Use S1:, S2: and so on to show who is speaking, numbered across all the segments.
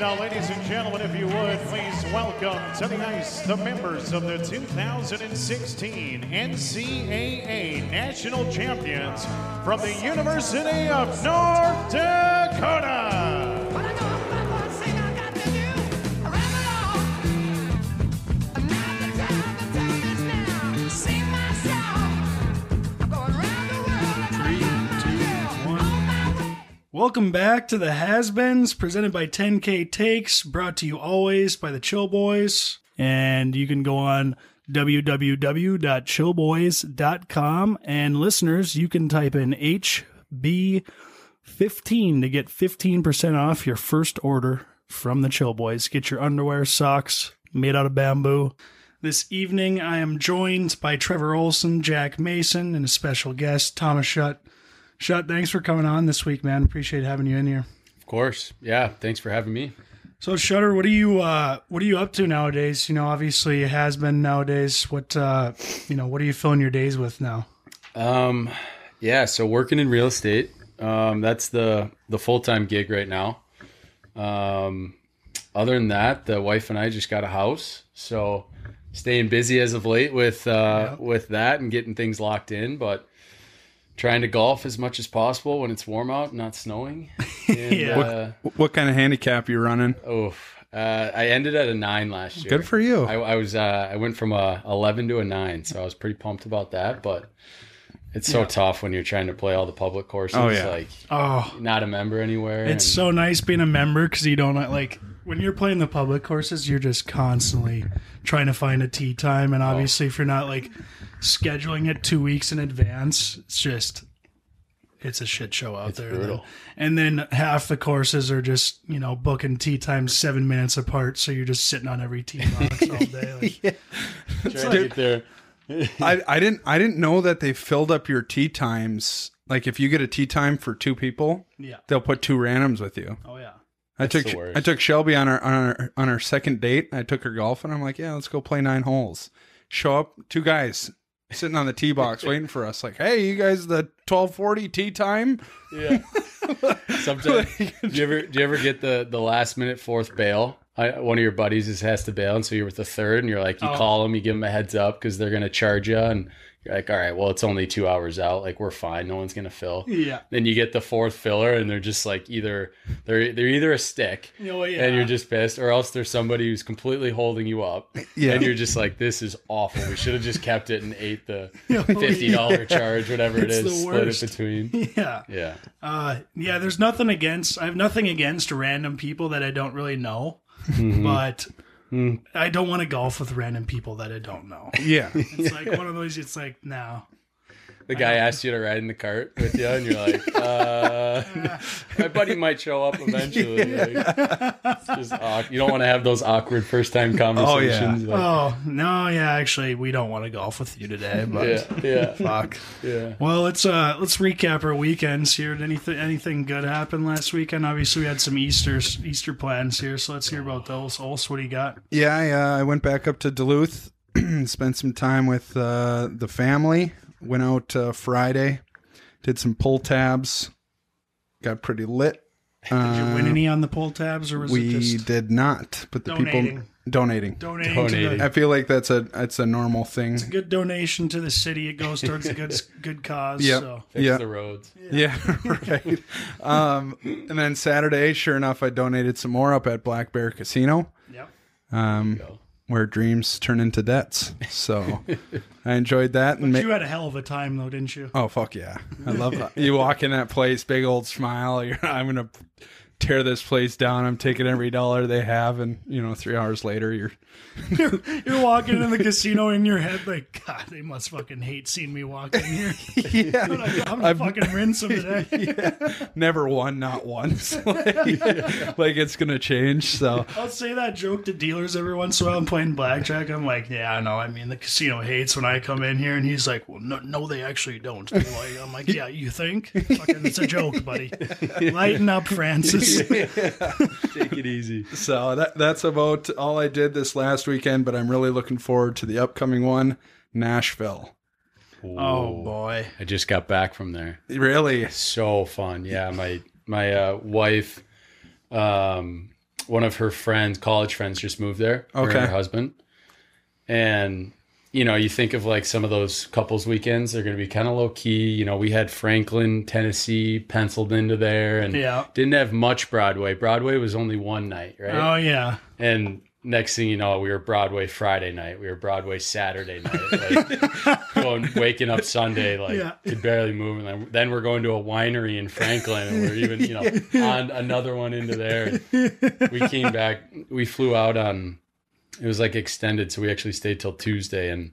S1: Now, ladies and gentlemen, if you would, please welcome to the ice the members of the 2016 NCAA National Champions from the University of North Dakota.
S2: Welcome back to the Has-Beens, presented by 10K Takes, brought to you always by the Chill Boys. And you can go on www.chillboys.com. And listeners, you can type in HB15 to get 15% off your first order from the Chill Boys. Get your underwear, socks made out of bamboo. This evening, I am joined by Trevor Olson, Jack Mason, and a special guest, Thomas Schutt. Schutt, thanks for coming on this week, man. Appreciate having you in here.
S3: Of course. Yeah. Thanks for having me.
S2: So, Shutter, what are you uh, what are you up to nowadays? You know, obviously it has been nowadays. What uh, you know, what are you filling your days with now?
S3: Um, yeah. So working in real estate. Um, that's the the full time gig right now. Um, other than that, the wife and I just got a house, so staying busy as of late with uh, with that and getting things locked in, but. Trying to golf as much as possible when it's warm out, not snowing. And,
S2: Yeah.
S3: uh,
S4: What kind of handicap you running?
S3: oh, uh, I ended at a nine last year.
S4: Good for you.
S3: I, I was uh, I went from a 11 to a 9 so I was pretty pumped about that but it's so tough when you're trying to play all the public courses
S4: Oh, yeah.
S3: like
S2: Oh,
S3: not a member anywhere
S2: it's
S3: and-
S2: so nice being a member because you don't like when you're playing the public courses, you're just constantly trying to find a tee time,
S3: Oh.
S2: and obviously if you're not like scheduling it two weeks in advance, it's just it's a shit show out there.
S3: brutal.
S2: And then half the courses are just you know booking tee times seven minutes apart, so you're just sitting on every tee box all day. Like,
S3: trying to get there
S4: I, I didn't I didn't know that they filled up your tee times. Like if you get a tee time for two people,
S2: Yeah.
S4: they'll put two randoms with you.
S2: Oh,
S4: I took. I took Shelby on our on our on our second date. I took her golfing. And I'm like, yeah, let's go play nine holes. Show up, two guys sitting on the tee box waiting for us. Like, hey, you guys, the 1240 tee time.
S3: yeah sometimes do you ever do you ever get the the last minute fourth bail I, one of your buddies just has to bail and so you're with the third and you're like you
S2: Oh.
S3: call them you give them a heads up because they're gonna charge you and you're like all right well it's only two hours out like we're fine no one's gonna fill
S2: Yeah.
S3: then you get the fourth filler and they're just like either they're they're either a stick
S2: Oh yeah.
S3: and you're just pissed or else there's somebody who's completely holding you up
S4: Yeah.
S3: and you're just like this is awful we should have just kept it and ate the
S2: Oh,
S3: $50
S2: yeah.
S3: charge whatever it
S2: It's
S3: split it between
S2: Yeah.
S3: yeah
S2: Uh, yeah, there's nothing against. I have nothing against random people that I don't really know,
S3: Mm-hmm.
S2: but
S3: Hmm.
S2: I don't want to golf with random people that I don't know.
S4: Yeah.
S2: It's like one of those. It's like no.
S3: The guy asked you to ride in the cart with you and you're like uh my buddy might show up eventually like, it's just awk- you don't want to have those awkward first time conversations Oh like,
S2: Oh no, yeah. Actually, we don't want to golf with you today, but
S3: yeah yeah
S2: fuck.
S3: yeah
S2: Well, let's uh let's recap our weekends here. Did anything anything good happen last weekend? Obviously, we had some Easter's Easter plans here, so let's hear about those. Ols, what do you got?
S4: Yeah, I, uh, I went back up to Duluth, and spent some time with uh, the family. Went out uh, Friday, did some pull tabs, got pretty lit.
S2: Did you win any on the pull tabs, or was it
S4: We
S2: just
S4: did not, but the
S2: Donating.
S4: people donating.
S2: donating?
S3: Donating.
S2: To the,
S4: I feel like that's a it's a normal thing.
S2: It's a good donation to the city. It goes towards a good good cause.
S4: Yep.
S2: So
S3: fix
S4: Yeah.
S3: the roads
S4: Yeah, right. um, and then Saturday, sure enough, I donated some more up at Black Bear Casino.
S2: yeah.
S4: Um,
S3: go.
S4: Where dreams turn into debts. So I enjoyed that. And
S2: You had a hell of a time though, didn't you?
S4: oh fuck yeah, I love that. You walk in that place, big old smile. You're, I'm gonna tear this place down. I'm taking every dollar they have, and you know, three hours later, you're
S2: You're, you're walking in the casino in your head like, God, they must fucking hate seeing me walk in here.
S4: yeah,
S2: I'm gonna fucking rinse them today.
S4: never won, not once. like, like it's gonna change. So
S2: I'll say that joke to dealers every once in a while. I'm playing blackjack. I'm like, yeah, I know. I mean, the casino hates when I come in here, and he's like, well, no, no, they actually don't. I'm like, yeah, you think? Fucking, it's a joke, buddy. Lighten up, Francis.
S3: take it easy
S4: so that that's about all I did this last weekend. But I'm really looking forward to the upcoming one, Nashville.
S2: Oh boy.
S3: I just got back from there
S4: Really?
S3: so fun yeah my my uh, wife um one of her friends, college friends, just moved there. her and
S4: Okay.
S3: her husband, and you know, you think of like some of those couples weekends, they're going to be kind of low key. You know, we had Franklin, Tennessee penciled into there, and
S2: Yeah.
S3: didn't have much Broadway. Broadway was only one night, right?
S2: Oh yeah.
S3: And next thing you know, we were Broadway Friday night. We were Broadway Saturday night. Like, going, waking up Sunday, like
S2: Yeah.
S3: could barely move. And then, then we're going to a winery in Franklin, and we're even, you know, on another one into there. We came back. We flew out on. It was like extended, so we actually stayed till Tuesday, and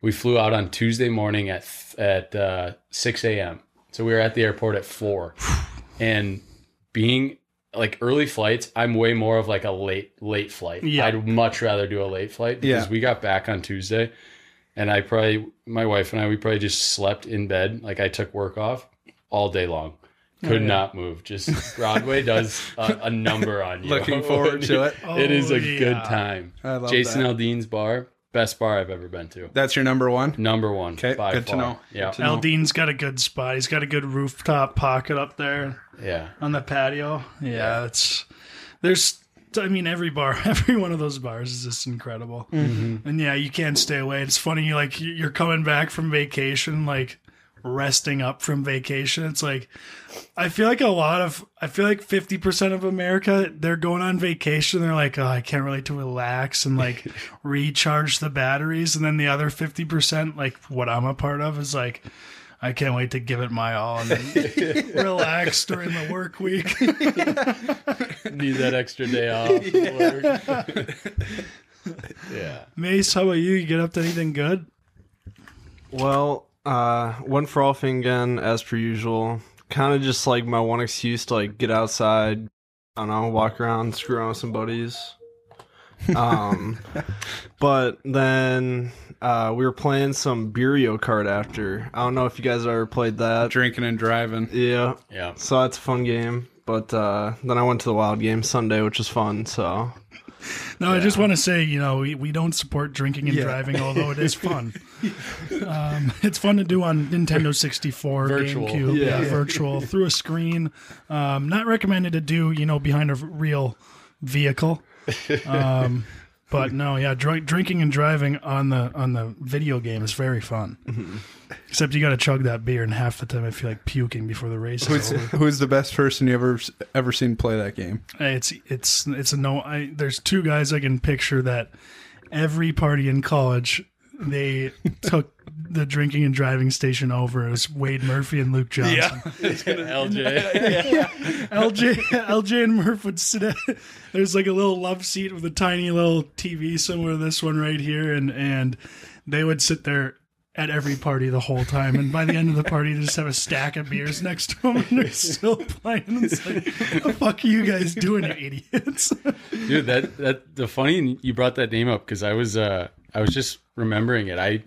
S3: we flew out on Tuesday morning at at uh, six a.m. So we were at the airport at four, and being like early flights, I'm way more of like a late late flight.
S2: Yeah.
S3: I'd much rather do a late flight because
S4: Yeah.
S3: we got back on Tuesday, and I probably my wife and I we probably just slept in bed. Like I took work off all day long. Oh, Could not move. Just Broadway does a, a number on you.
S4: Looking forward to it.
S3: it is
S2: Oh,
S3: a good time.
S4: I love
S3: Jason
S4: that.
S3: Aldean's bar, best bar I've ever been to.
S4: That's your number one.
S3: Number one.
S4: Okay,
S3: by
S4: good to know.
S3: Yeah,
S4: Good to know.
S2: Aldean's got a good spot. He's got a good rooftop pocket up there
S3: yeah.
S2: on the patio. Yeah, it's there's. I mean, every bar, every one of those bars is just incredible. Mm-hmm. And yeah, you can't stay away. It's funny, like you're coming back from vacation, like resting up from vacation. It's like I feel like a lot of I feel like 50% of America they're going on vacation they're like oh I can't really to relax and like recharge the batteries and then the other 50% like what I'm a part of is like I can't wait to give it my all and relax during the work week.
S3: Need that extra day off. Work. yeah.
S2: Mace, how about you? You get up to anything good?
S5: Well, uh, went frolfing again as per usual. Kind of just like my one excuse to like get outside. I don't know, walk around, screw around with some buddies. Um, but then uh, we were playing some Beerio Kart after. I don't know if you guys ever played that.
S4: Drinking and driving.
S5: Yeah,
S3: Yeah.
S5: so that's a fun game. But uh, then I went to the wild game Sunday, which was fun. So
S2: No, I just want to say, you know, we, we don't support drinking and driving, although it is fun. um, it's fun to do on Nintendo 64,
S3: Virtual.
S2: GameCube, yeah.
S5: Yeah.
S2: virtual, through a screen. Um, not recommended to do, you know, behind a real vehicle. Um, but no, yeah, dr- drinking and driving on the on the video game is very fun. Except you got to chug that beer, and half the time I feel like puking before the race
S4: Who's,
S2: is over.
S4: who's the best person you ever ever seen play that game?
S2: It's it's it's a no. I, there's two guys I can picture that every party in college they took the drinking and driving station over. It was Wade Murphy and Luke Johnson.
S3: Yeah, it's gonna LJ. yeah.
S2: LJ LJ and Murph would sit at there's like a little love seat with a tiny little TV somewhere. This one right here, and and they would sit there. At every party the whole time, and by the end of the party, they just have a stack of beers next to them, and they're still playing. It's like, what the fuck are you guys doing, you idiots?
S3: Dude, that that the funny you brought that name up because I was uh I was just remembering it. I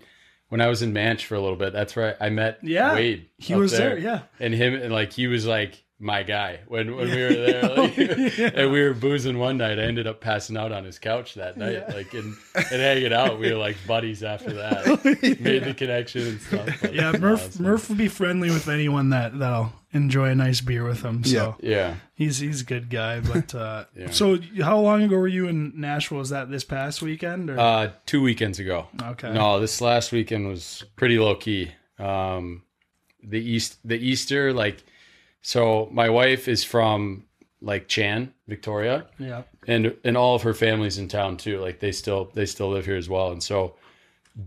S3: when I was in Manch for a little bit, that's where I met
S2: Yeah,
S3: Wade.
S2: he was there, yeah.
S3: and him and like he was like my guy when when we were there, like, and we were boozing one night. I ended up passing out on his couch that night, like and and hanging out. We were like buddies after that. Made the connection and stuff.
S2: Yeah, Murph
S3: it's-
S2: Murph would be friendly with anyone that that'll enjoy a nice beer with him. So
S3: Yeah.
S2: he's he's a good guy. But uh,
S3: Yeah.
S2: so how long ago were you in Nashville? Was that this past weekend? Or?
S3: Uh, two weekends ago.
S2: Okay.
S3: No, this last weekend was pretty low key. Um, the east, the Easter, like, so my wife is from like Chan, Victoria,
S2: yeah.
S3: and and all of her family's in town too. Like they still they still live here as well, and so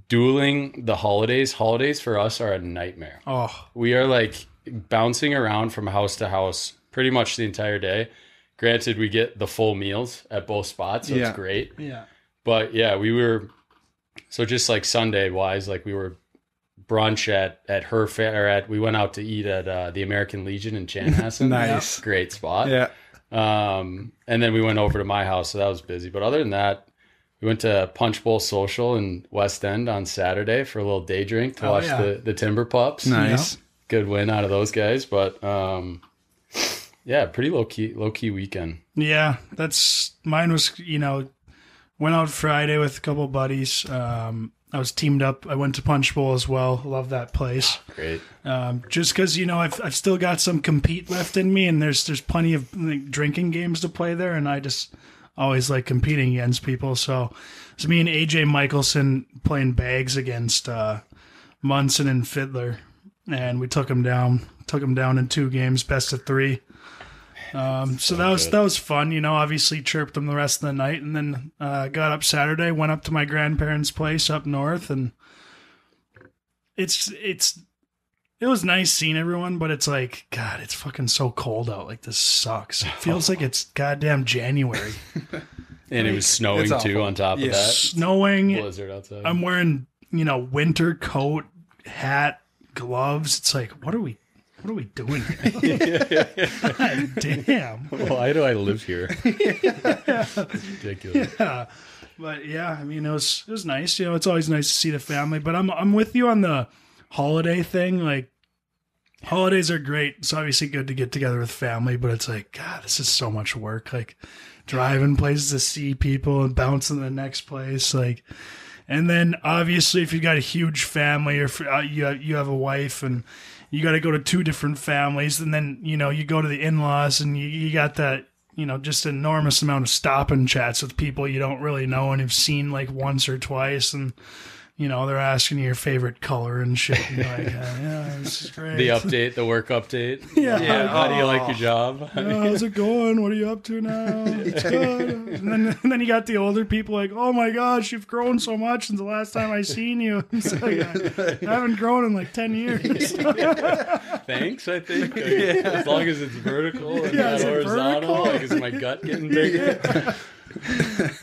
S3: dueling the holidays. Holidays for us are a nightmare.
S2: Oh,
S3: We are like bouncing around from house to house pretty much the entire day. Granted, we get the full meals at both spots, so
S4: Yeah.
S3: it's great
S2: yeah.
S3: but yeah, we were so just like Sunday wise, like we were brunch at at her fair. At we went out to eat at uh, the American Legion in Chanhassen.
S4: Nice.
S3: great spot.
S4: Yeah.
S3: Um, and then we went over to my house, so that was busy. But other than that, we went to Punch Bowl Social in West End on Saturday for a little day drink to
S2: Oh,
S3: watch
S2: yeah.
S3: the the Timber Pups.
S4: Nice.
S3: Good win out of those guys, but um, yeah, pretty low key low key weekend.
S2: Yeah, that's mine. Was you know, went out Friday with a couple buddies. Um, I was teamed up. I went to Punch Bowl as well. Love that place.
S3: Great.
S2: Um, just because you know I've I've still got some compete left in me, and there's there's plenty of like, drinking games to play there, and I just always like competing against people. So it's me and AJ Michelson playing bags against uh, Munson and Fiddler, and we took him down. Took him down in two games, best of three. Um, so that was that was fun, you know. Obviously, chirped them the rest of the night, and then uh, got up Saturday, went up to my grandparents' place up north, and it's it's it was nice seeing everyone, but it's like God, it's fucking so cold out. Like this sucks. It feels like it's goddamn January,
S3: And it was snowing too
S4: awful.
S3: on top of
S4: Yeah.
S3: that.
S2: snowing.
S3: Blizzard outside.
S2: I'm wearing you know winter coat, hat, gloves. It's like what are we what are we doing here? God damn.
S3: Why do I live here? it's ridiculous.
S2: Yeah. But yeah, I mean it was it was nice. You know, it's always nice to see the family. But I'm I'm with you on the holiday thing. Like holidays are great. It's obviously good to get together with family, but it's like, God, this is so much work. Like driving places to see people and bouncing to the next place. Like and then obviously if you've got a huge family or uh, you have, you have a wife and you got to go to two different families and then you know you go to the in-laws and you, you got that you know just enormous amount of stop and chats with people you don't really know and have seen like once or twice and you know they're asking you your favorite color and shit and like uh, yeah this is great
S3: The update, the work update.
S2: Yeah.
S3: Yeah. How do you like your job?
S2: Yeah, how's it going? What are you up to now? It's good. And then, and then you got the older people like, oh my gosh, you've grown so much since the last time I seen you. It's like, I, I haven't grown in like 10 years.
S3: Thanks, I think. Like, As long as it's vertical and
S2: Yeah,
S3: not horizontal,
S2: vertical?
S3: like is my gut getting bigger?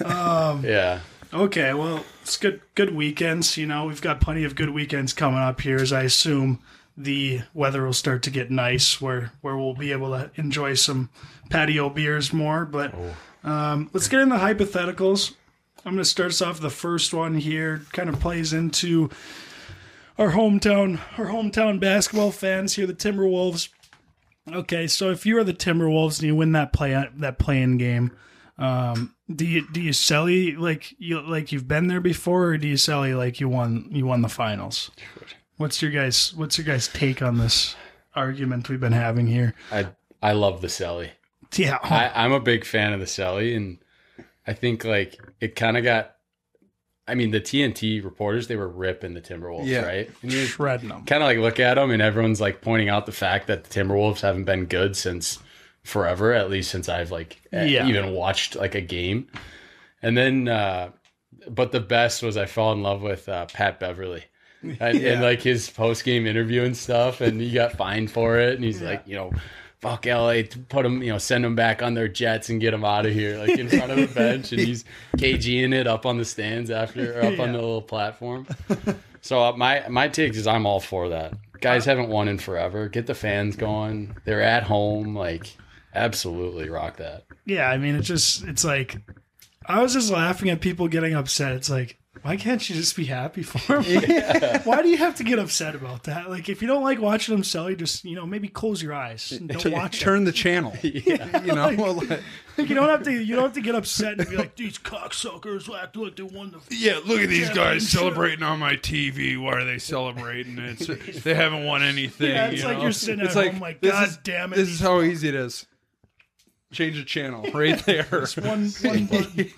S2: Um,
S3: yeah.
S2: Okay, well, it's good good weekends. You know, we've got plenty of good weekends coming up here as I assume the weather will start to get nice where where we'll be able to enjoy some patio beers more. But um, let's get into hypotheticals. I'm going to start us off the first one here. Kind of plays into our hometown our hometown basketball fans here, the Timberwolves. Okay, so if you are the Timberwolves and you win that play that play-in game, um, do you do you selly like you like you've been there before, or do you selly like you won you won the finals? What's your guys What's your guys take on this argument we've been having here?
S3: I I love the Selly.
S2: Yeah,
S3: I, I'm a big fan of the Selly, and I think like it kind of got. I mean, the TNT reporters they were ripping the Timberwolves,
S4: Yeah.
S3: right? And you
S2: shredding them.
S3: kind of like look at them, and everyone's like pointing out the fact that the Timberwolves haven't been good since forever, at least since I've like
S2: Yeah.
S3: even watched like a game. And then, uh, but the best was I fell in love with uh, Pat Beverley. And, and like his post game interview and stuff, and he got fined for it, and he's like, you know, fuck LA, put him, you know, send them back on their jets and get them out of here, like in front of the bench, and he's KGing it up on the stands after, or up on the little platform. So uh, my my take is I'm all for that. Guys haven't won in forever. Get the fans going. They're at home. Like absolutely rock that.
S2: Yeah, I mean, it just it's like I was just laughing at people getting upset. It's like, why can't you just be happy for him? Why do you have to get upset about that? Like, if you don't like watching them sell, you just you know maybe close your eyes and don't watch it.
S4: Turn the channel. You know,
S2: Like, you don't have to you don't have to get upset and be like these cocksuckers act like they won the.
S4: Yeah, look at these guys celebrating on my TV. Why are they celebrating? It's they haven't won anything.
S2: Yeah, it's
S4: you
S2: like
S4: know?
S2: you're sitting
S4: It's
S2: at home like,
S4: this
S2: God
S4: is-
S2: damn it,
S4: This is how easy it is. Change the channel right there.
S2: it's one one button.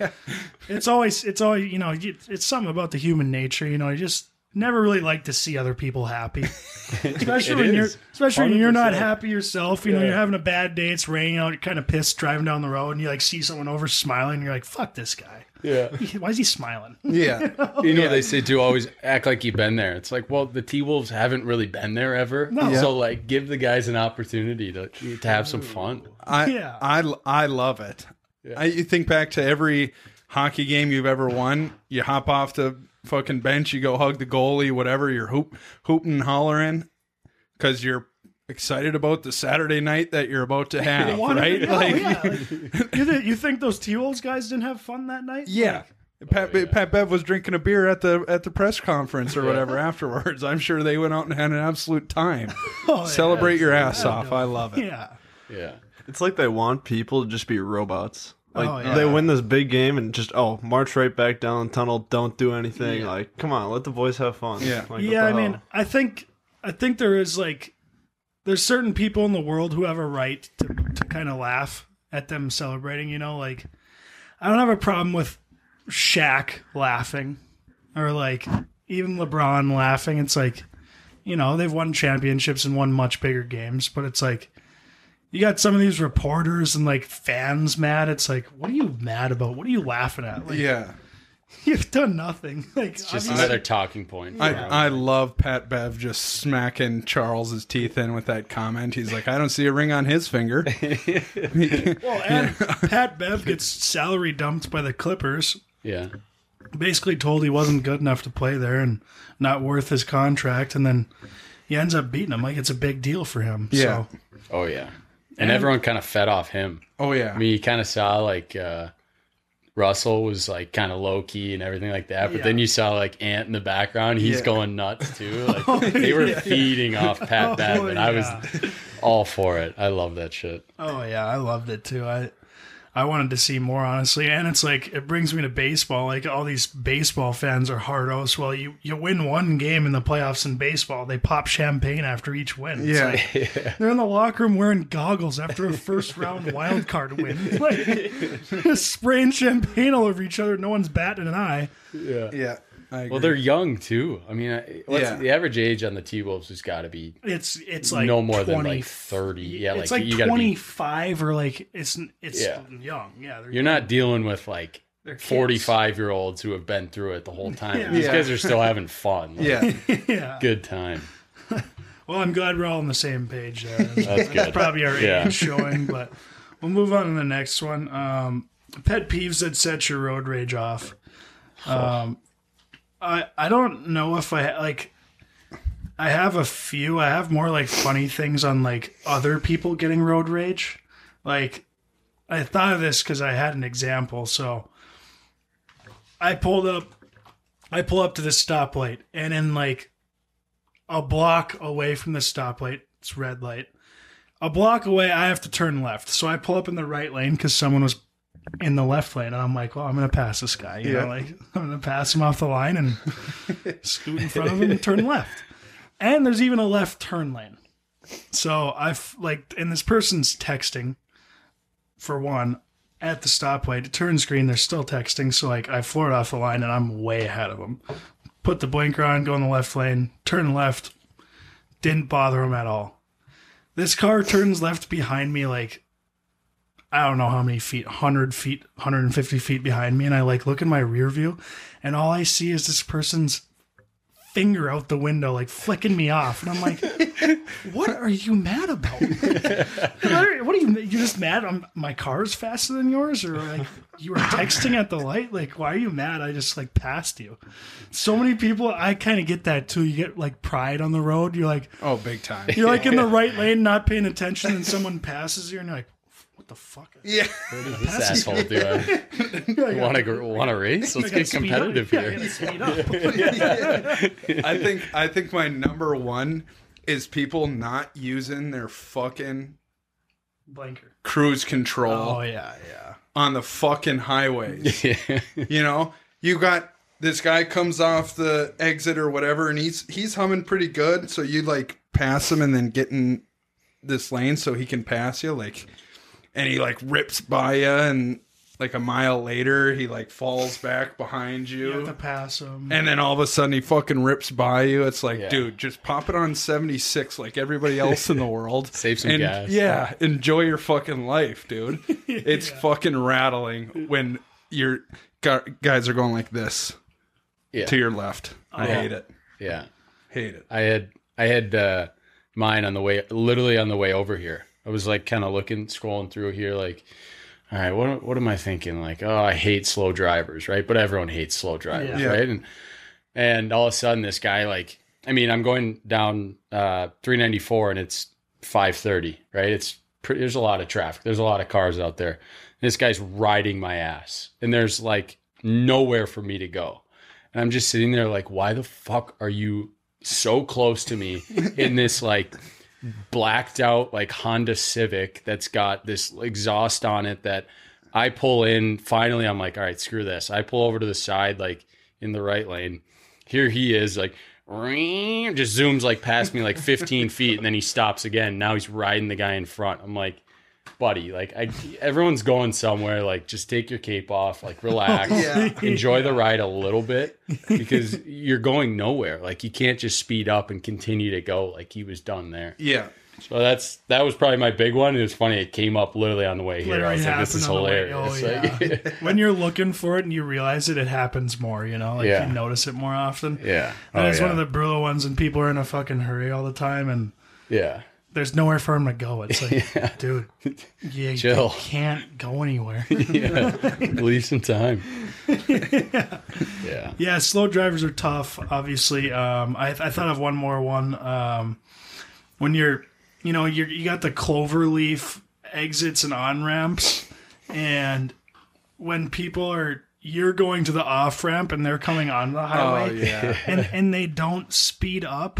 S2: It's always it's always you know it's something about the human nature. You know, you just never really like to see other people happy, especially when you're
S3: is.
S2: especially when you're not happy yourself. You know,
S3: Yeah.
S2: you're having a bad day. It's raining out. You're kind of pissed driving down the road, and you like see someone over smiling. And you're like, "Fuck this guy!
S3: Yeah.
S2: Why is he smiling?"
S4: Yeah,
S3: You know, they say to always act like you've been there. It's like, well, the T Wolves haven't really been there ever.
S2: No.
S3: So, like, give the guys an opportunity to to have some fun.
S4: I
S2: Yeah.
S4: I I love it. I, you think back to every hockey game you've ever won. You hop off the fucking bench, you go hug the goalie, whatever. You're hoop hooting and hollering because you're excited about the Saturday night that you're about to have,
S2: Wanna-
S4: right? like,
S2: yeah, like, you, th- you think those T Wolves guys didn't have fun that night?
S4: Yeah. Pat, oh, Pat Bev was drinking a beer at the at the press conference or whatever afterwards. I'm sure they went out and had an absolute time.
S2: Oh, yeah.
S4: Celebrate your ass off. I love it.
S2: Yeah.
S3: Yeah.
S5: It's like they want people to just be robots. Oh, like
S2: Oh, yeah.
S5: they win this big game and just oh march right back down the tunnel, don't do anything. Like come on, let the boys have fun.
S4: Yeah.
S5: Like,
S2: yeah, I mean. I think I think there is like there's certain people in the world who have a right to to kind of laugh at them celebrating. You know, like I don't have a problem with Shaq laughing or like even LeBron laughing. It's like, you know, they've won championships and won much bigger games, but it's like you got some of these reporters and like fans mad. It's like, what are you mad about? What are you laughing at? Like
S4: Yeah.
S2: you've done nothing. Like
S3: Just
S2: obviously-
S3: another talking point.
S4: I, I love Pat Bev just smacking Charles's teeth in with that comment. He's like, I don't see a ring on his finger.
S2: well, and Pat Bev gets salary dumped by the Clippers.
S3: yeah.
S2: basically told he wasn't good enough to play there and not worth his contract, and then he ends up beating him. Like it's a big deal for him.
S4: Yeah.
S2: So
S3: Oh yeah. And everyone kind of fed off him.
S4: Oh yeah.
S3: I mean, you kind of saw like uh, Russell was like kind of low key and everything like that, but
S2: Yeah.
S3: then you saw like Ant in the background. He's
S4: Yeah.
S3: going nuts too. Like oh, they were feeding off Pat
S2: Oh,
S3: and I was all for it. I love that shit.
S2: Oh yeah, I loved it too. I I wanted to see more honestly, and it's like it brings me to baseball. Like all these baseball fans are hardos. Well, you you win one game in the playoffs in baseball, they pop champagne after each win. It's
S4: Yeah.
S2: like, they're in the locker room wearing goggles after a first round wild card win, like spraying champagne all over each other. No one's batting an eye.
S4: yeah. I agree.
S3: Well, they're young too. I mean, what's
S4: Yeah.
S3: the average age on the T Wolves has got to be
S2: It's it's like
S3: no more
S2: 20,
S3: than like thirty. Yeah,
S2: it's
S3: like,
S2: like,
S3: you got to
S2: twenty
S3: be.
S2: five or like it's it's
S3: Yeah.
S2: young. Yeah, they're
S3: You're not dealing with like forty-five year olds who have been through it the whole time.
S2: Yeah.
S3: These
S4: Yeah.
S3: guys are still having fun. Like,
S4: yeah.
S2: yeah.
S3: good time.
S2: Well, I'm glad we're all on the same page there.
S3: That's good.
S2: Probably our
S3: Yeah.
S2: age showing, but we'll move on to the next one. Um, pet peeves that set your road rage off. Um, I I don't know if I like. I have a few. I have more like funny things on like other people getting road rage. Like I thought of this because I had an example. So I pulled up. I pull up to the stoplight, and in like a block away from the stoplight. It's red light. A block away, I have to turn left. So I pull up in the right lane because someone was in the left lane, and I'm like, "Well, I'm gonna pass this guy. You
S4: Yeah.
S2: know, like I'm gonna pass him off the line and scoot in front of him and turn left." And there's even a left turn lane. So I've like, and this person's texting. For one, at the stoplight, turn screen, they're still texting. So like, I floor it off the line, and I'm way ahead of them put the blinker on, go in the left lane, turn left. Didn't bother him at all. This car turns left behind me, like I don't know how many feet, hundred feet, hundred and fifty feet behind me, and I like look in my rear view, and all I see is this person's finger out the window, like flicking me off, and I'm like, "What are you mad about? what are you? You just mad? I'm, my car's faster than yours, or like you were texting at the light? Like, why are you mad? I just like passed you. So many people, I kind of get that too. You get like pride on the road. You're like,
S4: Oh, big time.
S2: you're like in the right lane, not paying attention, and someone passes you, and you're like, the fuck?
S4: Yeah.
S3: This asshole do I
S2: You're
S3: want to want to race? Let's get
S2: speed up.
S3: competitive
S2: Yeah, I
S3: here.
S2: gotta.
S4: I think I think my number one is people not using their fucking
S2: Blinker.
S4: cruise control
S2: Oh yeah, yeah.
S4: on the fucking highways.
S3: Yeah.
S4: You know, you got this guy comes off the exit or whatever, and he's he's humming pretty good. So you like pass him and then get in this lane so he can pass you, like, and he like rips by you, and like a mile later he like falls back behind
S2: You have to pass them.
S4: And then all of a sudden he fucking rips by you. It's like,
S3: Yeah.
S4: dude, just pop it on 76 like everybody else in the world.
S3: Save some
S4: and,
S3: gas.
S4: Yeah, enjoy your fucking life, dude. It's fucking rattling when your gu- guys are going like this
S3: Yeah.
S4: to your left. I
S2: Oh.
S4: hate it.
S3: Yeah.
S4: Hate it.
S3: I had I had uh, mine on the way, literally on the way over here. I was like kind of looking, scrolling through here, like, all right, what what am I thinking? Like, oh, I hate slow drivers, right? But everyone hates slow drivers,
S4: Yeah.
S3: right? And and all of a sudden, this guy, like, I mean, I'm going down uh, 394, and it's 530, right? It's pretty, there's a lot of traffic. There's a lot of cars out there. This guy's riding my ass, and there's like nowhere for me to go. And I'm just sitting there like, why the fuck are you so close to me in this like blacked out like Honda Civic that's got this exhaust on it that I pull in. Finally, I'm like, all right, screw this. I pull over to the side, like in the right lane. Here he is, like, just zooms like past me like 15 feet, and then he stops again. Now he's riding the guy in front. I'm like, buddy, like I, everyone's going somewhere. Like, just take your cape off, like relax, enjoy the ride a little bit because you're going nowhere. Like, you can't just speed up and continue to go. Like he was done there.
S4: Yeah.
S3: So that's that was probably my big one. It was funny. It came up literally on the way here. I
S2: Literally
S3: was like, this is
S2: happened on the way-
S3: hilarious.
S2: oh,
S3: Like,
S2: when you're looking for it and you realize it, it happens more. You know, like
S3: Yeah.
S2: you notice it more often.
S3: yeah.
S2: And
S3: Oh,
S2: it's one of the brutal ones, and people are in a fucking hurry all the time, and
S3: yeah.
S2: There's nowhere for him to go. It's like, dude, you,
S3: Chill.
S2: you can't go anywhere.
S3: yeah. Leave some time. yeah.
S2: yeah, slow drivers are tough. Obviously, um, I, I thought of one more one. Um, when you're, you know, you're, you got the clover leaf exits and on ramps, and when people are, you're going to the off ramp and they're coming on the highway.
S4: Oh yeah.
S2: and and they don't speed up.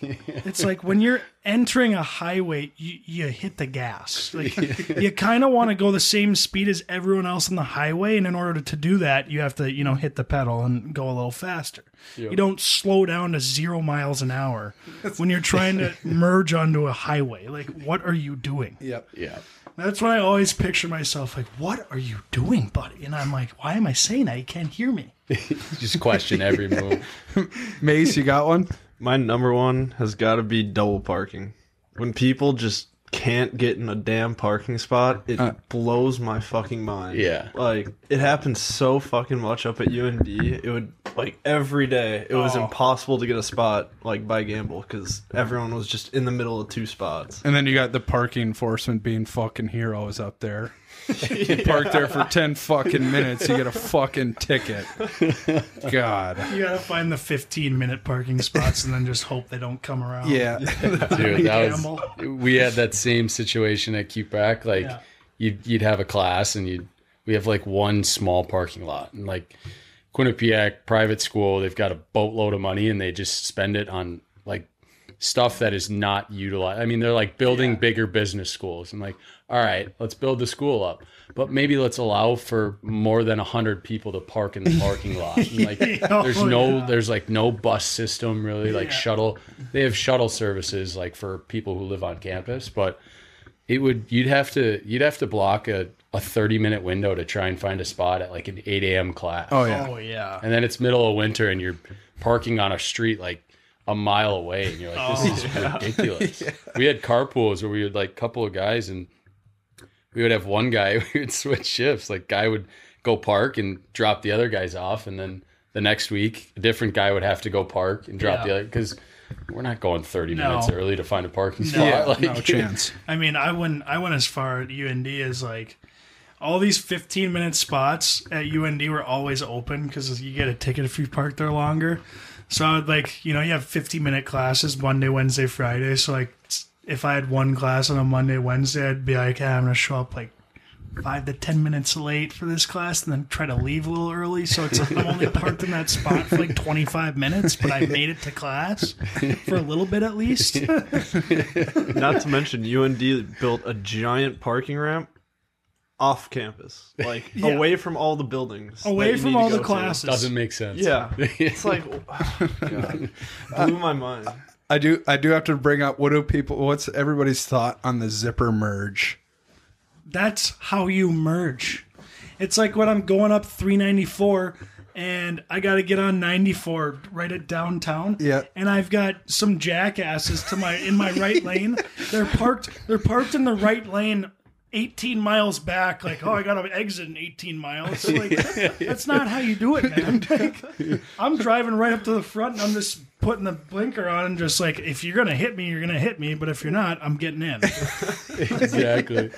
S2: It's like when you're entering a highway, you, you hit the gas. Like you kind of want to go the same speed as everyone else on the highway, and in order to do that, you have to you know hit the pedal and go a little faster. You don't slow down to zero miles an hour when you're trying to merge onto a highway. Like what are you doing?
S4: Yep.
S3: Yeah.
S2: That's what I always picture myself like. What are you doing, buddy? And I'm like, why am I saying that? You can't hear me.
S3: Just question every move.
S4: Mace, you got one?
S5: My number one has got to be double parking. When people just can't get in a damn parking spot, it uh. blows my fucking mind.
S3: Yeah.
S5: Like it happens so fucking much up at UND. It would like every day. It was
S2: Oh.
S5: impossible to get a spot like by Gamble because everyone was just in the middle of two spots.
S4: And then you got the parking enforcement being fucking heroes up there. You park there for ten fucking minutes, you get a fucking ticket. God.
S2: You gotta find the 15 minute parking spots and then just hope they don't come around.
S4: Yeah.
S3: Dude, that was, we had that same situation at QPAC. Like
S2: Yeah.
S3: you'd you'd have a class and you'd we have like one small parking lot and like Quinnipiac private school, they've got a boatload of money and they just spend it on like stuff that is not utilized. I mean, they're like building bigger business schools and like, all right, let's build the school up, but maybe let's allow for more than a hundred people to park in the parking lot. And like, there's
S2: Oh,
S3: no,
S2: yeah.
S3: there's like no bus system really, like
S2: Yeah.
S3: shuttle. They have shuttle services like for people who live on campus, but it would you'd have to you'd have to block a, a 30 minute window to try and find a spot at like an 8 a.m class
S4: Oh yeah.
S2: Oh yeah.
S3: and then it's middle of winter and you're parking on a street like a mile away and you're like this oh, is ridiculous we had carpools where we had like a couple of guys and we would have one guy we would switch shifts like guy would go park and drop the other guys off and then the next week a different guy would have to go park and drop
S2: Yeah.
S3: the other because we're not going 30
S2: No.
S3: minutes early to find a parking spot
S4: Yeah,
S3: like
S4: no chance.
S2: I mean, I went I went as far at UND as like all these 15 minute spots at UND were always open because you get a ticket if you park there longer. So I would like, you know, you have 50 minute classes Monday, Wednesday, Friday. So like, if I had one class on a Monday, Wednesday, I'd be like, hey, I'm gonna show up like five to 10 minutes late for this class, and then try to leave a little early. So it's like I'm only parked in that spot for like 25 minutes, but I made it to class for a little bit at least.
S5: Not to mention UND built a giant parking ramp off campus, like
S2: Yeah.
S5: away from all the buildings,
S2: Away from all the
S5: go to.
S2: classes.
S3: doesn't make sense
S5: Yeah, it's like oh, God, blew my mind.
S4: I do I do have to bring up what do people what's everybody's thought on the zipper merge?
S2: that's how you merge. It's like when I'm going up 394 and I got to get on 94 right at downtown.
S4: Yeah.
S2: And I've got some jackasses to my in my right lane. They're parked they're parked in the right lane 18 miles back like oh I got to exit in 18 miles. Like that's not how you do it, man. Like, I'm driving right up to the front and I'm just putting the blinker on and just like if you're going to hit me, you're going to hit me, but if you're not, I'm getting in.
S3: exactly.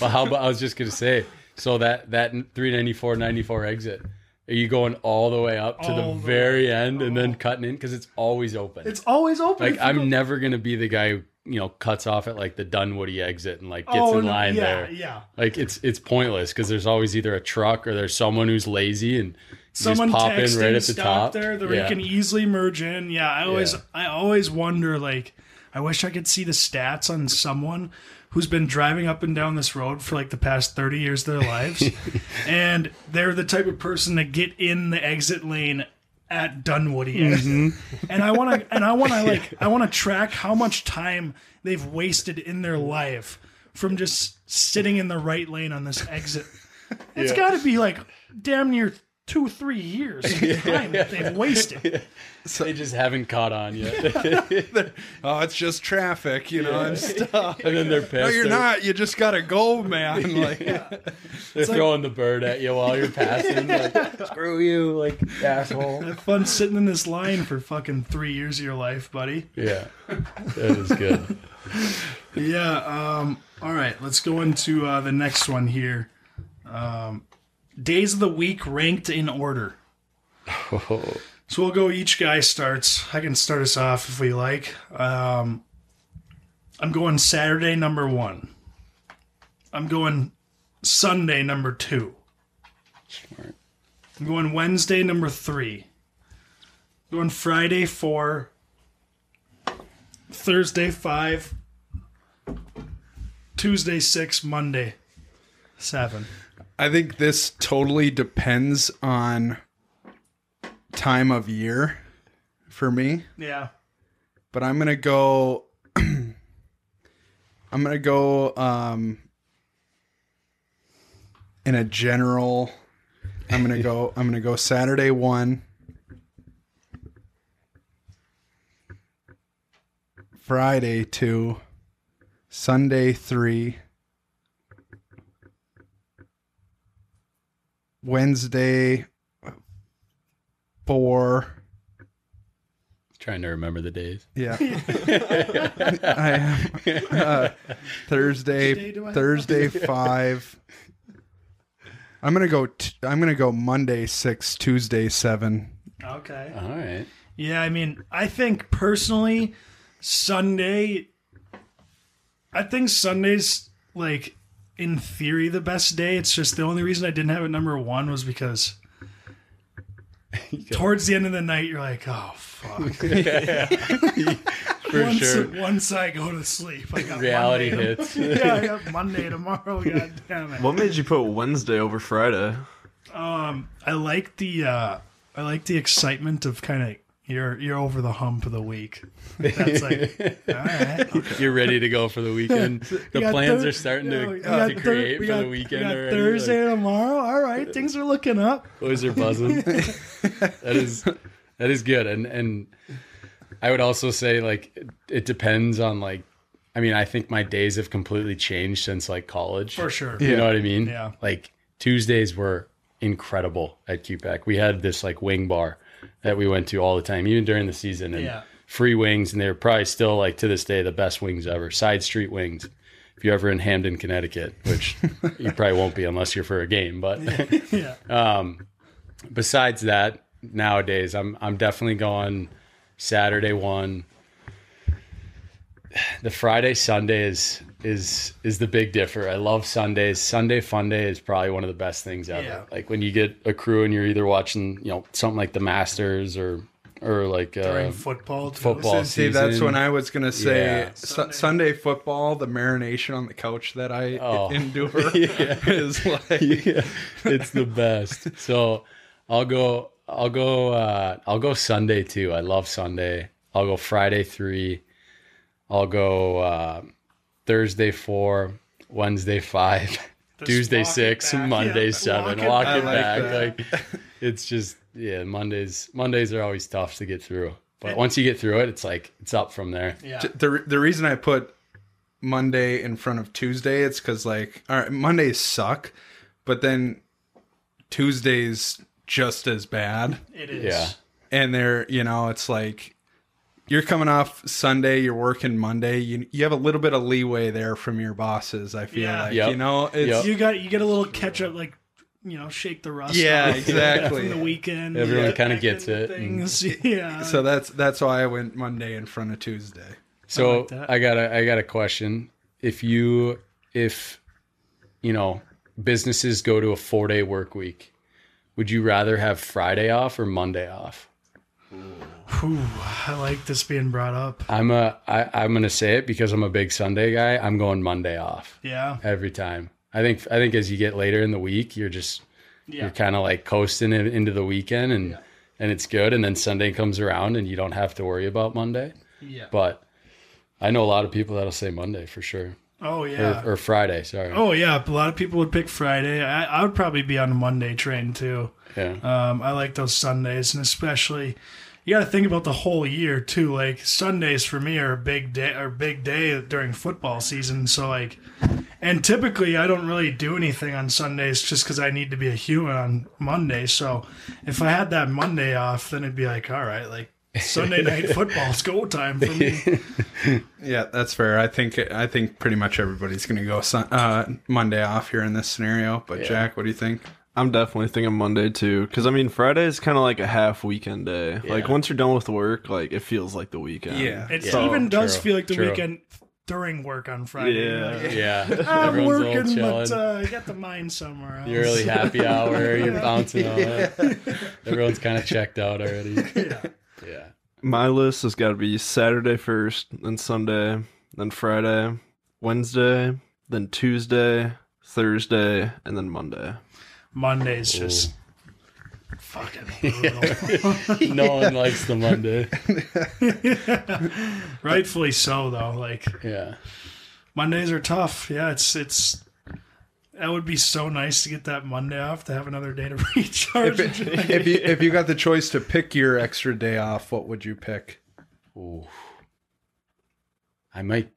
S3: well how about I was just gonna say, so that that 394 94 exit, are you going all the way up to
S2: All
S3: the
S2: the
S3: very end and then oh. cutting in because it's always open?
S2: It's always open.
S3: like
S2: if you go-
S3: I'm never gonna be the guy you know cuts off at like the Dunwoody exit and like gets
S2: Oh,
S3: in
S2: no,
S3: line
S2: yeah,
S3: there.
S2: Yeah.
S3: Like it's it's pointless because there's always either a truck or there's someone who's lazy and
S2: Someone
S3: just pop in right at the top
S2: there that
S3: yeah.
S2: you can easily merge in. Yeah, I always
S3: Yeah.
S2: I always wonder like I wish I could see the stats on someone who's been driving up and down this road for like the past 30 years of their lives and they're the type of person to get in the exit lane at Dunwoody.
S3: Mm-hmm.
S2: And I want to and I want to like I want to track how much time they've wasted in their life from just sitting in the right lane on this exit. It's got to be like damn near two, three years of time that they've wasted.
S3: So, they just haven't caught on yet.
S4: Oh, it's just traffic, you know, and stuff.
S3: and then they're pissed.
S4: No, you're
S3: they're,
S4: not. You just got to go, man. Like,
S3: They're throwing the bird at you while you're passing. Like, screw you, like asshole.
S2: Have fun sitting in this line for fucking three years of your life, buddy.
S3: Yeah, that is good.
S2: Yeah. Um. All right. Let's go into uh, the next one here. Um, days of the week ranked in order. So we'll go. Each guy starts. I can start us off if we like. Um, I'm going Saturday number one. I'm going Sunday number two.
S3: Smart.
S2: I'm going Wednesday number three. going Friday four. Thursday five. Tuesday six. Monday seven.
S4: I think this totally depends on time of year for me,
S2: Yeah.
S4: but I'm gonna go. I'm gonna go um, in a general. I'm gonna go. I'm gonna go Saturday one. Friday two. Sunday three. Wednesday four.
S3: Trying to remember the days.
S4: Yeah. I am. Uh, Thursday.
S2: day have?
S4: Thursday five. I'm gonna go. T- I'm gonna go Monday six, Tuesday seven.
S2: Okay.
S3: All right.
S2: Yeah, I mean, I think personally, Sunday. I think Sunday's like in theory the best day. It's just the only reason I didn't have it number one was because towards the end of the night you're like, oh fuck.
S3: For
S2: once,
S3: sure.
S2: once I go to sleep, I got
S3: Reality
S2: Monday
S3: hits.
S2: yeah, I got Monday tomorrow. God damn it.
S5: What made you put Wednesday over Friday?
S2: Um, I like the uh, I like the excitement of kind of you're you're over the hump of the week. That's like all right.
S3: You're ready to go for the weekend. The
S2: We
S3: plans
S2: Thur-
S3: are starting
S2: yeah,
S3: to,
S2: we got
S3: to
S2: Thur-
S3: create
S2: we
S3: for
S2: got-
S3: the weekend
S2: we got
S3: already.
S2: Thursday
S3: Like,
S2: tomorrow. All right, things are looking up.
S3: boys are buzzing. that is that is good. And and I would also say like it, it depends on like I mean, I think my days have completely changed since like college.
S2: For sure.
S3: You know what I mean?
S2: Yeah.
S3: Like Tuesdays were incredible at QPAC. We had this like wing bar that we went to all the time, even during the season, and
S2: Yeah.
S3: free wings, and they're probably still like to this day the best wings ever. Side street wings. If you're ever in Hamden, Connecticut, which you probably won't be unless you're for a game, but
S2: Yeah.
S3: Um, besides that, nowadays I'm I'm definitely going Saturday one. The Friday Sunday is is is the big differ. I love Sundays. Sunday fun day is probably one of the best things ever.
S2: Yeah.
S3: Like when you get a crew and you're either watching, you know, something like the Masters or or like uh,
S2: During football. Too.
S3: football.
S4: See, that's when I was gonna say
S3: Yeah.
S4: Su- Sunday. football. The marination on the couch that I
S3: Oh.
S4: endure is like
S3: yeah, it's the best. So I'll go. I'll go. Uh, I'll go Sunday too. I love Sunday. I'll go Friday three. I'll go uh, Thursday four. Wednesday five. Tuesday six. Monday
S2: Yeah,
S3: seven.
S2: walk it
S3: Walk
S2: back.
S3: it
S4: I like
S3: back.
S4: that.
S3: Like it's just yeah. Mondays. Mondays are always tough to get through. But once you get through it, it's like it's up from there.
S2: Yeah.
S4: the the reason I put Monday in front of Tuesday, it's because like all right, Mondays suck, but then Tuesdays just as bad,
S2: It is.
S3: Yeah.
S4: and they're you know it's like you're coming off Sunday, you're working Monday, you you have a little bit of leeway there from your bosses. I feel
S2: Yeah.
S4: like
S3: Yep.
S4: you know it's
S3: Yep.
S2: You got you get a little catch up, like you know, shake the rust.
S4: Yeah,
S2: off
S4: exactly.
S2: From the weekend,
S3: Everyone kinda gets
S2: into
S3: it mm.
S2: and- Yeah.
S4: so that's that's why I went Monday in front of Tuesday.
S3: So
S2: like.
S3: I got a I got a question. If you if you know businesses go to a four day work week, would you rather have Friday off or Monday off?
S2: Whew, I like this being brought up.
S3: I'm a I, I'm gonna say it because I'm a big Sunday guy. I'm going Monday off
S2: Yeah.
S3: every time. I think I think as you get later in the week, you're just
S2: Yeah.
S3: you're kind of like coasting in, into the weekend and and it's good. And then Sunday comes around and you don't have to worry about Monday.
S2: Yeah.
S3: But I know a lot of people that'll say Monday for sure.
S2: Oh yeah.
S3: or, or Friday. Sorry.
S2: oh yeah. A lot of people would pick Friday. I, I would probably be on the Monday train too.
S3: Yeah.
S2: Um, I like those Sundays, and especially you got to think about the whole year too. Like Sundays for me are a big day, are a big day during football season. So like, and typically I don't really do anything on Sundays just because I need to be a human on Monday. So if I had that Monday off, then it'd be like, all right, like Sunday night football's go time for me.
S4: Yeah, that's fair. I think I think pretty much everybody's going to go sun, uh, Monday off here in this scenario. But Jack, what do you think?
S5: I'm definitely thinking Monday too, because I mean Friday is kind of like a half weekend day. Like once you're done with work, like it feels like the weekend.
S4: Yeah.
S2: It
S3: Yeah.
S2: even does
S3: True,
S2: feel like the
S3: true.
S2: weekend during work on Friday.
S5: Yeah.
S2: Like,
S3: yeah.
S2: I'm
S3: Everyone's all
S2: working, but uh, I got the mind somewhere else.
S3: Your early happy hour. You're bouncing on it. Everyone's kind of checked out already.
S2: Yeah.
S3: Yeah.
S5: My list has got to be Saturday first, then Sunday, then Friday, Wednesday, then Tuesday, Thursday, and then Monday.
S2: Monday's just fucking brutal.
S3: No one likes the Monday.
S2: Rightfully so, though. Like
S3: Yeah.
S2: Mondays are tough. Yeah, it's it's. That would be so nice to get that Monday off to have another day to recharge.
S4: if you if you got the choice to pick your extra day off, what would you pick?
S3: Ooh. I might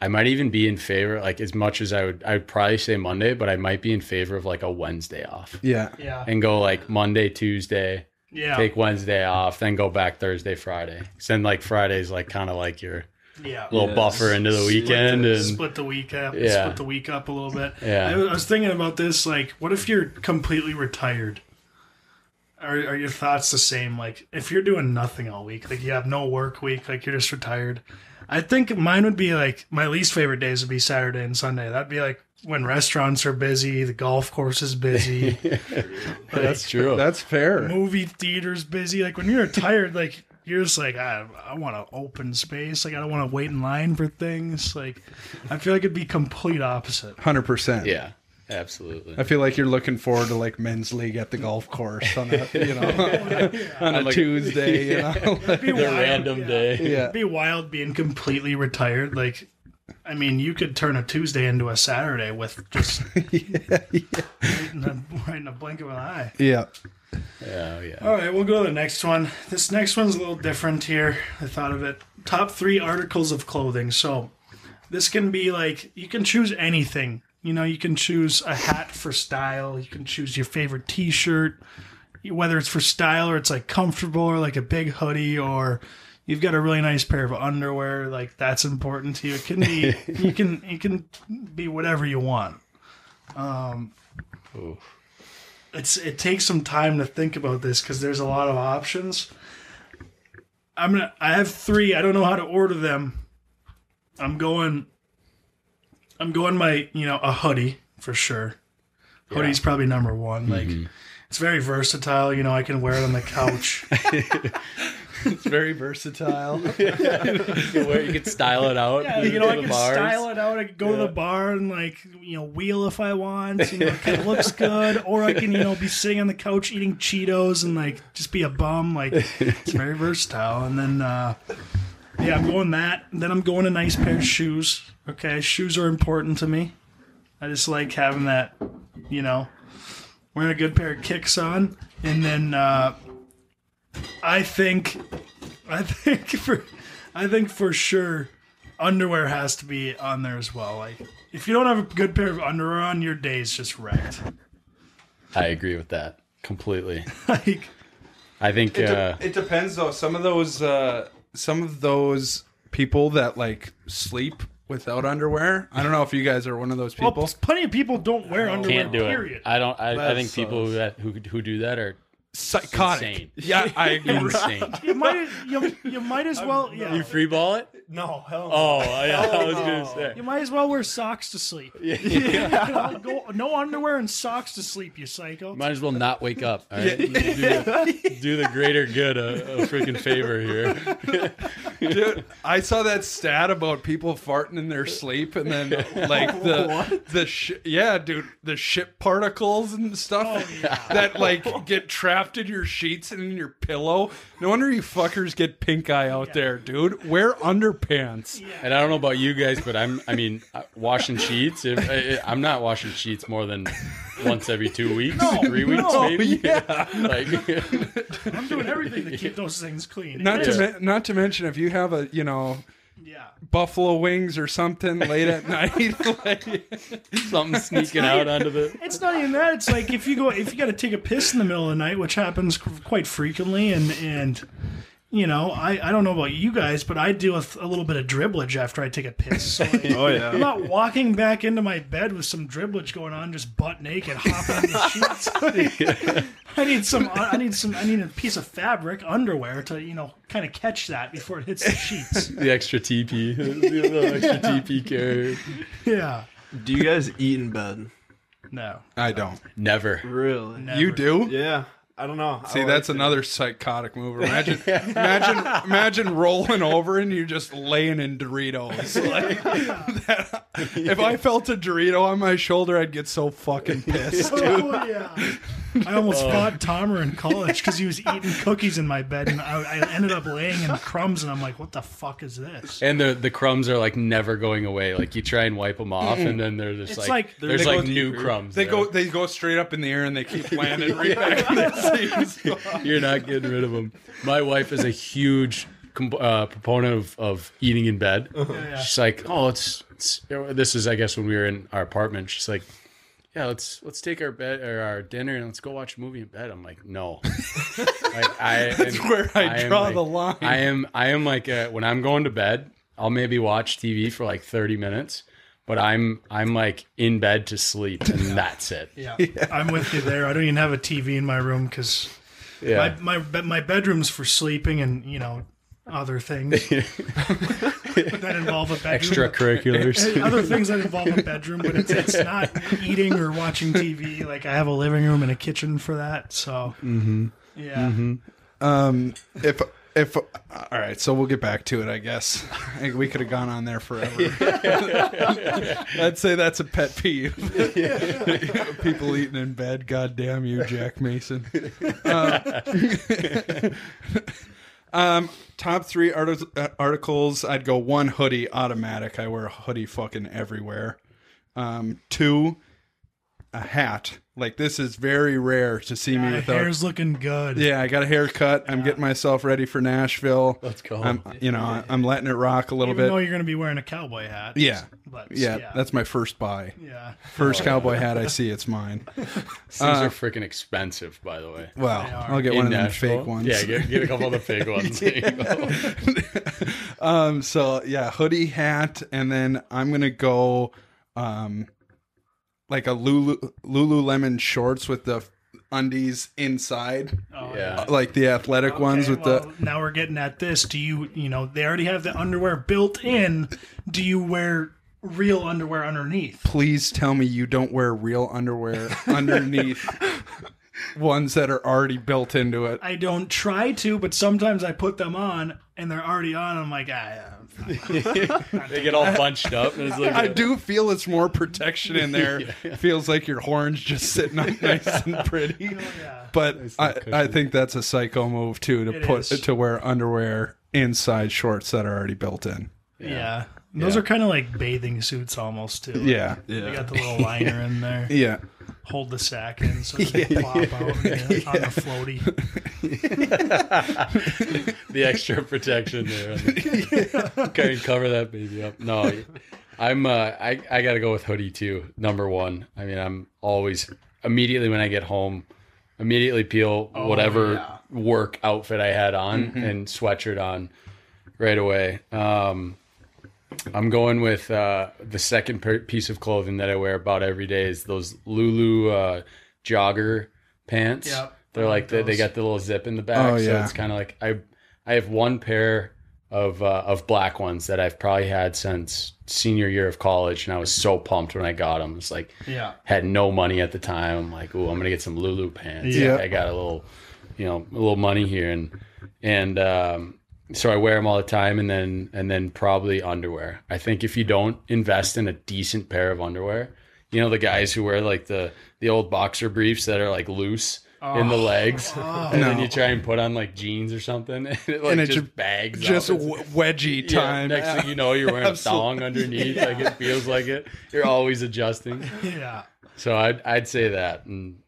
S3: I might even be in favor like as much as I would I would probably say Monday, but I might be in favor of like a Wednesday off.
S4: Yeah,
S2: yeah,
S3: And go like Monday, Tuesday,
S2: yeah,
S3: take Wednesday off, then go back Thursday, Friday. 'Cause then like Friday's like kind of like your
S2: yeah.
S3: little
S5: Yeah.
S3: buffer into the weekend and
S2: split the week up.
S3: Yeah.
S2: Split the week up a little bit.
S3: Yeah.
S2: I was, I was thinking about this. Like, what if you're completely retired? Are, are your thoughts the same? Like, if you're doing nothing all week, like you have no work week, like you're just retired. I think mine would be like my least favorite days would be Saturday and Sunday. That'd be like when restaurants are busy, the golf course is busy,
S3: that's true.
S4: that's fair.
S2: movie theaters busy. Like when you're tired, like you're just like I, I want to open space. Like I don't want to wait in line for things. Like I feel like it'd be complete opposite.
S4: Hundred percent.
S3: yeah. Absolutely.
S4: I feel like you're looking forward to like men's league at the golf course on a you know on a
S3: Like-
S4: Tuesday. You know,
S2: It'd be
S3: The
S2: wild,
S3: random
S2: yeah.
S3: day.
S4: yeah.
S2: It'd be wild being completely retired. Like, I mean, you could turn a Tuesday into a Saturday with just right, in a, right in a blink of an eye.
S4: Yeah.
S3: Yeah, yeah.
S2: All right, we'll go to the next one. This next one's a little different here. I thought of it. Top three articles of clothing. So this can be like you can choose anything. You know, you can choose a hat for style. You can choose your favorite T-shirt, whether it's for style or it's like comfortable or like a big hoodie or you've got a really nice pair of underwear. Like that's important to you. It can be you can you can be whatever you want.
S3: Um, Ooh.
S2: it's it takes some time to think about this because there's a lot of options. I'm gonna. I have three. I don't know how to order them. I'm going. I'm going my you know a hoodie for sure. Hoodie's probably number one. Like it's very versatile. You know I can wear it on the couch.
S4: It's very versatile.
S3: You can wear- you could style it out.
S2: Yeah, you know, I can
S3: bars.
S2: style it out. I can go to the bar and like you know wheel if I want. You know, it looks good, or I can you know be sitting on the couch eating Cheetos and like just be a bum. Like it's very versatile. And then uh, yeah, I'm going that. Then I'm going a nice pair of shoes. Okay, shoes are important to me. I just like having that. You know, wearing a good pair of kicks on, and then uh, I think, I think for, I think for sure underwear has to be on there as well. Like, if you don't have a good pair of underwear on, your day's just wrecked.
S3: I agree with that completely.
S2: like,
S3: I think
S4: It,
S3: uh,
S4: it depends though. Some of those, uh, some of those people that like sleep without underwear. I don't know if you guys are one of those
S2: well,
S4: people.
S2: plenty of people don't wear underwear.
S3: can't do
S2: period.
S3: it. I don't. I, I
S5: That
S3: think people who, who who do that are
S4: Psychotic.
S3: insane.
S4: Yeah, I agree.
S3: insane.
S2: You might, you, you might as well, yeah.
S3: you free ball it?
S5: No, hell
S3: Oh, yeah. I was gonna say.
S2: You might as well wear socks to sleep. You know, go, no underwear and socks to sleep, you psycho.
S3: Might as well not wake up. All right? do, the, do the greater good a, a freaking favor here.
S4: Dude, I saw that stat about people farting in their sleep, and then like the the sh- yeah, dude, the shit particles and stuff oh, that like get trapped drafted your sheets and in your pillow. No wonder you fuckers get pink eye out there, dude. Wear underpants.
S3: And I don't know about you guys, but I'm. I mean, uh, washing sheets. If, I, I'm not washing sheets more than once every two weeks, three weeks,
S4: no,
S3: maybe.
S4: yeah.
S3: Like,
S2: I'm doing everything to keep those things clean.
S4: Not to
S2: Yeah.
S4: men- not to mention if you have a you know
S2: yeah.
S4: buffalo wings or something late at night, like,
S3: something sneaking out onto the.
S2: It's not even that. It's like if you go, if you got to take a piss in the middle of the night, which happens quite frequently, and and you know, I I don't know about you guys, but I deal with a little bit of dribblage after I take a piss. So like,
S5: Oh
S2: I'm not walking back into my bed with some dribblage going on, just butt naked, hopping on the sheets. I need some. I need some. I need a piece of fabric, underwear, to you know, kind of catch that before it hits the sheets.
S3: The extra TP, the little extra TP carrier.
S2: Yeah.
S5: Do you guys eat in bed?
S2: No.
S4: I don't.
S3: Never.
S5: Really?
S2: Never.
S4: You do?
S5: Yeah. I don't know.
S4: See,
S5: I
S4: that's
S5: like it.
S4: another psychotic move. Imagine, imagine, imagine rolling over and you're just laying in Doritos. Like, that- if I felt a Dorito on my shoulder, I'd get so fucking pissed.
S2: Oh yeah. I almost fought Tomer in college because he was eating cookies in my bed, and I, I ended up laying in crumbs, and I'm like, "What the fuck is this?"
S3: And the the crumbs are like never going away. Like you try and wipe them off, and then they're just
S2: It's
S3: like,
S2: like-
S3: there's
S4: They go
S3: like new
S4: deeper.
S3: crumbs.
S4: They
S3: there.
S4: go, they go straight up in the air and they keep landing right back in the seats.
S3: You're not getting rid of them. My wife is a huge com- uh, proponent of, of eating in bed.
S2: yeah.
S3: She's like, oh, it's, it's this is I guess when we were in our apartment. She's like, yeah, let's let's take our bed or our dinner and let's go watch a movie in bed. I'm like, no. like I
S4: That's where I
S3: am
S4: draw
S3: like-
S4: the line.
S3: I am I am like uh when I'm going to bed, I'll maybe watch TV for like 30 minutes. But I'm I'm like in bed to sleep and that's it.
S2: Yeah. I'm with you there. I don't even have a TV in my room because
S3: Yeah.
S2: my my my bedroom's for sleeping and you know other things that involve a bedroom.
S3: Extracurriculars.
S2: Other things that involve a bedroom, but it's it's not eating or watching TV. Like I have a living room and a kitchen for that. So yeah.
S4: Um, if if all right, so we'll get back to it. I guess I think we could have gone on there forever. I'd say that's a pet peeve. People eating in bed. God damn you, Jack Mason. Um, um, top three arti- uh, articles. I'd go one hoodie, automatic. I wear a hoodie fucking everywhere. Um, two, a hat. Like this is very rare to see me
S2: My
S4: without.
S2: hair's looking good.
S4: Yeah, I got a haircut. I'm getting myself ready for Nashville.
S3: Let's go.
S4: I'm, you know, I'm letting it rock a little
S2: Even though
S4: bit.
S2: you're going to be wearing a cowboy hat.
S4: Yeah,
S2: But
S4: yeah,
S2: yeah.
S4: that's my first buy.
S2: yeah.
S4: First cowboy hat I see, it's mine.
S3: Things are freaking expensive, by the way.
S4: Well,
S2: are.
S4: I'll get
S3: In
S4: one of them
S3: Nashville.
S4: fake ones.
S3: Yeah, get, get a couple of the fake ones. There you go.
S4: Um. So yeah, hoodie, hat, and then I'm gonna go, um, like a Lulu Lululemon shorts with the undies inside,
S2: Oh,
S3: Yeah.
S4: like the athletic ones with
S2: well,
S4: the.
S2: now we're getting at this. Do you, you know, they already have the underwear built in. Do you wear real underwear underneath?
S4: Please tell me you don't wear real underwear underneath ones that are already built into it.
S2: I don't try to, but sometimes I put them on and they're already on. I'm like, ah, yeah, I'm fine.
S3: They get all bunched up. And it's like
S4: I do feel it's more protection in there. Feels like your horns just sitting up nice and pretty.
S2: Oh, yeah.
S4: But I, I think that's a psycho move too to
S2: It
S4: put
S2: is.
S4: to wear underwear inside shorts that are already built in.
S2: Yeah. Those
S3: Yeah.
S2: are kind of like bathing suits almost too.
S4: Yeah.
S2: They
S5: Yeah.
S2: got the little liner in there.
S4: Yeah.
S2: Hold the sack in so they pop out yeah, on the floaty.
S3: the extra protection there. Can you cover that baby up? No, I'm. Uh, I I got to go with hoodie too. Number one. I mean, I'm always immediately when I get home, immediately peel whatever
S2: yeah.
S3: work outfit I had on and sweatshirt on right away. Um, I'm going with uh, the second piece of clothing that I wear about every day is those Lulu uh, jogger pants.
S2: Yep,
S3: They're like,
S2: like
S3: they, they got the little zip in the back,
S4: Oh,
S3: so
S4: yeah.
S3: it's kind of like I I have one pair of uh, of black ones that I've probably had since senior year of college, and I was so pumped when I got them. It's like
S2: Yeah.
S3: had no money at the time. I'm like, oh, I'm gonna get some Lulu pants.
S4: Yeah.
S3: I got a little, you know, a little money here, and and um, so I wear them all the time, and then and then probably underwear. I think if you don't invest in a decent pair of underwear, you know, the guys who wear like the the old boxer briefs that are like loose. in the oh. legs, oh. and then you try and put on like jeans or something, and it like
S4: And it
S3: just
S4: ju-
S3: bags.
S4: Just
S3: up.
S4: w- wedgie
S3: Yeah,
S4: time.
S3: next thing you know, you're wearing a thong underneath. Like it feels like it. You're always adjusting.
S2: Yeah.
S3: So I'd I'd say that. And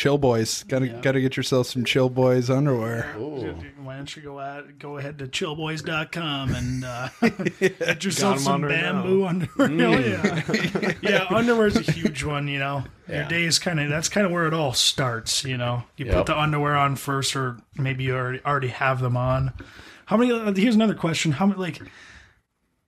S4: chill boys. Gotta gotta get yourself some chill boys underwear.
S3: ooh,
S2: Why don't you go out go ahead to chillboys.com and uh, get yourself
S5: 'em
S2: some
S5: on right now.
S2: bamboo underwear. Oh, yeah. yeah, underwear's a huge one, you know. Your day is kind of that's kind of where it all starts, you know. You
S3: Yep.
S2: put the underwear on first or maybe you already already have them on. How many uh, here's another question. How many like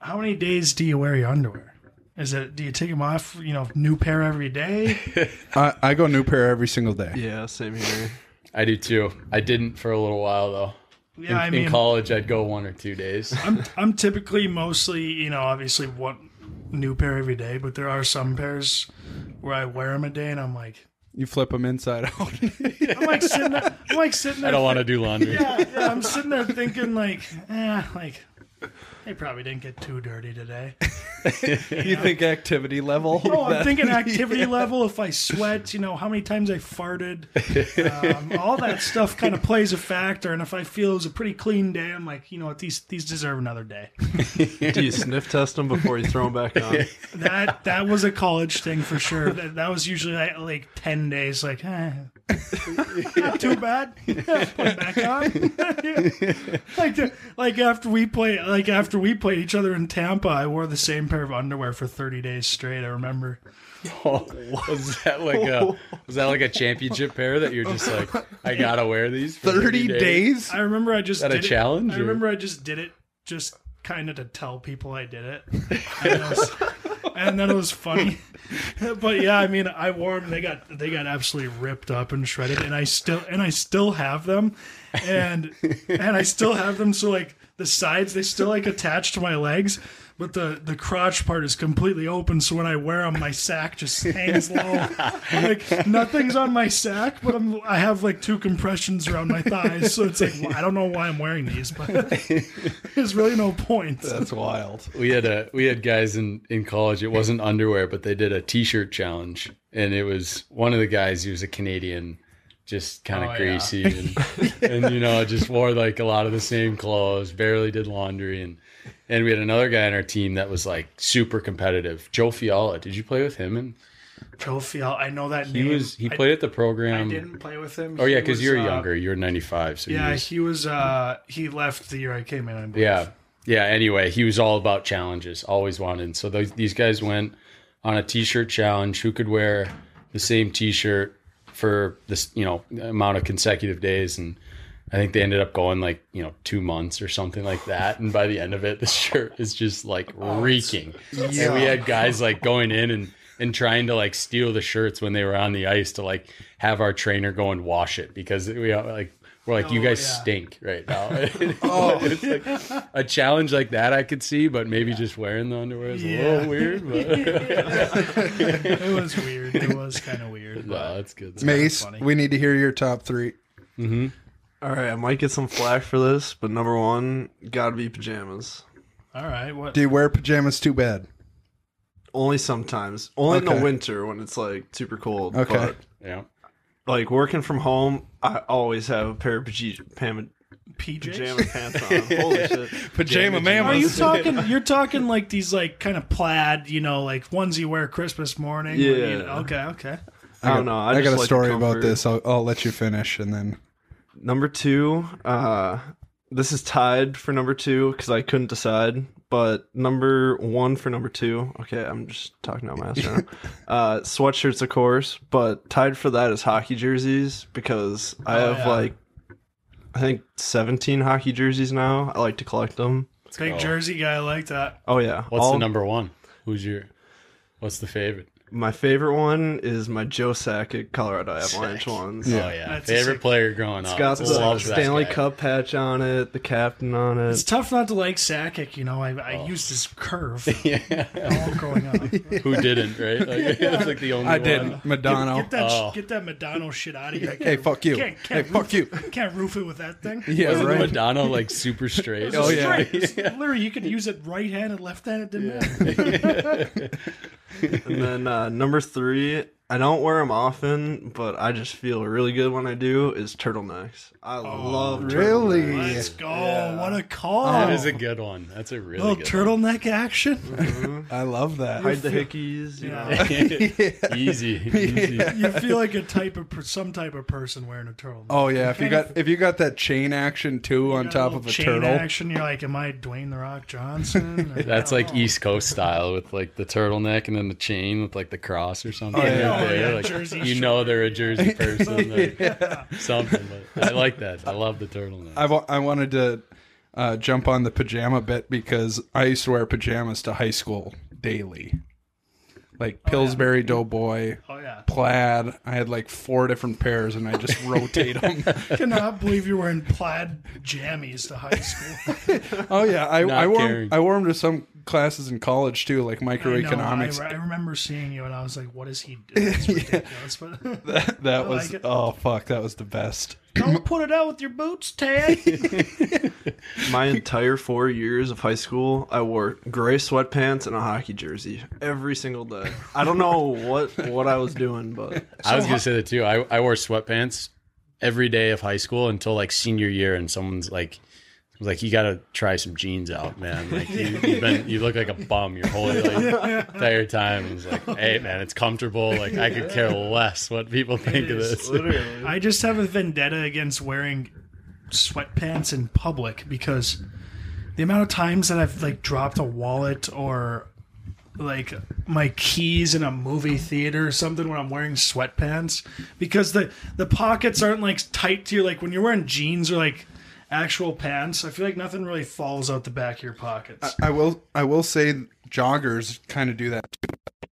S2: how many days do you wear your underwear? Is it do you take them off, you know, new pair every day?
S4: I, I go new pair every single day.
S5: Yeah, same here.
S3: I do too. I didn't for a little while though.
S2: Yeah,
S3: in,
S2: I mean
S3: in college, I'd go one or two days.
S2: I'm I'm typically mostly, you know, obviously one new pair every day, but there are some pairs where I wear them a day and I'm like,
S4: You flip them inside out.
S2: I'm like sitting there, I'm like sitting there.
S3: I don't want to do laundry.
S2: Yeah, yeah, I'm sitting there thinking like, eh, like they probably didn't get too dirty today.
S4: you think activity level?
S2: Oh, I'm thinking activity level. If I sweat, you know, how many times I farted, um, all that stuff kind of plays a factor. And if I feel it was a pretty clean day, I'm like, you know what, these these deserve another day.
S5: Do you sniff test them before you throw them back on?
S2: That that was a college thing for sure. That, that was usually like, like ten days. Like, eh, not too bad. Put it back on. like like after we play like after we played each other in Tampa, I wore the same pair of underwear for thirty days straight. I remember.
S3: Oh, was that like a was that like a championship pair that you're just like I gotta wear these for
S4: 30 days?
S2: I remember I just
S3: that a
S2: did it-
S3: challenge,
S2: I remember I just did it just kind of to tell people I did it, and, was, and then it was funny. But yeah, I mean, I wore them. They got they got absolutely ripped up and shredded, and I still and I still have them, and and I still have them. So like the sides, they still like attach to my legs. But the, the crotch part is completely open, so when I wear them, my sack just hangs low. Like nothing's on my sack, but I'm I have like two compressions around my thighs, so it's like well, I don't know why I'm wearing these, but there's really no point.
S4: That's wild.
S3: we had a we had guys in in college it wasn't underwear but they did a t-shirt challenge and it was one of the guys he was a canadian just kind of
S2: Oh, yeah.
S3: greasy and, and you know just wore like a lot of the same clothes barely did laundry and and we had another guy on our team that was like super competitive joe fiala did you play with him and
S2: Joe fiala I know that
S3: he
S2: name.
S3: was he
S2: I-
S3: played at the program I,
S2: didn't play with him.
S3: oh yeah because you're
S2: uh,
S3: younger you're 95 so
S2: Yeah,
S3: he was,
S2: he was. uh He left the year I came in. I believe.
S3: Yeah. Yeah. Anyway, he was all about challenges, always wanted. So those, these guys went on a t shirt challenge who could wear the same t shirt for this, you know, amount of consecutive days. And I think they ended up going like, you know, two months or something like that. And by the end of it, the shirt is just like oh, reeking. And we had guys like going in and, and trying to like steal the shirts when they were on the ice to like have our trainer go and wash it because we are like, we're like, you
S2: Oh,
S3: guys
S2: yeah.
S3: stink right now. Oh. it's like a challenge like that I could see, but maybe just wearing the underwear is a little weird. But
S2: it was weird. It was kind of weird.
S3: no,
S2: but-
S3: that's good.
S4: Mace,
S2: funny.
S4: we need to hear your top three. Mm-hmm.
S5: All right, I might get some flack for this, but number one, gotta be pajamas.
S2: All right. What?
S4: Do you wear pajamas too bad?
S5: Only sometimes. Only in the winter when it's like super cold.
S4: Okay.
S5: But
S3: Yeah.
S5: Like working from home, I always have a pair of paja- pajama,
S2: PJs?
S5: pajama pants on. Holy shit.
S4: Pajama
S2: Are
S4: mamas.
S2: you talking? You're talking like these like kind of plaid, you know, like ones you wear Christmas morning. where you
S5: Yeah.
S2: know- okay. Okay.
S5: I don't know. I,
S4: I,
S5: just
S4: got a
S5: like the
S4: story about
S5: comfort.
S4: this. I'll, I'll let you finish and then.
S5: Number two, uh, this is tied for number two because I couldn't decide. But number one for number two, okay, I'm just talking out my ass right now. Uh, sweatshirts, of course, but tied for that is hockey jerseys because I
S2: Oh,
S5: have
S2: yeah.
S5: like, I think 17 hockey jerseys now. I like to collect them.
S2: Big Jersey guy, I like that.
S5: Oh yeah,
S3: What's
S5: All-
S3: the number one? Who's your? What's the favorite?
S5: My favorite one is my Joe Sakic Colorado Avalanche ones.
S3: Oh yeah,
S2: That's a
S3: favorite
S2: sick-
S3: player growing up.
S5: It's got the
S3: Loves that
S5: Stanley
S3: guy.
S5: Cup patch on it, the captain on it.
S2: It's
S5: it.
S2: tough not to like Sakic. You know, I, I oh. used his curve all growing up.
S3: Who didn't? Right? Like, It's like the only
S4: I
S3: one.
S4: did. Modano.
S2: Get that,
S3: Oh.
S2: get that Modano shit out of here. I
S4: Hey,
S2: can't-
S4: fuck you.
S2: Can't,
S4: Hey,
S2: can't
S4: fuck
S2: roof,
S4: you.
S2: Can't roof it with that thing.
S4: Yeah,
S3: Wasn't
S4: right.
S3: Modano like super straight?
S4: Oh, yeah.
S2: Right. It's Literally, you could use it right-handed, and left-handed. Didn't matter.
S5: And then uh, number three, I don't wear them often, but I just feel really good when I do. Is turtlenecks. I
S2: Oh,
S5: love
S4: really?
S5: turtlenecks.
S2: Let's go. What a call.
S3: That is a good one. That's a really
S2: little
S3: good
S2: turtleneck action. Mm-hmm.
S4: I love that.
S5: Hide the hickeys. You know.
S3: one. easy, easy.
S2: you feel like a type of per- some type of person wearing a turtleneck.
S4: Oh yeah, if you
S2: Kind
S4: got if you got that chain action too on top
S2: little
S4: of a
S2: chain
S4: turtle.
S2: action. You're like, am I Dwayne the Rock Johnson?
S3: That's like. East Coast style with like the turtleneck and then the chain with like the cross or something.
S4: Oh, yeah.
S3: Right
S2: Oh,
S3: there.
S2: yeah,
S3: Like,
S2: Jersey
S3: you
S2: Shore.
S3: know they're a Jersey person or something. But I like that. I love the turtleneck.
S4: I wa- I wanted to uh, jump on the pajama bit because I used to wear pajamas to high school daily, like Pillsbury Doughboy,
S2: Oh yeah.
S4: plaid. I had like four different pairs, and I just rotate them.
S2: Cannot believe you're wearing plaid jammies to high school.
S4: Oh yeah, I, I wore 'em-
S3: caring.
S4: I wore them to some classes in college too, like
S2: I, know,
S4: microeconomics.
S2: I, I remember seeing you and I was like, what is he doing? It's ridiculous. But
S4: that that was
S2: like
S4: oh fuck, that was the best.
S2: don't put it out with your boots, Tad.
S5: My entire four years of high school, I wore gray sweatpants and a hockey jersey every single day. I don't know what what I was doing, but
S3: I was gonna say that too. I, I wore sweatpants every day of high school until like senior year, and someone's like, was like, you got to try some jeans out, man. Like you, you've been, you look like a bum your whole like, entire time. It was like, hey, man, it's comfortable. Like I could care less what people think of this.
S2: I just have a vendetta against wearing sweatpants in public because the amount of times that I've like dropped a wallet or like my keys in a movie theater or something when I'm wearing sweatpants because the the pockets aren't like tight to you like when you're wearing jeans or like actual pants I feel like nothing really falls out the back of your pockets.
S4: I will I will say joggers kind of do that too.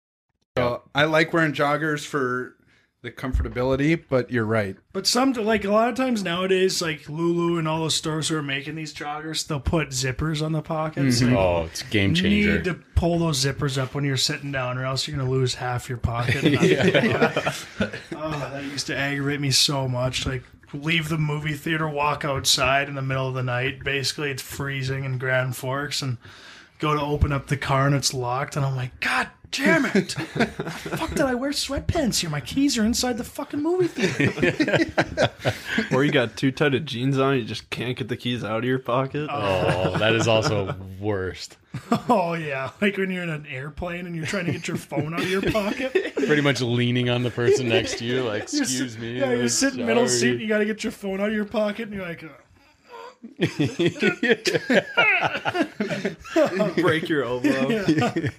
S4: So I like wearing joggers for the comfortability, but you're right.
S2: But some like a lot of times nowadays, like Lulu and all those stores who are making these joggers, they'll put zippers on the pockets. Mm-hmm. Like,
S3: Oh, it's game changer.
S2: you
S3: changer.
S2: need to pull those zippers up when you're sitting down, or else you're gonna lose half your pocket. oh, that used to aggravate me so much. Like leave the movie theater, walk outside in the middle of the night. Basically, it's freezing in Grand Forks, and go to open up the car and it's locked, and I'm like, God damn it! Fuck, did I wear sweatpants here? My keys are inside the fucking movie theater.
S5: or you got too tight of jeans on, you just can't get the keys out of your pocket.
S3: Oh, that is also worst.
S2: Oh yeah, like when you're in an airplane and you're trying to get your phone out of your pocket.
S3: Pretty much leaning on the person next to you, like,
S2: You're
S3: excuse
S2: sit-
S3: me.
S2: Yeah, you're
S3: like,
S2: sitting middle seat. And you got to get your phone out of your pocket, and you're like, uh,
S5: Break your elbow.
S3: Yeah,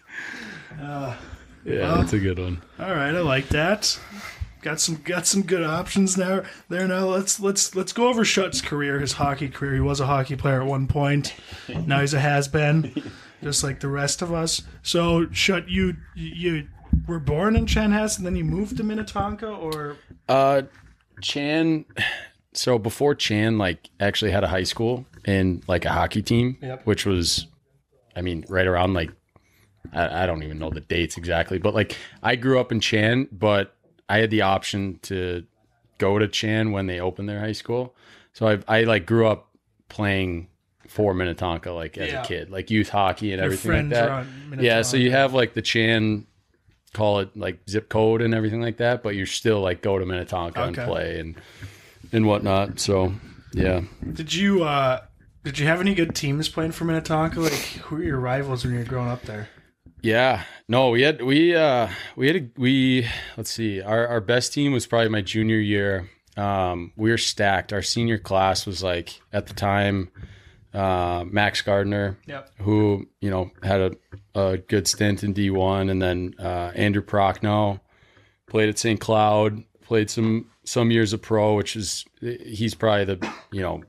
S3: that's a good one.
S2: "All right, I like that." Got some got some good options now. There now. Let's let's let's go over Schutt's career, his hockey career. He was a hockey player at one point. Now he's a has been, just like the rest of us. So Shutt, you you were born in Chanhassen, and then you moved to Minnetonka, or
S3: Uh, Chan. So before Chan, like actually had a high school and like a hockey team,
S2: Yep.
S3: which was, I mean, right around like, I, I don't even know the dates exactly, but like I grew up in Chan, but I had the option to go to Chan when they opened their high school. So I, I like grew up playing for Minnetonka, like as
S2: Yeah.
S3: a kid, like youth hockey and
S2: your
S3: everything like that. Yeah, so you have like the Chan, call it like zip code and everything like that, but you're still like go to Minnetonka and play and and whatnot. So yeah,
S2: Did you uh did you have any good teams playing for Minnetonka? Like who were your rivals when you were growing up there?
S3: Yeah. No, we had we uh we had a we let's see our our best team was probably my junior year. Um, we were stacked. Our senior class was like at the time, uh, Max Gardner,
S2: Yep.
S3: who you know had a, a good stint in D1, and then uh, Andrew Prochnow played at St. Cloud, played some some years of pro, which is he's probably the you know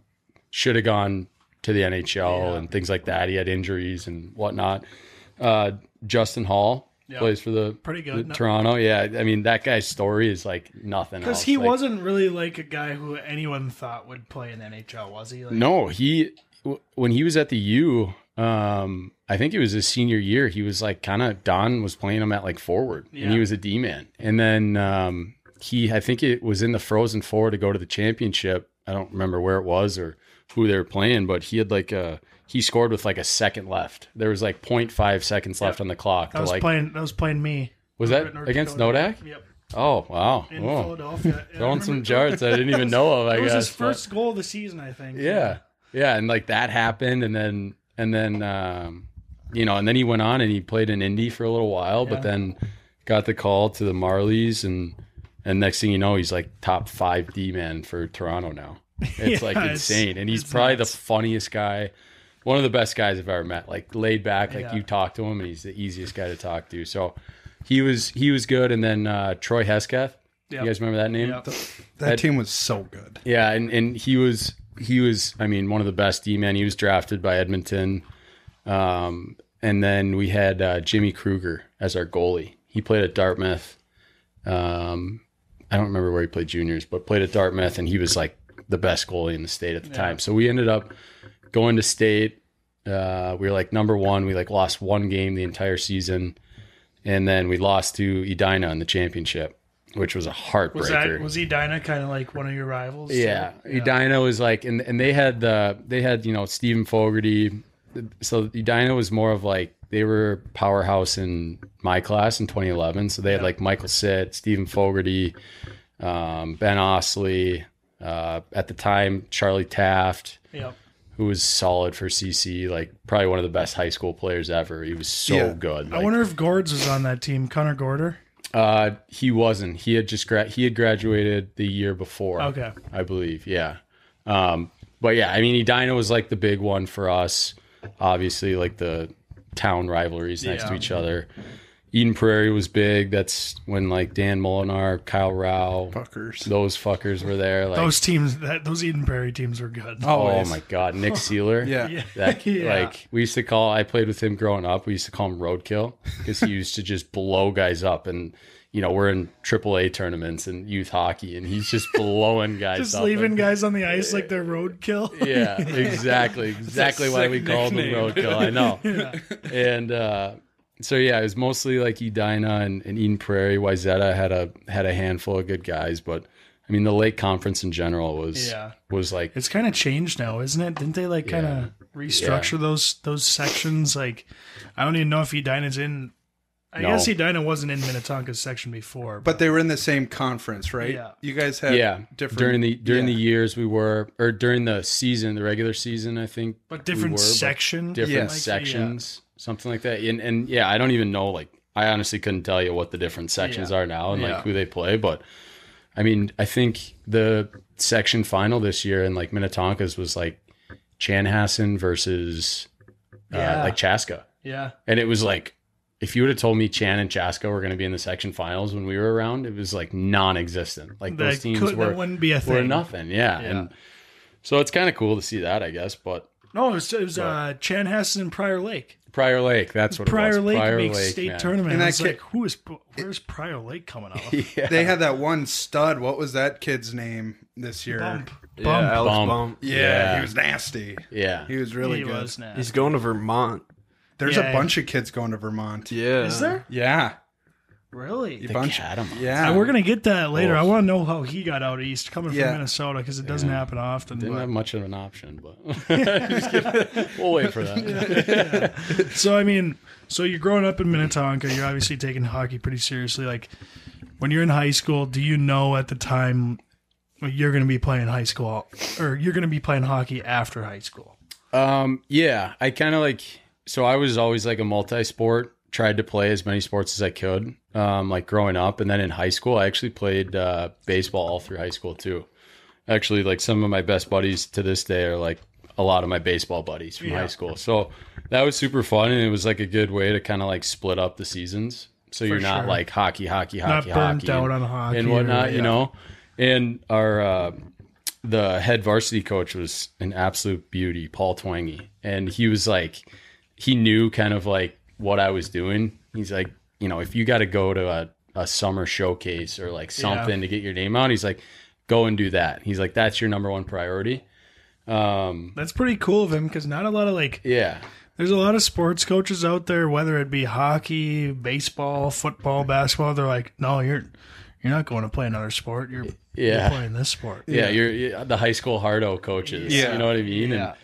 S3: should have gone to the NHL and things like that. He had injuries and whatnot. Uh, Justin Holl plays for the
S2: Pretty good.
S3: the Toronto. Yeah, I mean that guy's story is like nothing.
S2: Because he
S3: Like,
S2: wasn't really like a guy who anyone thought would play in the NHL, was he? Like,
S3: No, he w- when he was at the U, um, I think it was his senior year. He was like kind of Don was playing him at like forward, and he was a D man. And then um, he, I think it was in the Frozen Four to go to the championship. I don't remember where it was or who they were playing, but he had like a he scored with like a second left. There was like 0.5 seconds left on the clock.
S2: that was
S3: like
S2: playing. That was playing me.
S3: was that
S2: North
S3: against
S2: Dakota.
S3: Nodak?
S2: Yep.
S3: Oh wow!
S2: in
S3: Oh.
S2: Philadelphia. I
S3: Throwing some jarts I didn't even know of. I
S2: It was
S3: guess
S2: his
S3: but-
S2: first goal of the season, I think.
S3: Yeah, yeah, and like that happened, and then and then um, you know, and then he went on and he played in Indy for a little while, but then got the call to the Marlies, and and next thing you know, he's like top five D man for Toronto now. It's
S2: Yeah,
S3: like
S2: it's-
S3: insane, and he's probably
S2: nuts.
S3: the funniest guy. One of the best guys I've ever met. Like laid back, like
S2: Yeah.
S3: you talk to him, and he's the easiest guy to talk to. So he was he was good, and then uh, Troy Hesketh.
S2: Yep.
S3: You guys remember that name?
S2: Yep.
S4: That team was so good.
S3: Yeah, and, and he was he was I mean one of the best D men. He was drafted by Edmonton, um, and then we had uh, Jimmy Kruger as our goalie. He played at Dartmouth. Um, I don't remember where he played juniors, but played at Dartmouth, and he was like the best goalie in the state at the time. So we ended up going to state. Uh, we were like number one. We like lost one game the entire season, and then we lost to Edina in the championship, which was a heartbreaker.
S2: Was that was Edina kind of like one of your rivals?
S3: Yeah,
S2: too?
S3: Edina was like, and and they had the they had you know Steven Fogarty, so Edina was more of like they were powerhouse in my class in 2011. So they had like Michael Sitt, Steven Fogarty, um, Ben Osley, uh, at the time Charlie Taft,
S2: Yep.
S3: Who was solid for CC, like probably one of the best high school players ever. He was so
S4: Yeah.
S3: good.
S2: I wonder if Gords was on that team. Connor Gorder.
S3: uh, he wasn't. He had just gra- he had graduated the year before.
S2: Okay.
S3: I believe. Yeah. Um, but yeah, I mean, Edina was like the big one for us. Obviously, like the town rivalries next to each other. Eden Prairie was big. That's when like Dan Molenaar, Kyle Rau,
S4: Fuckers.
S3: those fuckers were there. Like,
S2: Those teams, that those Eden Prairie teams were good.
S3: oh
S4: Always.
S3: my god, Nick Seeler.
S4: Yeah.
S2: Yeah.
S3: That
S2: Yeah.
S3: like we used to call. I played with him growing up. We used to call him Roadkill because he used to just blow guys up and. You know, we're in AAA tournaments and youth hockey, and he's just blowing guys up.
S2: Just
S3: up.
S2: leaving
S3: and-
S2: guys on the ice like they're roadkill.
S3: yeah, exactly, exactly why we
S4: sick
S3: called him. Roadkill. I know. And uh, so yeah, it was mostly like Edina and, and Eden Prairie. Wayzata had a had a handful of good guys, but I mean the Lake Conference in general was
S2: Yeah.
S3: was like
S2: It's kind of changed now, isn't it? Didn't they like kind of restructure those those sections? Like, I don't even know if Edina's in. I
S3: No.
S2: guess Edina wasn't in Minnetonka's section before,
S4: But they were in the same conference, right?
S2: Yeah.
S4: You guys had
S3: yeah
S4: different
S3: during the during
S4: yeah.
S3: the years we were or during the season the regular season I think
S2: but different
S3: we were, but
S2: section,
S3: different
S4: Yeah.
S2: Like,
S3: sections something like that and and yeah I don't even know like I honestly couldn't tell you what the different sections
S2: Yeah.
S3: are now and
S2: Yeah.
S3: like who they play but I mean I think the section final this year in like Minnetonka's was like Chanhassen versus uh,
S2: Yeah.
S3: like Chaska
S2: Yeah,
S3: and it was like if you would have told me Chan and Chaska were going to be in the section finals when we were around, it was like non-existent. Like those teams
S2: could,
S3: were
S2: wouldn't be a
S3: were
S2: thing.
S3: nothing. Yeah.
S2: Yeah.
S3: And so it's kind of cool to see that, I guess. But
S2: No, it was, it was uh, Chanhassen and Prior Lake.
S3: Prior Lake, that's what
S2: Prior
S3: it was.
S2: Lake
S3: Prior
S2: makes
S3: Lake,
S2: state
S3: man.
S2: tournament.
S4: And
S2: I
S4: that
S2: was
S4: kid-
S2: like, who is where's Prior Lake coming off?
S3: Yeah.
S4: They had that one stud. What was that kid's name this year?
S2: Bump,
S5: Yeah,
S2: bump.
S5: Alex
S3: Bump.
S5: Bump.
S4: Yeah,
S3: Yeah.
S4: he was nasty.
S3: yeah.
S4: He was really
S2: he
S4: good.
S2: was nasty.
S5: He's going to Vermont.
S4: There's
S2: Yeah.
S4: a bunch of kids going to Vermont.
S5: Yeah.
S2: Is there
S4: Yeah,
S2: really?
S4: a
S3: The
S4: bunch.
S3: Catamount.
S4: Yeah,
S2: And we're gonna get that later. I want to know how he got out east, coming
S4: Yeah.
S2: from Minnesota, because it doesn't happen often.
S3: Didn't
S2: but-
S3: have much of an option, but Just kidding. we'll wait for that.
S2: So I mean, so you're growing up in Minnetonka. You're obviously taking hockey pretty seriously. Like when you're in high school, do you know at the time you're going to be playing high school, or you're going to be playing hockey after high school?
S3: Um, yeah, I kind of like. So I was always like a multi-sport. Tried to play as many sports as I could. Um, like growing up, and then in high school, I actually played uh, baseball all through high school too. Actually, like some of my best buddies to this day are like a lot of my baseball buddies from
S2: Yeah.
S3: high school. So that was super fun, and it was like a good way to kind of like split up the seasons. So you're not
S2: sure.
S3: like hockey, hockey,
S2: Not
S3: hockey,
S2: burnt
S3: hockey,
S2: out
S3: and-
S2: on hockey
S3: and
S2: or-
S3: whatnot.
S2: yeah.
S3: You know, and our uh, the head varsity coach was an absolute beauty, Paul Twangy, and he was like, he knew kind of like what I was doing. He's like, you know, if you got to go to a, a summer showcase or like something to get your name out, he's like, go and do that. He's like, that's your number one priority. Um,
S2: That's pretty cool of him because not a lot of like.
S3: yeah,
S2: There's a lot of sports coaches out there, whether it be hockey, baseball, football, basketball. They're like, no, you're you're not going to play another sport. You're,
S3: Yeah.
S2: you're playing this sport.
S3: yeah, you're, you're the high school hardo coaches.
S4: Yeah.
S3: you know what I mean.
S2: Yeah.
S3: And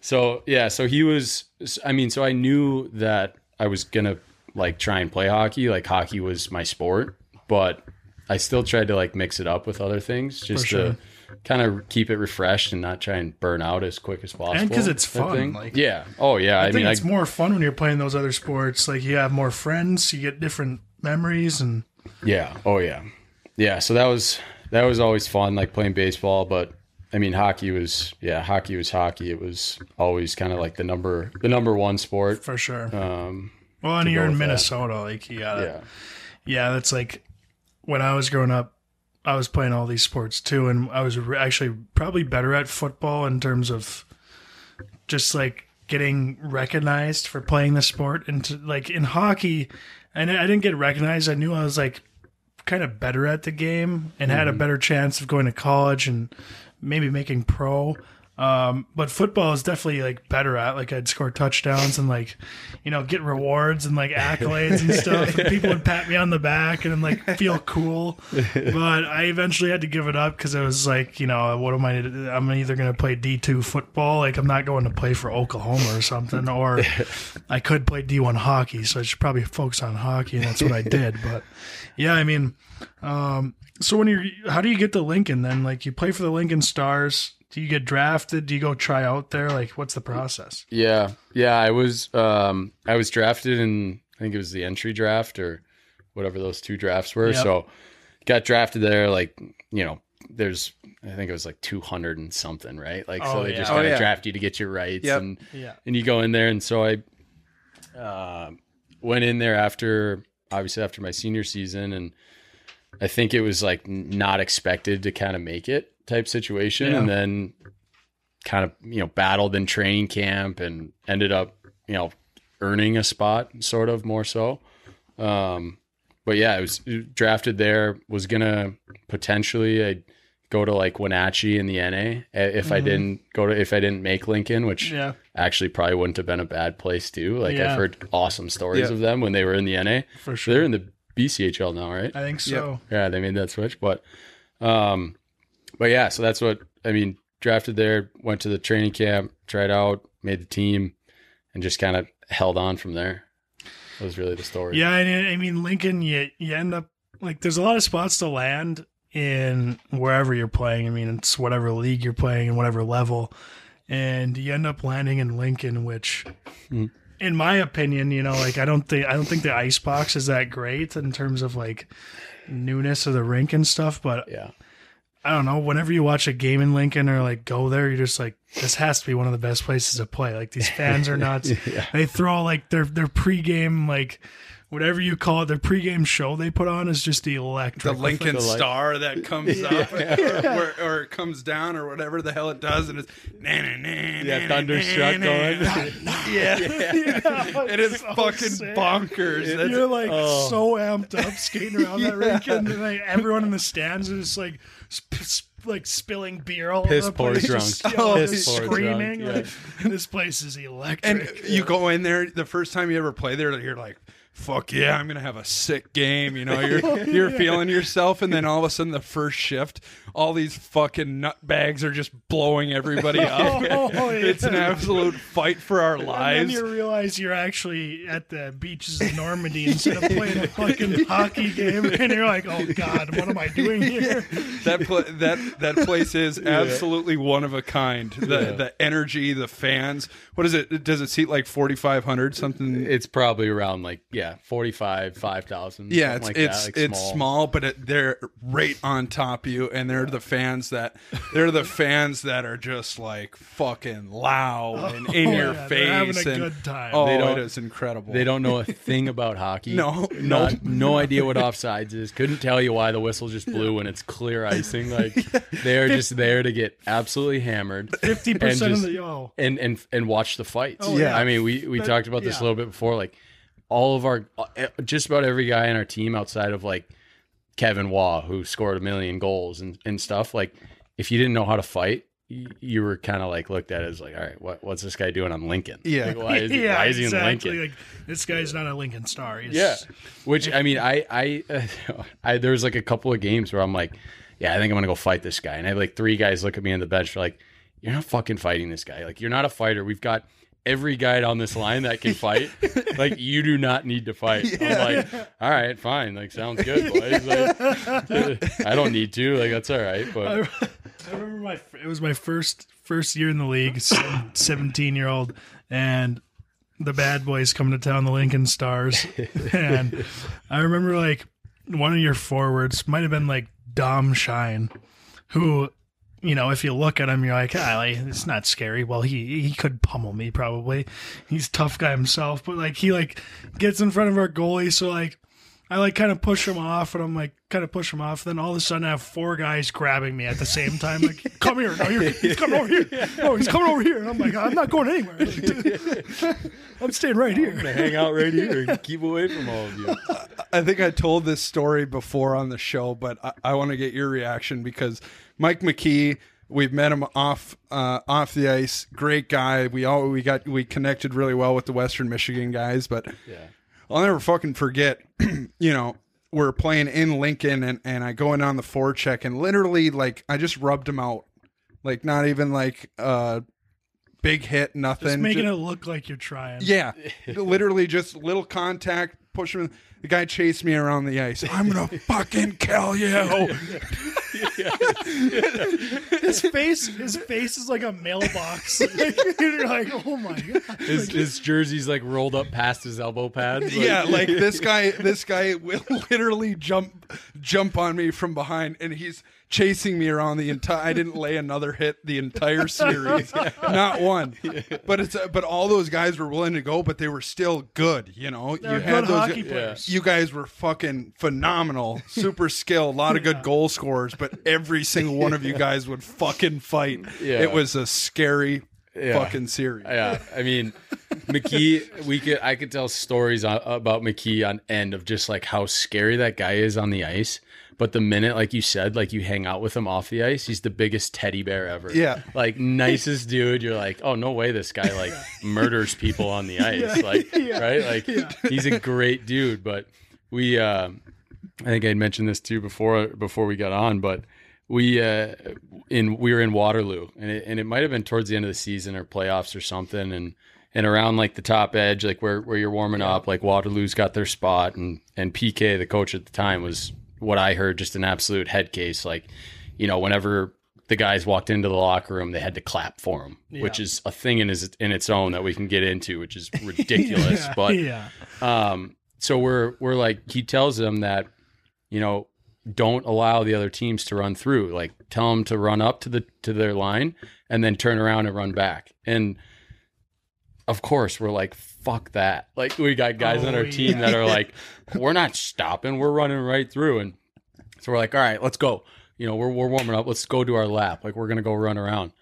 S3: so yeah, so he was. I mean, so I knew that I was gonna like try and play hockey. Like hockey was my sport, but I still tried to like mix it up with other things just
S2: sure.
S3: to kind of keep it refreshed and not try and burn out as quick as possible.
S2: 'cause it's fun, like-
S3: yeah. Oh yeah. I,
S2: I, think
S3: mean,
S2: it's
S3: I,
S2: more fun when you're playing those other sports. Like you have more friends, you get different memories, and
S3: Yeah. Oh yeah. Yeah. So that was that was always fun, like playing baseball. But I mean, hockey was yeah, hockey was hockey. It was always kind of like the number the number one sport.
S2: for sure.
S3: Um,
S2: well, and you're in
S3: with that.
S2: Minnesota, like you got
S3: yeah.
S2: yeah, that's like when I was growing up, I was playing all these sports too, and I was re- actually probably better at football in terms of just like getting recognized for playing the sport. And to, like in hockey, and I didn't get recognized. I knew I was like kind of better at the game and had a better chance of going to college and maybe making pro. Um, but football is definitely like better at like I'd score touchdowns and like, you know, get rewards and like accolades and stuff. And people would pat me on the back and like feel cool. But I eventually had to give it up because it was like, you know, what am I? I'm either going to play D2 football, like I'm not going to play for Oklahoma or something, or I could play D1 hockey. So I should probably focus on hockey, and that's what I did. But yeah, I mean, um, so when you're, how do you get to Lincoln then? Like you play for the Lincoln Stars. Do you get drafted? Do you go try out there? Like what's the process?
S3: Yeah, yeah. I was um I was drafted in I think it was the entry draft or whatever those two drafts were.
S2: Yep.
S3: So got drafted there. Like you know, there's I think it was like 200 and something, right? Like so
S2: Oh,
S3: they
S2: yeah.
S3: just
S4: Oh,
S3: kind of
S4: yeah.
S3: draft you to get your rights
S4: Yep.
S3: and
S2: Yeah.
S3: and you go in there. And so I uh, went in there after obviously after my senior season and. I think it was like not expected to kind of make it type situation,
S2: Yeah.
S3: and then kind of you know battled in training camp and ended up you know earning a spot sort of more so um but yeah i was drafted there was gonna potentially i'd go to like wenatchee in the na if i
S2: Mhm.
S3: didn't go to if i didn't make lincoln which
S2: Yeah.
S3: Actually probably wouldn't have been a bad place too like
S2: Yeah.
S3: i've heard awesome stories
S4: Yeah.
S3: of them when they were in the na
S2: For sure.
S3: they're in the bchl now right
S2: I think so.
S3: yeah, they made that switch. But um but yeah, so that's what I mean, drafted there, went to the training camp, tried out, made the team, and just kind of held on from there. That was really the story.
S2: Yeah, and I mean Lincoln, you you end up like there's a lot of spots to land in wherever you're playing. I mean, it's whatever league you're playing and whatever level, and you end up landing in Lincoln, which,
S3: Mm.
S2: in my opinion, you know, like I don't think I don't think the ice box is that great in terms of like newness of the rink and stuff, but
S3: Yeah.
S2: I don't know. Whenever you watch a game in Lincoln or like go there, you're just like, this has to be one of the best places to play. Like these fans are nuts.
S3: Yeah.
S2: They throw like their their pregame like whatever you call it, their pregame show they put on is just the electric.
S4: the Lincoln
S3: the light-
S4: Star that comes up or, or it comes down or whatever the hell it does, and it's na, na, na,
S3: Yeah, thunderstruck going.
S4: na. Yeah, it is
S2: so
S4: fucking
S2: sick.
S4: bonkers. That's-
S2: You're like
S3: Oh.
S2: so amped up skating around that rink, and then, like, everyone in the stands is just like, sp- sp- like spilling beer all
S3: Piss
S2: over the place,
S3: drunk.
S2: just,
S4: Oh, piss
S3: poor
S2: screaming.
S3: drunk,
S2: Like, this place is electric.
S4: and you go in there the first time you ever play there, you're like. Fuck yeah! I'm gonna have a sick game. You know, you're you're feeling yourself, and then all of a sudden, the first shift, all these fucking nutbags are just blowing everybody up.
S2: Oh,
S4: It's an absolute fight for our
S2: And then
S4: lives.
S2: you realize you're actually at the beaches of Normandy instead of playing a fucking hockey game, and you're like, "Oh God, what am I doing here?"
S4: that pla that that place is absolutely one of a kind. The
S3: Yeah.
S4: the energy, the fans. What is it? Does it seat like forty five hundred something?
S3: It's probably around like yeah, 45, 5,000.
S4: yeah, it's
S3: like
S4: it's
S3: that, like
S4: it's small, but it, they're right on top of you, and they're the fans that they're the fans that are just like fucking loud oh, and in
S2: Oh,
S4: your
S2: yeah,
S4: face
S2: they're having a
S4: and
S2: good time.
S4: oh,
S3: They don't-
S4: is incredible.
S3: They don't know a thing about hockey.
S4: No,
S3: Not,
S4: no.
S3: no idea what offsides is. Couldn't tell you why the whistle just blew when it's clear icing. Like they're just there to get absolutely hammered.
S2: Fifty
S3: and
S2: percent of
S3: just-
S2: the oh,
S3: and and and watch the fights.
S2: Oh,
S4: yeah.
S3: I mean, we we
S2: That-
S3: talked about this
S2: yeah.
S3: a little bit before. Like all of our, just about every guy on our team outside of like Kevin Waugh, who scored a million goals and and stuff. Like if you didn't know how to fight. You were kind of like looked at as like, all right, what, what's this guy doing on Lincoln?
S4: Yeah.
S3: Like, why is, he-
S2: yeah,
S3: why is he
S2: exactly.
S3: in Lincoln?
S2: Like this guy's not a Lincoln Star. He's,
S3: Yeah, which I mean, I I, uh, I there was like a couple of games where I'm like, yeah, I think I'm gonna go fight this guy, and I have like three guys look at me on the bench, like, you're not fucking fighting this guy. Like you're not a fighter. We've got every guy on this line that can fight, like you do not need to fight. I'm like, all right, fine, like sounds good, boys. Like, I don't need to, like that's all right. But
S2: I, I remember my it was my first first year in the league, seventeen year old, and the bad boys coming to town, the Lincoln Stars, and I remember like one of your forwards might have been like Dom Shine, who. You know, if you look at him, you're like, ah, like, it's not scary. Well, he he could pummel me probably. He's a tough guy himself, but like he like gets in front of our goalie, so like I like kind of push him off, and I'm like kind of push him off. Then all of a sudden, I have four guys grabbing me at the same time. Like, come here! No, you're, he's coming over here! No, he's coming over here! And I'm like, I'm not going anywhere. I'm staying right here.
S3: I'm gonna hang out right here and keep away from all of you.
S4: I think I told this story before on the show, but I, I want to get your reaction because Mike McKee, we've met him off uh, off the ice. Great guy. We all we got we connected really well with the Western Michigan guys, but
S3: Yeah.
S4: I'll never fucking forget. you know, we're playing in Lincoln, and and I go in on the forecheck, and literally like I just rubbed him out, like not even like uh big hit, nothing.
S2: Just making
S4: Ju-
S2: it look like you're trying.
S4: yeah, literally just little contact, push him. The guy chased me around the ice. I'm gonna fucking kill you.
S2: His face, his face is like a mailbox. you're like, oh my god.
S3: His, his jersey's like rolled up past his elbow pads. like-
S4: yeah, like this guy. This guy will literally jump jump on me from behind, and he's chasing me around the entire. I didn't lay another hit the entire series, not one. But it's uh, but all those guys were willing to go, but they were still good. You know,
S2: They're
S4: you had
S2: good
S4: those.
S2: hockey players.
S4: You guys were fucking phenomenal, super skilled, a lot of good goal scorers, but every single one of you guys would fucking fight.
S3: Yeah.
S4: It was a scary
S3: Yeah.
S4: fucking series.
S3: Yeah, I mean, McKee. We could I could tell stories on, about McKee on end of just like how scary that guy is on the ice. But the minute, like you said, like you hang out with him off the ice, he's the biggest teddy bear ever.
S4: Yeah.
S3: like nicest dude. You're like, oh no way, this guy like murders people on the ice. Like, right? Like he's a great dude. But we, um, I think I mentioned this too before before we got on, but we uh in we were in Waterloo and it, and it might have been towards the end of the season or playoffs or something and and around like the top edge like where where you're warming up like Waterloo's got their spot and and PK the coach at the time was what I heard just an absolute head case like you know whenever the guys walked into the locker room they had to clap for him which is a thing in his in its own that we can get into which is ridiculous
S2: Yeah,
S3: but
S2: yeah.
S3: um, so we're we're like he tells them that you know don't allow the other teams to run through. Like tell them to run up to the to their line and then turn around and run back. And of course we're like fuck that. Like we got guys on
S2: Oh,
S3: our team that are like we're not stopping. We're running right through and so we're like all right, let's go. You know, we're we're warming up. Let's go to our lap. Like we're going to go run around.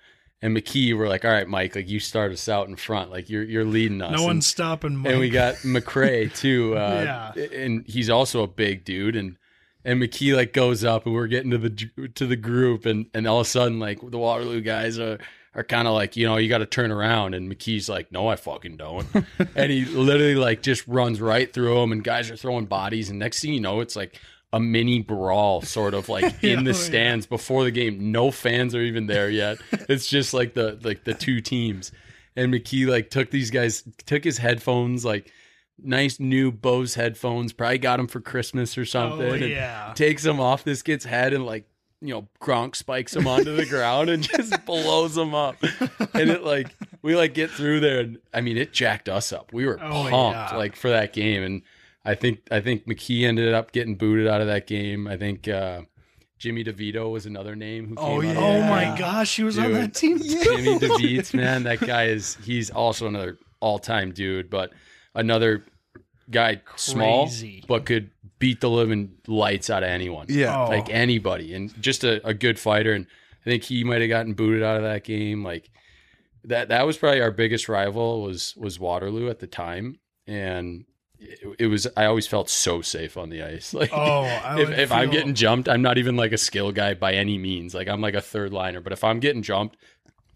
S3: And McKee, we're like, all right, Mike, like you start us out in front, like you're you're leading us.
S2: No
S3: And-
S2: one's stopping Mike.
S3: and we got McRae too. Uh, and he's also a big dude. And and McKee like goes up, and we're getting to the to the group, and and all of a sudden like the Waterloo guys are are kind of like you know you got to turn around, and McKee's like, no, I fucking don't, and he literally like just runs right through them, and guys are throwing bodies, and next thing you know, it's like. A mini brawl, sort of like in
S2: Yeah,
S3: the
S2: oh, yeah.
S3: stands before the game. No fans are even there yet. It's just like the like the two teams, and McKee like took these guys, took his headphones, like nice new Bose headphones, probably got them for Christmas or oh, something.
S2: Oh,
S3: and
S2: yeah.
S3: takes them off this kid's head and like you know Gronk spikes him onto the ground and just blows him up. And it like we like get through there and I mean it jacked us up. We were
S2: Oh,
S3: pumped
S2: yeah.
S3: like for that game and I think I think McKee ended up getting booted out of that game. I think uh Jimmy DeVito was another name who came
S4: Oh, yeah.
S2: Oh my gosh, he was on that team too.
S3: Jimmy DeVito, man, that guy is he's also another all-time dude, but another guy small but could beat the living lights out of anyone.
S4: Yeah.
S2: Oh.
S3: Like anybody and just a, a good fighter and I think he might have gotten booted out of that game like that that was probably our biggest rival was was Waterloo at the time and it, it was I always felt so safe on the ice. Like
S2: Oh, I
S3: if,
S2: would
S3: if I'm getting jumped, I'm not even like a skill guy by any means. Like I'm like a third liner, but if I'm getting jumped,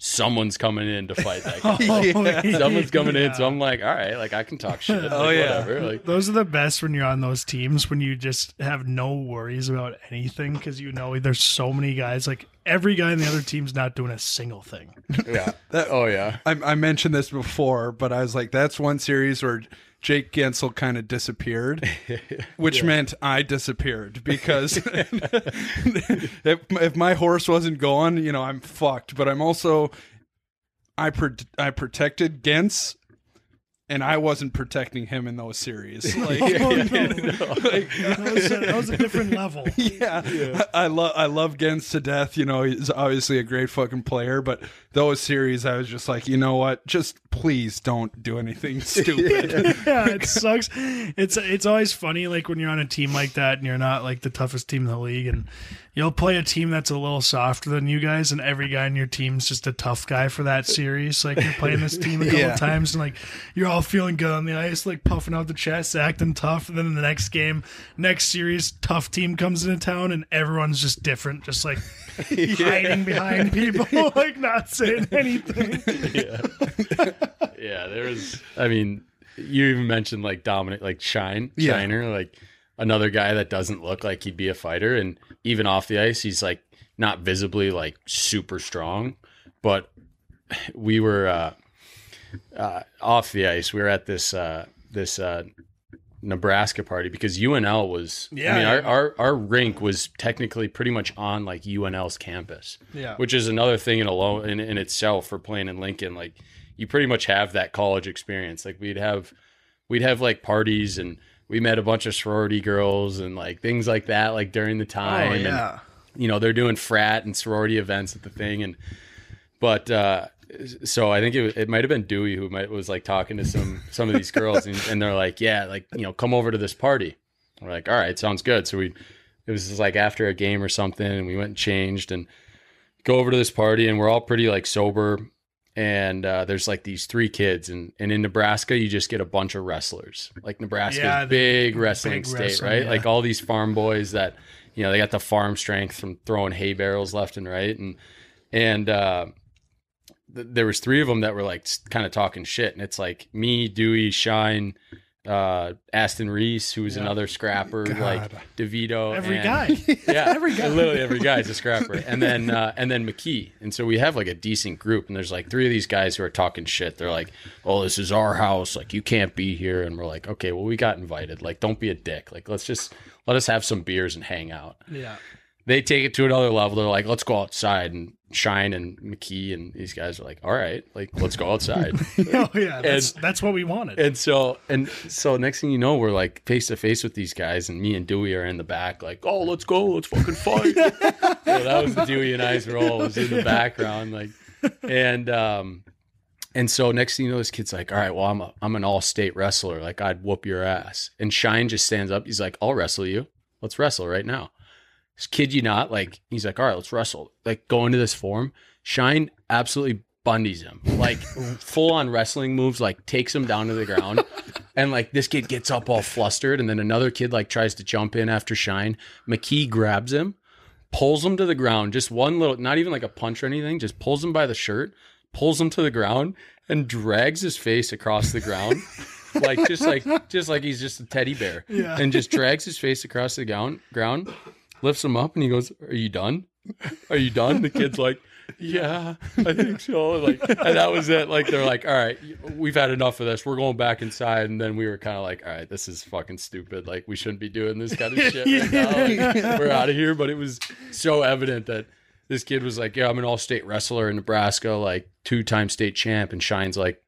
S3: someone's coming in to fight that guy.
S2: Oh,
S3: Someone's coming in, so I'm like, all right, like I can talk shit. Oh, like,
S4: Oh, yeah.
S3: whatever. Like,
S2: Those are the best when you're on those teams when you just have no worries about anything because you know there's so many guys like every guy in the other team's not doing a single thing.
S3: Yeah. that, oh yeah.
S4: I, I mentioned this before, but I was like, that's one series where Jake Guentzel kind of disappeared, which meant I disappeared because if, if my horse wasn't going, you know, I'm fucked. But I'm also I pro- I protected Guentz. And I wasn't protecting him in those series. Like,
S2: Oh, no. Like, that, was a, that was a different level.
S4: yeah, I, I love I love Guentz to death. You know, he's obviously a great fucking player, but those series, I was just like, you know what? Just please don't do anything stupid.
S2: yeah, it sucks. It's it's always funny like when you're on a team like that and you're not like the toughest team in the league and you'll play a team that's a little softer than you guys and every guy in your team's just a tough guy for that series. Like you're playing this team a couple
S4: Yeah.
S2: times and like you're all feeling good on the ice, like puffing out the chest, acting tough, and then in the next game, next series, tough team comes into town and everyone's just different, just like hiding behind people, like not saying anything.
S3: Yeah, there was. I mean, you even mentioned like Dominic, like Shine,
S4: Yeah.
S3: Shiner, like another guy that doesn't look like he'd be a fighter, and even off the ice, he's like not visibly like super strong, but we were uh, uh, off the ice. We were at this uh, this uh, Nebraska party because UNL was.
S2: Yeah, I
S3: mean, our,
S2: yeah.
S3: our our rink was technically pretty much on like UNL's campus
S2: Yeah.
S3: which is another thing in alone in, in itself for playing in Lincoln. Like you pretty much have that college experience. Like we'd have we'd have like parties and we met a bunch of sorority girls and like things like that like during the time.
S2: Oh
S3: And,
S2: yeah.
S3: you know, they're doing frat and sorority events at the thing and but uh so I think it, it might have been Dewey who might was like talking to some some of these girls and, and they're like, yeah, like you know, come over to this party. We're like, all right, sounds good. So we it was just like after a game or something, and we went and changed and go over to this party, and we're all pretty like sober. And uh, there's like these three kids, and, and in Nebraska, you just get a bunch of wrestlers. Like Nebraska,
S2: Yeah,
S3: big wrestling
S2: big
S3: state,
S2: wrestling,
S3: right?
S2: yeah.
S3: Like all these farm boys that, you know, they got the farm strength from throwing hay barrels left and right, and and uh, th- there was three of them that were like kind of talking shit, and it's like me, Dewey, Shine, uh, Aston Reese, who who's another scrapper, like DeVito,
S2: Every
S3: and-
S2: guy.
S3: yeah,
S2: Every guy.
S3: literally every guy is a scrapper, and then uh, and then McKee, and so we have like a decent group, and there's like three of these guys who are talking shit. They're like, "Oh, this is our house, like you can't be here," and we're like, "Okay, well we got invited, like don't be a dick, like let's just let us have some beers and hang out."
S2: Yeah.
S3: They take it to another level. They're like, "Let's go outside," and Shine and McKee and these guys are like, "All right, like let's go outside."
S2: Oh yeah. That's that's what we wanted.
S3: And so and so next thing you know, we're like face to face with these guys, and me and Dewey are in the back, like, oh, let's go, let's fucking fight. so that was Dewey and I's role was in the background, like, and um, and so next thing you know, this kid's like, all right, well, I'm a I'm an all state wrestler, like I'd whoop your ass. And Shine just stands up, he's like, I'll wrestle you, let's wrestle right now. Kid you not, like, he's like, all right, let's wrestle. Like, go into this form. Shine absolutely bundies him, like full on wrestling moves, like takes him down to the ground. And like this kid gets up all flustered, and then another kid like tries to jump in after Shine. McKee grabs him, pulls him to the ground, just one little, not even like a punch or anything, just pulls him by the shirt, pulls him to the ground, and drags his face across the ground. like just like just like he's just a teddy bear.
S2: Yeah.
S3: And just drags his face across the ground ground, lifts him up and he goes, Are you done? Are you done? The kid's like, Yeah, I think so. Like and that was it. Like they're like, All right, we've had enough of this. We're going back inside. And then we were kind of like, All right, this is fucking stupid. Like we shouldn't be doing this kind of shit right now. Like, we're out of here. But it was so evident that this kid was like, Yeah, I'm an all state wrestler in Nebraska, like two time state champ, and Shine's like,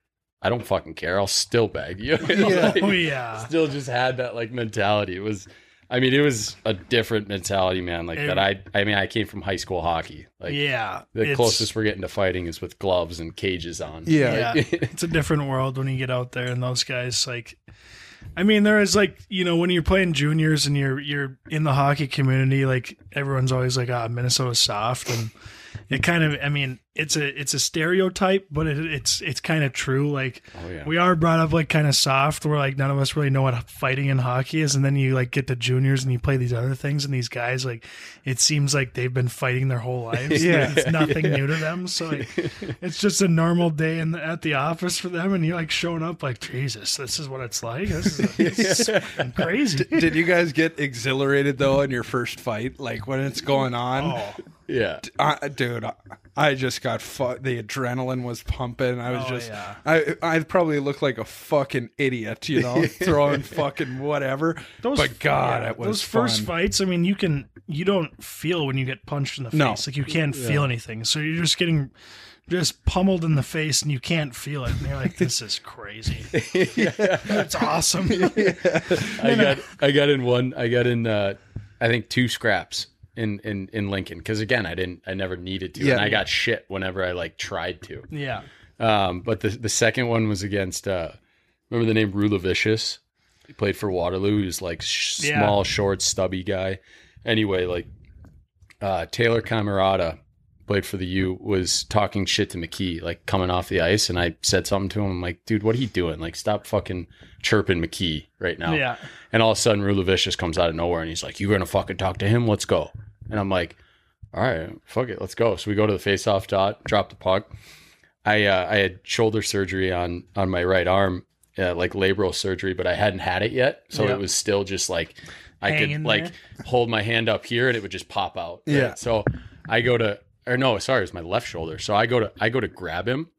S3: I don't fucking care. I'll still bag you. Like,
S2: oh yeah.
S3: still just had that like mentality. It was, I mean, it was a different mentality, man. Like that. I, I mean, I came from high school hockey. Like
S2: yeah.
S3: the closest we're getting to fighting is with gloves and cages on.
S4: Yeah.
S2: yeah, it's a different world when you get out there and those guys like I mean there is like you know when you're playing juniors and you're you're in the hockey community like everyone's always like ah Minnesota's soft and it kind of I mean it's a it's a stereotype, but it, it's it's kind of true. Like
S3: Oh, yeah.
S2: we are brought up like kind of soft, where like none of us really know what fighting in hockey is, and then you like get to juniors and you play these other things, and these guys like it seems like they've been fighting their whole lives.
S4: Yeah.
S2: it's nothing new to them. So like, it's just a normal day in the, at the office for them, and you're like showing up like Jesus, this is what it's like. This is, fucking crazy.
S4: Did you guys get exhilarated though in your first fight? Like when it's going on?
S2: Oh,
S3: Yeah.
S4: Uh, I, dude, I, I just got fu- the adrenaline was pumping. I was
S2: Oh,
S4: just,
S2: yeah.
S4: I, I probably looked like a fucking idiot, you know, throwing fucking whatever. but God,
S2: yeah,
S4: it was
S2: those first
S4: fun.
S2: fights. I mean, you can you don't feel when you get punched in the face.
S4: No.
S2: Like you can't feel anything. So you're just getting just pummeled in the face and you can't feel it. And you're like, this is crazy. It's awesome.
S3: I got I got in one. I got in uh, I think two scraps in in in Lincoln because again I didn't I never needed to
S4: Yeah.
S3: and I got shit whenever I like tried to.
S2: yeah.
S3: Um, but the the second one was against uh, remember the name Rula Vicious. He played for Waterloo. He was like sh-
S2: Yeah.
S3: small, short, stubby guy. Anyway, like uh, Taylor Cammarata played for the U was talking shit to McKee, like coming off the ice, and I said something to him. I'm like, dude, what are you doing? Like, stop fucking chirping McKee right now.
S2: Yeah.
S3: And all of a sudden, Rula Vicious comes out of nowhere, and he's like, "You're gonna fucking talk to him? Let's go." And I'm like, "All right, fuck it, let's go." So we go to the face-off dot, drop the puck. I uh, I had shoulder surgery on on my right arm, uh, like labral surgery, but I hadn't had it yet, so
S2: Yeah.
S3: it was still just like I
S2: Hanging
S3: could like hold my hand up here and it would just pop out. right?
S4: Yeah.
S3: So I go to or no, sorry, it's my left shoulder. So I go to I go to grab him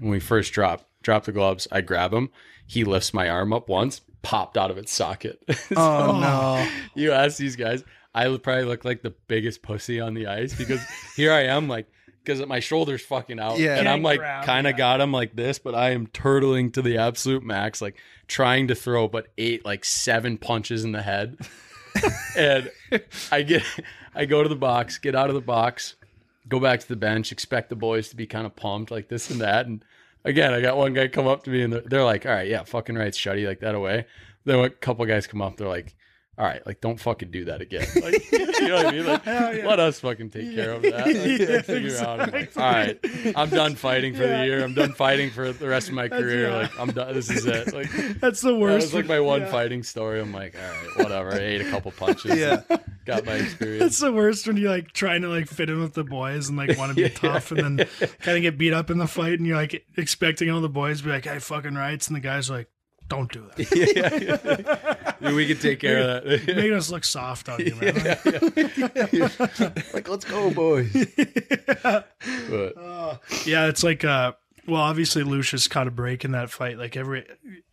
S3: when we first drop drop the gloves. I grab him. He lifts my arm up once, popped out of its socket.
S4: Oh no!
S3: you ask these guys, I would probably look like the biggest pussy on the ice because here I am, like, because my shoulder's fucking out,
S4: Yeah.
S3: and I'm like, kind of
S2: yeah.
S3: got him like this, but I am turtling to the absolute max, like trying to throw, but eight, like seven punches in the head, and I get, I go to the box, get out of the box, go back to the bench, expect the boys to be kind of pumped, like this and that, and again, I got one guy come up to me and they're, they're like, "All right, yeah, fucking right, Schutty like that away." Then a couple guys come up, they're like, "All right, like don't fucking do that again." Like, you know what I mean? Like, let us fucking take care of that. Like,
S2: Yeah,
S3: figure out. I'm like, all right, I'm done fighting for
S2: Yeah.
S3: the year. I'm done fighting for the rest of my career.
S2: yeah.
S3: Like, I'm done. This is it. Like,
S2: That's the
S3: that
S2: worst.
S3: was like my one
S2: yeah.
S3: fighting story. I'm like, all right, whatever. I ate a couple punches.
S4: Yeah.
S3: got my experience.
S2: That's the worst when you're like trying to like fit in with the boys and like want to be tough and then kind of get beat up in the fight and you're like expecting all the boys to be like, hey, fucking rights. And the guys are like, don't do that.
S3: Yeah, we can take care of that.
S2: Making us look soft on you, man.
S3: like, let's go, boys. But
S2: Yeah, it's like uh well, obviously Lucius caught a break in that fight. Like every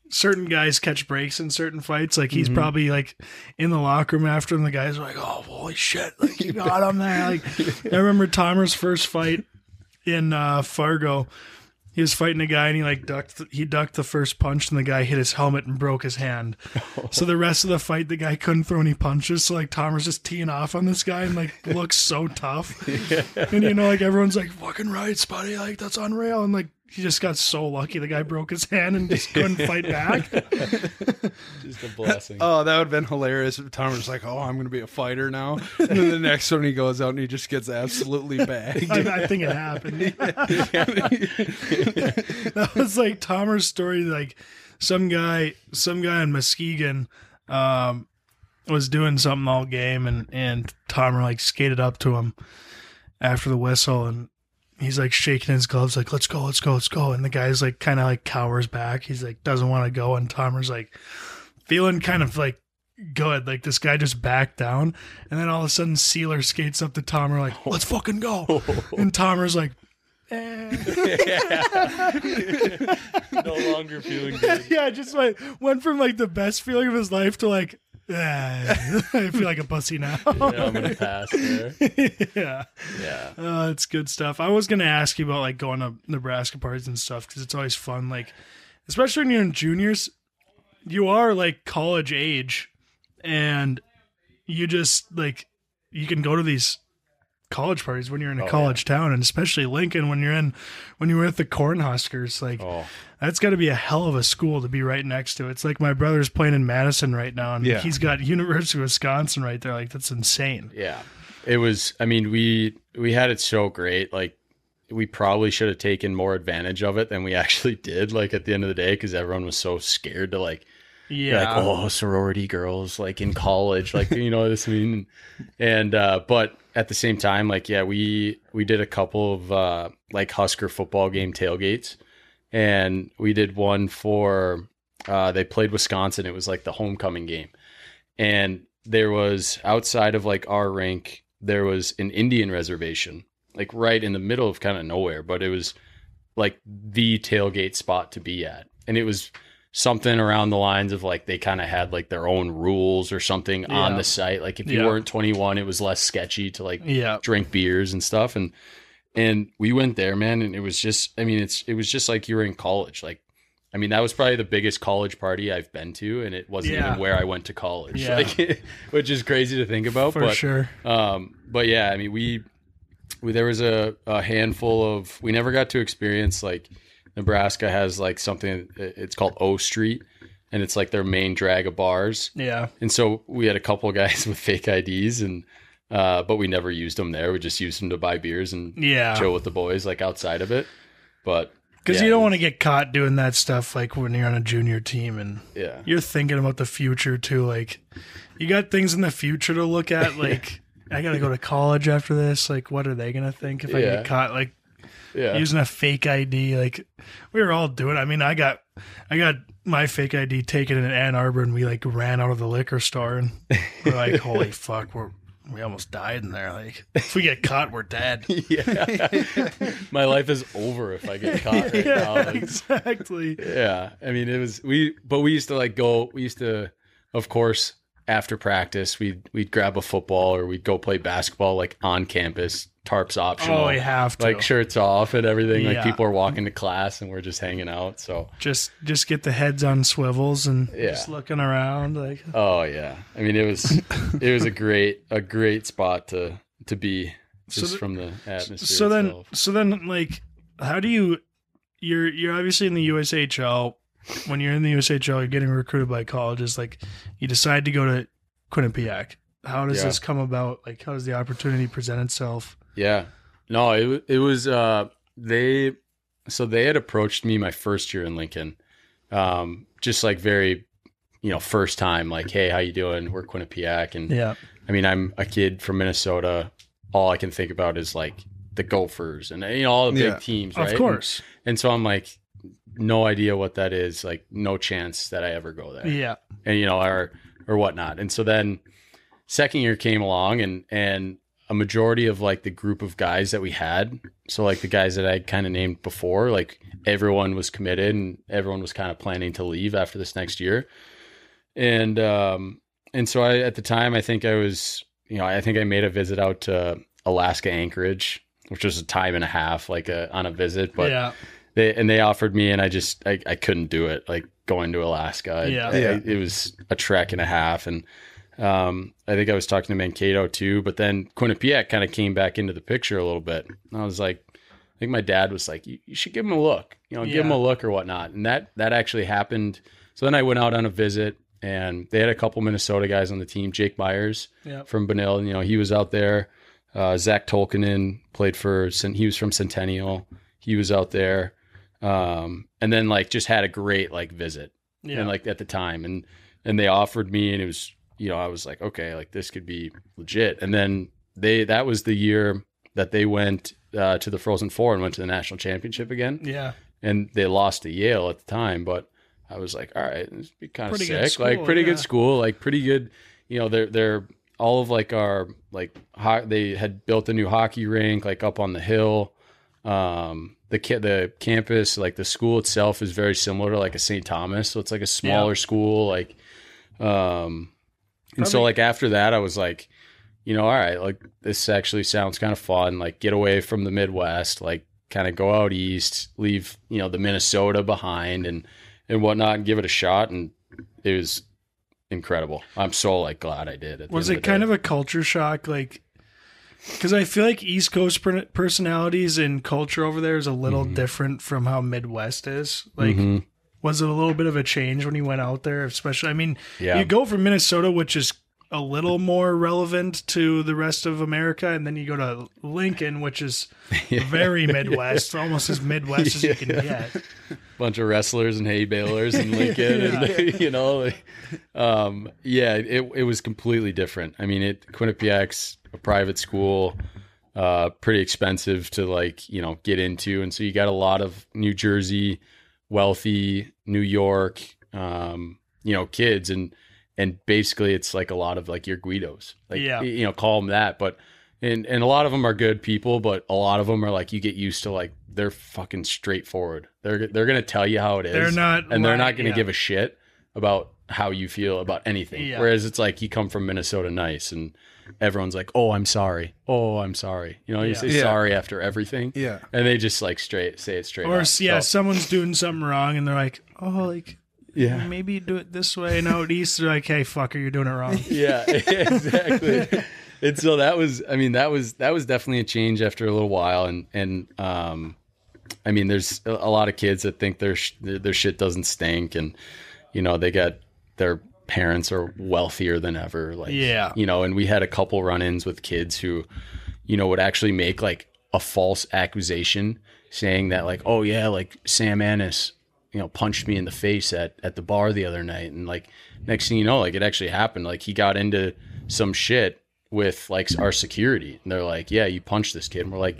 S2: certain guys catch breaks in certain fights. Like he's probably like in the locker room after and the guys are like, Oh holy shit, like you got him there. Like I remember Tomer's first fight in uh Fargo. He was fighting a guy and he like ducked he ducked the first punch and the guy hit his helmet and broke his hand. So the rest of the fight the guy couldn't throw any punches. So like Tomer's just teeing off on this guy and like looks so tough. And you know, like everyone's like, fucking right, buddy. Like that's unreal. And like he just got so lucky. The guy broke his hand and just couldn't fight back.
S3: just a blessing.
S4: Oh, that would have been hilarious if Tom was like, "Oh, I'm going to be a fighter now," and then the next one he goes out and he just gets absolutely bagged.
S2: I, I think it happened. that was like Tomer's story. Like some guy, some guy in Muskegon, um, was doing something all game, and and Tomer like skated up to him after the whistle, and he's like shaking his gloves, like "Let's go, let's go, let's go." And the guy's like kind of like cowers back. He's like doesn't want to go, and Tomer's like feeling kind of like good. Like this guy just backed down, and then all of a sudden Seeler skates up to Tomer like, "Let's fucking go," and Tomer's like. "Eh."
S3: no longer feeling good.
S2: yeah, just like went from like the best feeling of his life to like, "Ah, I feel like a pussy now.
S3: Yeah, I'm gonna pass there.
S2: yeah,
S3: Yeah.
S2: uh, it's good stuff. I was gonna ask you about like going to Nebraska parties and stuff because it's always fun. Like, especially when you're in juniors, you are like college age, and you just like you can go to these college parties when you're in a college town, and especially Lincoln when you're in when you're with the Cornhuskers. Like,
S3: Oh,
S2: that's got to be a hell of a school to be right next to. It's like my brother's playing in Madison right now, and
S4: Yeah.
S2: he's got University of Wisconsin right there. Like that's insane.
S3: yeah. It was. I mean, we we had it so great. Like we probably should have taken more advantage of it than we actually did. Like at the end of the day, because everyone was so scared to like
S2: Yeah.
S3: like oh sorority girls like in college like you know what I mean and uh but at the same time like yeah we we did a couple of uh like Husker football game tailgates. And we did one for uh they played Wisconsin. It was like the homecoming game. And there was outside of like our rink there was an Indian reservation like right in the middle of kind of nowhere. But it was like the tailgate spot to be at. And it was something around the lines of like they kind of had like their own rules or something on the site like if you
S2: Yeah.
S3: weren't 21 it was less sketchy to like
S2: yeah.
S3: drink beers and stuff and and we went there man and it was just i mean it's it was just like you were in college like i mean that was probably the biggest college party i've been to and it wasn't
S2: Yeah.
S3: even where i went to college
S2: Yeah.
S3: like which is crazy to think about
S2: For
S3: but
S2: sure.
S3: um, but yeah, I mean, we, we there was a, a handful of we never got to experience like Nebraska has like something it's called O Street, and it's like their main drag of bars,
S2: Yeah.
S3: and so we had a couple of guys with fake IDs, and uh, but we never used them there. We just used them to buy beers and
S2: Yeah.
S3: chill with the boys like outside of it. But
S2: Because
S3: yeah,
S2: you don't want to get caught doing that stuff like when you're on a junior team and
S3: yeah,
S2: you're thinking about the future too. Like, you got things in the future to look at. Like, I got to go to college after this. Like, what are they going to think if I get caught? Like,
S3: yeah,
S2: using a fake ID. Like we were all doing. I mean, I got I got my fake ID taken in Ann Arbor, and we like ran out of the liquor store, and we're like, "Holy fuck, we're we almost died in there. Like if we get caught, we're dead."
S3: yeah. My life is over if I get caught right now.
S2: yeah,
S3: Like,
S2: exactly.
S3: Yeah, I mean it was we, but we used to like go. We used to, of course, after practice, we'd we'd grab a football or we'd go play basketball like on campus. Tarps optional.
S2: Oh, we have to
S3: like shirts off and everything. Like people are walking to class and we're just hanging out. So
S2: just just get the heads on swivels and
S3: Yeah.
S2: just looking around. Like
S3: oh yeah, I mean it was it was a great a great spot to to be just
S2: the-
S3: from the atmosphere.
S2: so then
S3: itself.
S2: so then like how do you you're you're obviously in the USHL when you're in the USHL you're getting recruited by colleges like you decide to go to Quinnipiac how does
S3: Yeah.
S2: this come about like how does the opportunity present itself
S3: Yeah. No, it it was uh they so they had approached me my first year in Lincoln. Um just like very you know, first time like, "Hey, how you doing? We're Quinnipiac." And
S2: yeah
S3: I mean, I'm a kid from Minnesota. All I can think about is like the Gophers and you know all the big
S4: Yeah.
S3: teams, right?
S2: of course
S3: And, and so I'm like no idea what that is, like no chance that I ever go there
S2: yeah
S3: and you know or or whatnot and so then second year came along and and a majority of like the group of guys that we had so like the guys that i kind of named before like everyone was committed and everyone was kind of planning to leave after this next year and um and so i at the time i think i was you know i think i made a visit out to alaska anchorage which was a time and a half like a, on a visit but
S2: yeah
S3: they and they offered me and I just I, I couldn't do it like going to Alaska. I-
S2: Yeah.
S3: I-
S4: Yeah.
S3: I- it was a trek and a half and um I think I was talking to Mankato too, but then Quinnipiac kind of came back into the picture a little bit. And I was like I think my dad was like you, you should give him a look. You know, give him a look or whatnot. And that that actually happened. So then I went out on a visit and they had a couple Minnesota guys on the team, Jake Myers
S2: yeah
S3: from Benilde. You know, he was out there. Uh, Zach Tolkinen played for. He was from Centennial. He was out there, um, and then like just had a great like visit.
S2: yeah
S3: And like at the time, and and they offered me, and it was you know I was like okay, like this could be legit. And then they that was the year that they went uh, to the Frozen Four and went to the national championship again,
S2: yeah
S3: and they lost to Yale at the time, but. I was like, all right, would be kind of sick. like pretty
S2: yeah.
S3: good school, like pretty good. You know, they're they're all of like our like ho- they had built a new hockey rink like up on the hill. Um, the ca- the campus like the school itself is very similar to like a St. Thomas, so it's like a smaller school. Like, um, and so like after that, I was like, you know, all right, like this actually sounds kind of fun. Like get away from the Midwest, like kind of go out east, leave you know the Minnesota behind and and whatnot, and give it a shot. And it was incredible. I'm so like glad I did.
S2: Was it kind
S3: the
S2: of a culture shock like because i feel like east coast per- personalities and culture over there is a little mm-hmm. different from how midwest is like mm-hmm. Was it a little bit of a change when you went out there especially i mean
S3: Yeah.
S2: you go from minnesota which is a little more relevant to the rest of America, and then you go to Lincoln, which is very Midwest, almost as Midwest as you can get.
S3: bunch of wrestlers and hay balers in Lincoln, and you know, um, yeah, it it was completely different. I mean, it Quinnipiac's a private school, uh, pretty expensive to like you know get into, and so you got a lot of New Jersey, wealthy New York, um, you know, kids, and and basically it's like a lot of like your Guidos, like
S2: Yeah.
S3: you know, call them that, but. And, and a lot of them are good people, but a lot of them are like you get used to like they're fucking straightforward. They're they're gonna tell you how it is
S2: They're not
S3: and they're not going to
S2: yeah.
S3: give a shit about how you feel about anything.
S2: Yeah.
S3: Whereas it's like you come from Minnesota nice and everyone's like, "Oh, I'm sorry. Oh, I'm sorry." You know, you
S2: Yeah.
S3: say
S4: Yeah.
S3: sorry after everything.
S4: Yeah.
S3: And they just like straight say it straight
S2: Or
S3: up.
S2: yeah,
S3: So,
S2: someone's doing something wrong, and they're like, "Oh, like
S3: yeah.
S2: maybe do it this way." And out east, they're like, "Hey, fucker, you're doing it wrong."
S3: yeah, exactly. and so that was, I mean, that was that was definitely a change after a little while, and and um, I mean, there's a, a lot of kids that think their sh- their shit doesn't stink, and you know they got their parents are wealthier than ever, like
S2: Yeah.
S3: you know, and we had a couple run-ins with kids who, you know, would actually make like a false accusation saying that like, oh yeah, like Sam Anas, you know, punched me in the face at at the bar the other night, and like next thing you know, like it actually happened. Like he got into some shit with like our security, and they're like, yeah, you punched this kid, and we're like,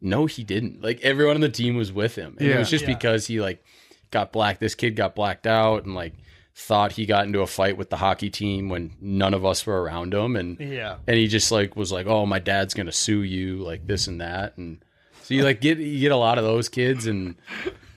S3: no, he didn't. Like everyone on the team was with him, and it was just
S2: Yeah.
S3: because he like got black. This kid got blacked out, and like thought he got into a fight with the hockey team when none of us were around him, and
S2: Yeah.
S3: and he just like was like, "Oh, my dad's gonna sue you," like this and that, and so you like get you get a lot of those kids, and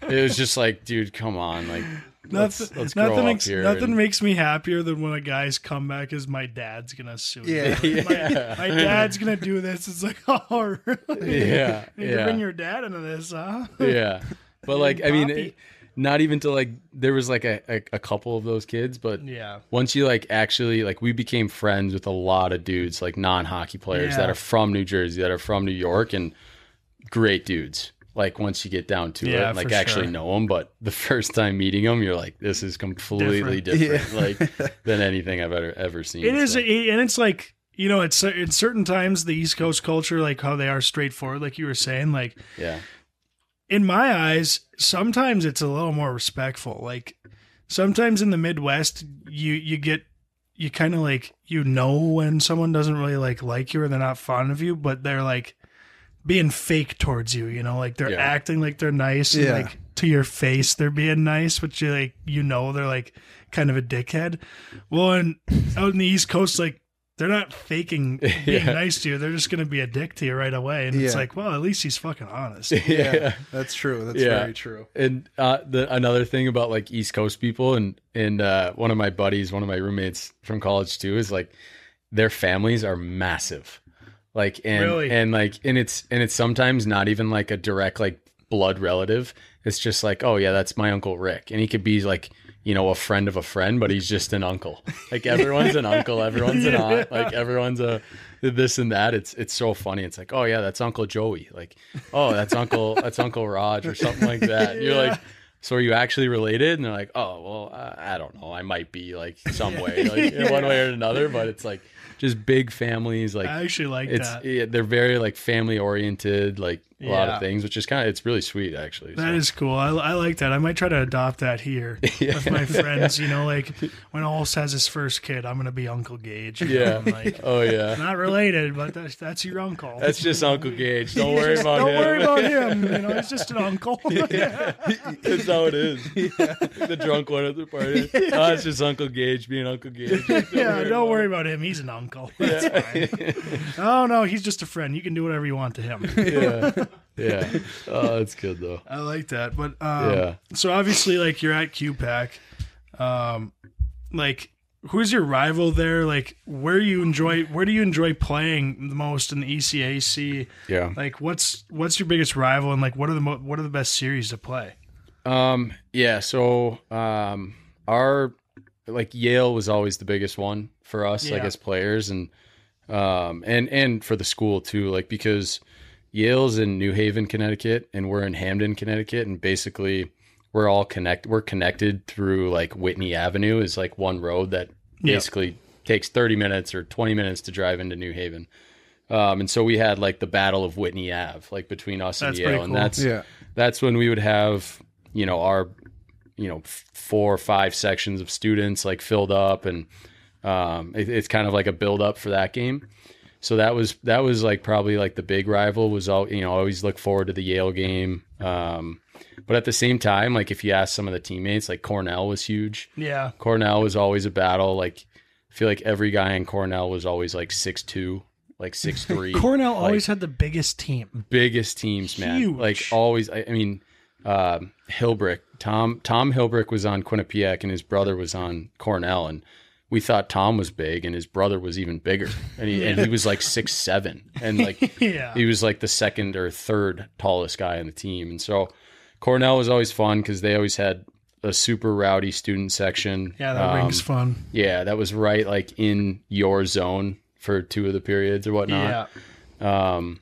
S3: it was just like, dude, come on, like let's
S2: Nothing,
S3: let's grow
S2: nothing,
S3: up
S2: makes,
S3: here.
S2: nothing
S3: and-
S2: makes me happier than when a guy's comeback is my dad's gonna sue you."
S4: Yeah.
S3: yeah,
S2: My dad's gonna do this. It's like, oh, really?
S3: yeah,
S2: You need to bring your dad into this, huh?
S3: yeah. But like, I mean, it- not even to like, there was like a, a, a couple of those kids, but
S2: Yeah.
S3: once you like actually like we became friends with a lot of dudes like non-hockey players
S2: Yeah.
S3: that are from New Jersey that are from New York and great dudes like once you get down to
S2: Yeah,
S3: it like actually
S2: sure.
S3: know them but the first time meeting them you're like this is completely different, like than anything I've ever ever seen
S2: It is,
S3: so.
S2: and it's like you know, it's in certain times the East Coast culture, like how they are straightforward, like you were saying, like
S3: yeah
S2: in my eyes, sometimes it's a little more respectful. Like sometimes in the Midwest, you you get you kind of like you know when someone doesn't really like like you or they're not fond of you, but they're like being fake towards you. You know, like they're
S3: Yeah.
S2: acting like they're nice,
S4: Yeah.
S2: and like to your face they're being nice, but you like you know they're like kind of a dickhead. Well, and out in the East Coast, like. They're not faking being
S3: Yeah.
S2: nice to you. They're just going to be a dick to you right away. And it's like, well, at least he's fucking honest.
S4: Yeah, that's true. That's
S3: Yeah.
S4: very true.
S3: and uh, the another thing about like East Coast people and and uh, one of my buddies, one of my roommates from college too, is like their families are massive, like and
S2: Really?
S3: and like and it's and it's sometimes not even like a direct like blood relative. It's just like oh yeah, that's my uncle Rick, and he could be like you know a friend of a friend, but he's just an uncle. Like everyone's an uncle, everyone's an aunt, like everyone's a this and that. It's it's so funny. It's like oh yeah, that's Uncle Joey. Like oh that's Uncle that's Uncle Raj or something like that. And You're like. So are you actually related? And they're like, oh well, I, I don't know. I might be like some way, like in one way or another. But it's like just big families. Like
S2: I actually like
S3: it's
S2: that.
S3: yeah, they're very like family oriented, like a lot of things, which is kind of it's really sweet actually.
S2: That
S3: so.
S2: is cool. I, I like that. I might try to adopt that here with my friends. You know, like when Olse has his first kid, I'm gonna be Uncle Gage.
S3: yeah.
S2: Like
S3: oh yeah.
S2: not related, but that's that's your uncle.
S3: That's just Uncle Gage. Don't worry about him.
S2: Don't worry about him. You know, he's just an uncle. yeah.
S3: That's how it is. the drunk one at the party. Oh, it's just Uncle Gage being Uncle Gage.
S2: yeah, don't worry about him. He's an uncle. That's fine. Oh no, he's just a friend. You can do whatever you want to him.
S3: yeah. Yeah. Oh, that's good though.
S2: I like that. But um,
S3: Yeah.
S2: so obviously, like you're at QPAC, um, like who's your rival there? Like where you enjoy, where do you enjoy playing the most in the ECAC?
S3: Yeah.
S2: Like what's what's your biggest rival, and like what are the mo- what are the best series to play?
S3: Um, yeah, so um our like Yale was always the biggest one for us, like
S2: Yeah.
S3: as players and um and and for the school too, like because Yale's in New Haven, Connecticut, and we're in Hamden, Connecticut, and basically we're all connect we're connected through like Whitney Avenue is like one road that
S2: Yeah.
S3: basically takes 30 minutes or 20 minutes to drive into New Haven. Um, and so we had like the Battle of Whitney Ave, like between us
S2: That's
S3: and Yale, and that's
S4: Yeah.
S3: that's when we would have you know our you know four or five sections of students like filled up, and um, it, it's kind of like a build up for that game. So that was that was like probably like the big rival was all you know always look forward to the Yale game. Um, but at the same time, like if you ask some of the teammates, like Cornell was huge.
S2: Yeah.
S3: Cornell was always a battle. Like I feel like every guy in Cornell was always like six two, like six three.
S2: Cornell always had the biggest team.
S3: biggest teams, man.
S2: Huge.
S3: Like always. I, I mean, um, Hilbrick, Tom Tom Hilbrick was on Quinnipiac, and his brother was on Cornell, and we thought Tom was big, and his brother was even bigger, and he and he was like six seven, and like
S2: Yeah.
S3: he was like the second or third tallest guy on the team, and so Cornell was always fun because they always had a super rowdy student section.
S2: Yeah, that
S3: Um,
S2: ring's fun.
S3: Yeah, that was right like in your zone for two of the periods or whatnot.
S2: Yeah.
S3: Um,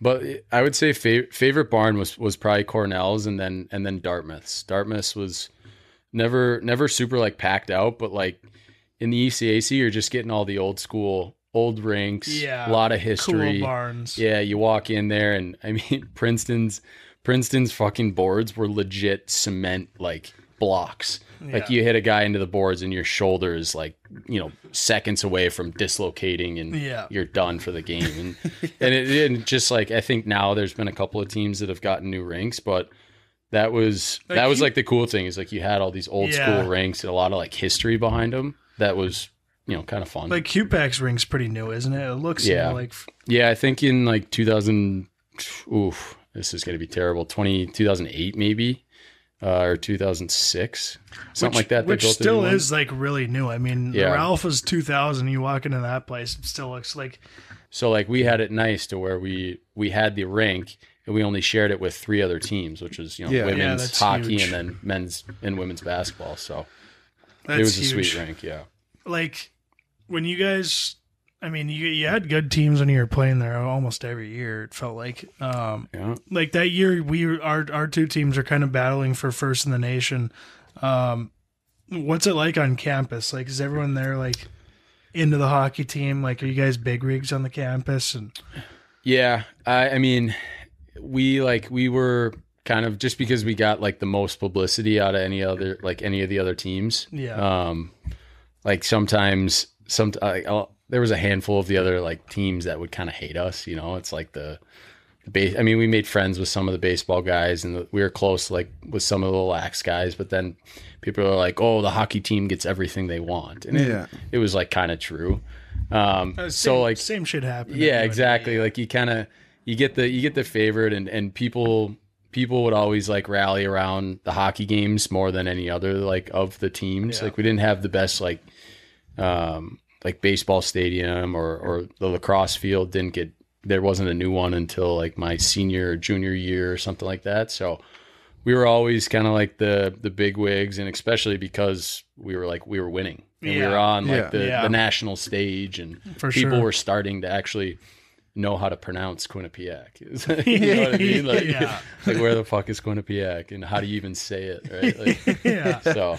S3: but I would say fav- favorite barn was was probably Cornell's, and then and then Dartmouth's. Dartmouth's was never never super like packed out, but like in the ECAC, you're just getting all the old school, old rinks,
S2: Yeah.
S3: a lot of history.
S2: Cool barns.
S3: Yeah, you walk in there, and I mean Princeton's Princeton's fucking boards were legit cement like blocks. Like you hit a guy into the boards, and your shoulder is like you know seconds away from dislocating, and
S2: Yeah.
S3: you're done for the game. And and it and just like I think now there's been a couple of teams that have gotten new rinks, but that was
S2: Like
S3: that was
S2: you-
S3: like the cool thing is like you had all these old
S2: Yeah.
S3: school rinks and a lot of like history behind them. That was you know kind of fun.
S2: Like QPAC's ring's pretty new, isn't it? It looks you know,
S3: Yeah.
S2: like
S3: Yeah, I think in like 2000, oof, this is going to be terrible. 20, 2008 maybe, uh, or 2006, something like that.
S2: Which
S3: built
S2: still is like really new. I mean,
S3: Yeah.
S2: the Ralph is 2000. You walk into that place, it still looks like
S3: So like we had it nice to where we we had the rink and we only shared it with three other teams, which was you know
S4: Yeah. Yeah,
S3: women's
S2: that's
S3: hockey
S2: huge.
S3: and then men's and women's basketball. So
S2: that's
S3: it was
S2: huge.
S3: a sweet rink. Yeah.
S2: Like when you guys, I mean, you you had good teams when you were playing there almost every year. It felt like, um,
S3: Yeah.
S2: like that year we our our two teams are kind of battling for first in the nation. Um, what's it like on campus? Like, is everyone there like into the hockey team? Like, are you guys big rigs on the campus? And
S3: Yeah, I, I mean, we like we were kind of just because we got like the most publicity out of any other like any of the other teams.
S2: Yeah.
S3: Um, like sometimes some I, I'll, there was a handful of the other like teams that would kind of hate us. You know, it's like the. the Base, I mean, we made friends with some of the baseball guys, and we were close, like with some of the lax guys. But then people are like, "Oh, the hockey team gets everything they want," and
S4: Yeah.
S3: it, it was like kind of true. Um,
S2: Uh, same,
S3: so like
S2: same shit happened.
S3: yeah exactly like you kind of you get the you get the favorite and and people people would always like rally around the hockey games more than any other like of the teams
S2: Yeah.
S3: like we didn't have the best like um like baseball stadium or or the lacrosse field didn't get there wasn't a new one until like my senior or junior year or something like that so we were always kind of like the the big wigs and especially because we were like we were winning and we were on like
S4: Yeah.
S3: the,
S2: Yeah.
S3: the national stage and
S2: For
S3: people
S2: sure.
S3: were starting to actually know how to pronounce Quinnipiac. you know what I mean? Like,
S2: Yeah.
S3: like where the fuck is Quinnipiac and how do you even say it? Right? Like,
S2: yeah.
S3: so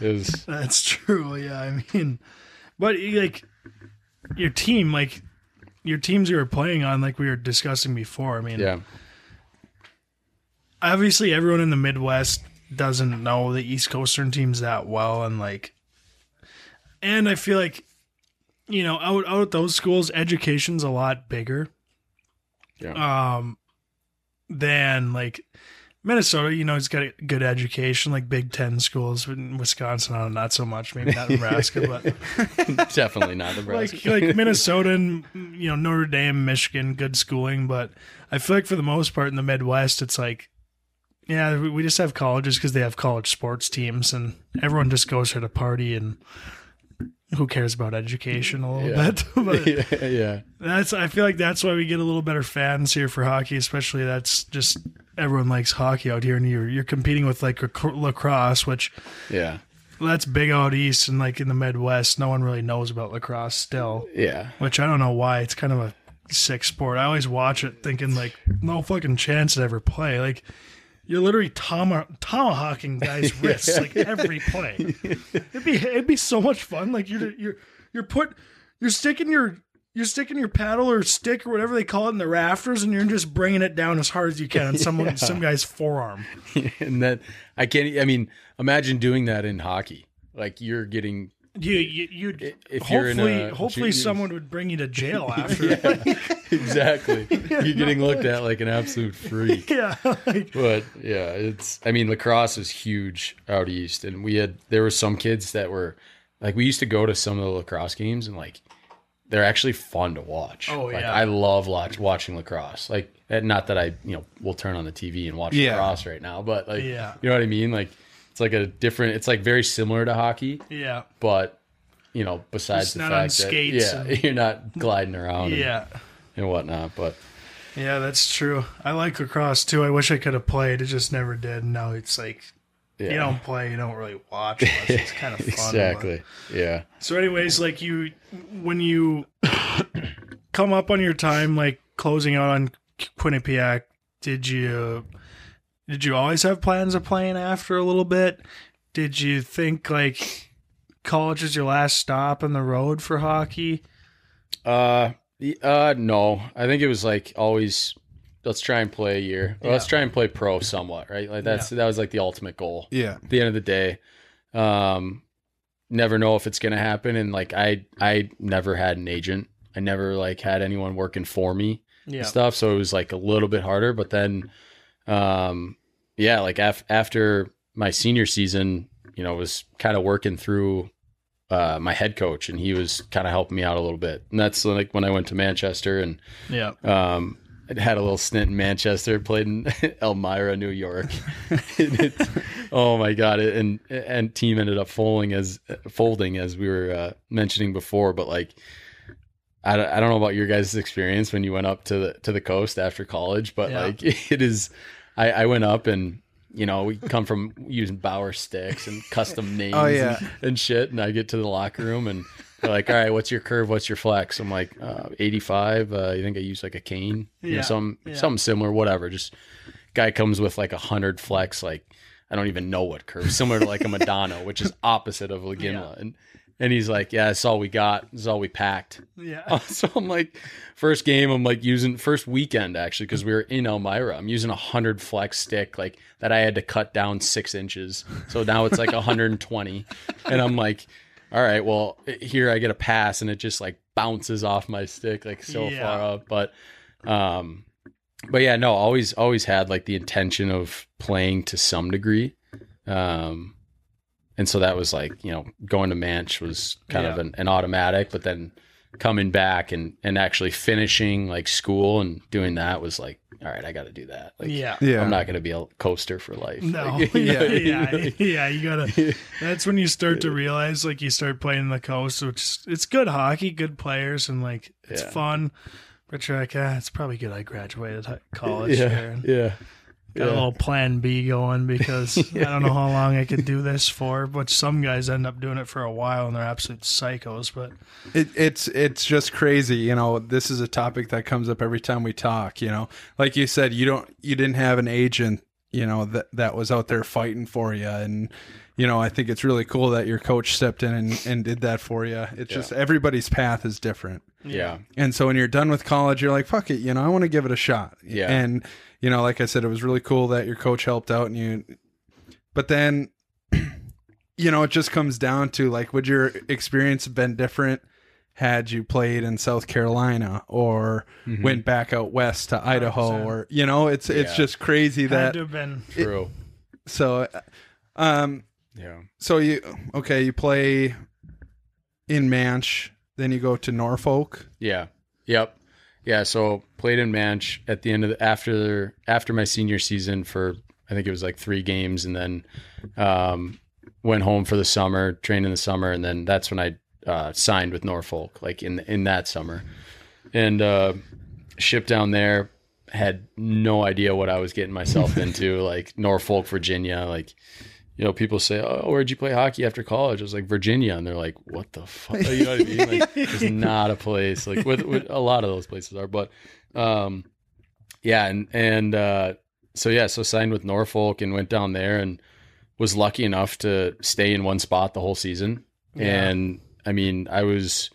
S3: it was
S2: That's true. Yeah, I mean, but like your team, like your teams you were playing on, like we were discussing before. I mean,
S3: yeah,
S2: obviously everyone in the Midwest doesn't know the East Coastern teams that well, and like, and I feel like you know out out at those schools, education's a lot bigger.
S3: Yeah.
S2: Um, than like. Minnesota, you know, it's got a good education, like Big Ten schools. In Wisconsin, I don't so much. Maybe not Nebraska, but
S3: definitely not Nebraska.
S2: like like Minnesota and you know Notre Dame, Michigan, good schooling, but I feel like for the most part in the Midwest, it's like, yeah, we, we just have colleges because they have college sports teams, and everyone just goes there to party, and who cares about education a little
S3: Yeah.
S2: bit? but
S3: yeah, yeah,
S2: that's I feel like that's why we get a little better fans here for hockey, especially that's just everyone likes hockey out here, and you're you're competing with like lac- lacrosse, which
S3: yeah,
S2: that's big out east and like in the Midwest, no one really knows about lacrosse still
S3: yeah.
S2: which I don't know why. It's kind of a sick sport. I always watch it thinking like, no fucking chance to ever play. Like, you're literally toma- tomahawking guys' wrists like every play. It'd be it'd be so much fun. Like you're you're you're put you're sticking your you're sticking your paddle or stick or whatever they call it in the rafters, and you're just bringing it down as hard as you can on someone some guy's forearm.
S3: and that I can't. I mean, imagine doing that in hockey. Like you're getting
S2: You you you'd
S3: if you're in
S2: hopefully
S3: a
S2: hopefully
S3: juniors-
S2: someone would bring you to jail after.
S3: yeah, exactly. You're getting looked at like an absolute freak.
S2: yeah, like,
S3: But yeah, it's. I mean, lacrosse is huge out east, and we had there were some kids that were like we used to go to some of the lacrosse games, and like they're actually fun to watch.
S2: Oh,
S3: Like,
S2: yeah.
S3: I love watch, watching lacrosse. Like, eh, not that I you know will turn on the TV and watch
S4: Yeah.
S3: lacrosse right now, but like
S2: Yeah.
S3: you know what I mean. Like it's like a different. It's like very similar to hockey,
S2: yeah,
S3: but you know, besides
S2: It's
S3: the
S2: not
S3: fact
S2: on
S3: that
S2: skates
S3: yeah,
S2: and-
S3: you're not gliding around,
S2: yeah.
S3: and, whatnot. But
S2: Yeah, that's true. I like lacrosse too. I wish I could have played. It just never did. And now it's like
S3: yeah,
S2: you don't play, you don't really watch. Much. It's kind of fun. but-
S3: exactly. Yeah.
S2: So, anyways, like you, when you come up on your time, like closing out on Quinnipiac, did you did you always have plans of playing after a little bit? Did you think like college is your last stop on the road for hockey?
S3: Uh, uh, no. I think it was like always. Let's try and play a year. Or Let's try and play pro somewhat, right? Like that's that was like the ultimate goal.
S4: Yeah.
S3: At the end of the day, um, never know if it's gonna happen. And like I, I never had an agent. I never like had anyone working for me
S2: Yeah,
S3: and stuff. So it was like a little bit harder. But then, um, yeah, like af- after my senior season, you know, was kind of working through uh, my head coach, and he was kind of helping me out a little bit. And that's like when I went to Manchester and
S2: yeah,
S3: um, I had a little stint in Manchester, played in Elmira, New York. Oh my god! It, and and team ended up folding as folding as we were uh, mentioning before. But like, I don't, I don't know about your guys' experience when you went up to the to the coast after college, but
S2: Yeah.
S3: like it is. I, I went up and you know we come from using Bauer sticks and custom names
S4: Oh, yeah.
S3: and, and shit, and I get to the locker room and. They're like, all right, what's your curve? What's your flex? I'm like, uh, 85. Uh, you think I use like a cane? You know,
S2: Yeah,
S3: some
S2: yeah.
S3: something similar, whatever. Just guy comes with like a hundred flex, like I don't even know what curve, similar to like a Modano, which is opposite of Legimla. And and he's like, yeah, that's all we got. This is all we packed.
S2: yeah,
S3: so I'm like, first game, I'm like using first weekend actually because we were in Elmira. I'm using a hundred flex stick like that. I had to cut down six inches, so now it's like 120, and I'm like. All right, well, here I get a pass and it just like bounces off my stick like so
S2: Yeah.
S3: far up. But um but yeah, no, always always had like the intention of playing to some degree. Um and so that was like, you know, going to Manch was kind of an, an automatic, but then coming back and and actually finishing like school and doing that was like, all right, I got to do that. Like
S2: yeah.
S4: Yeah.
S3: I'm not going to be a coaster for life.
S2: No,
S3: Like, you
S2: yeah,
S3: know,
S2: yeah, yeah. You gotta. That's when you start to realize, like, you start playing the coast, which is- it's good hockey, good players, and like it's
S3: Yeah.
S2: fun. But you're like, ah, it's probably good. I graduated college
S3: yeah,
S2: here.
S3: Yeah.
S2: Got a little plan B going because I don't know how long I could do this for. But some guys end up doing it for a while, and they're absolute psychos. But
S4: It, it's it's just crazy, you know. This is a topic that comes up every time we talk. You know, like you said, you don't you didn't have an agent, you know, that that was out there fighting for you, and you know, I think it's really cool that your coach stepped in and, and did that for you. It's just everybody's path is different,
S3: Yeah.
S4: and so when you're done with college, you're like, fuck it, you know, I want to give it a shot.
S3: Yeah.
S4: and you know, like I said, it was really cool that your coach helped out, and you. But then, you know, it just comes down to like, would your experience have been different had you played in South Carolina or went back out west to Idaho
S2: 100%.
S4: or you know, it's it's
S3: Yeah.
S4: just crazy
S2: had
S4: that
S2: to have been.
S3: True.
S4: so um
S3: yeah.
S4: so you okay, you play in Manch, then you go to Norfolk.
S3: Yeah. Yep. Yeah. So played in Manch at the end of the, after after my senior season for I think it was like three games, and then um, went home for the summer, trained in the summer, and then that's when I uh, signed with Norfolk, like in in that summer, and uh, shipped down there. Had no idea what I was getting myself into, like Norfolk, Virginia, like you know, people say, "Oh, where'd you play hockey after college?" I was like, "Virginia," and they're like, "What the fuck?" You know what I mean? Like, it's not a place. Like, with, with a lot of those places are, but um, yeah, and and uh, so yeah, so signed with Norfolk and went down there and was lucky enough to stay in one spot the whole season,
S2: Yeah.
S3: and I mean, I was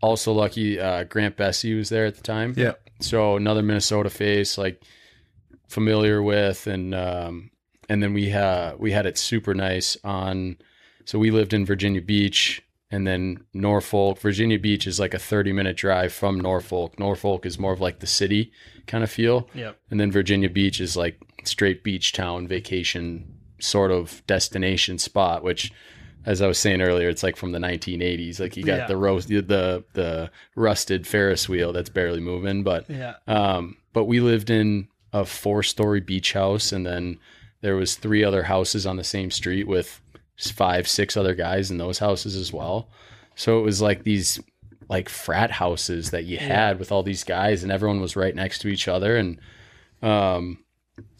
S3: also lucky. Uh, Grant Besse was there at the time.
S4: Yeah.
S3: So another Minnesota face, like familiar with, and um, and then we had we had it super nice on. So we lived in Virginia Beach, and then Norfolk. Virginia Beach is like a thirty minute drive from Norfolk. Norfolk is more of like the city kind of feel.
S2: Yep.
S3: And then Virginia Beach is like straight beach town vacation sort of destination spot, which as I was saying earlier, it's like from the 1980s. Like you got
S2: Yeah.
S3: the roast, the the rusted Ferris wheel that's barely moving. But
S2: Yeah.
S3: um, but we lived in a four story beach house, and then there was three other houses on the same street with five, six other guys in those houses as well. So it was like these like frat houses that you had with all these guys, and everyone was right next to each other, and um,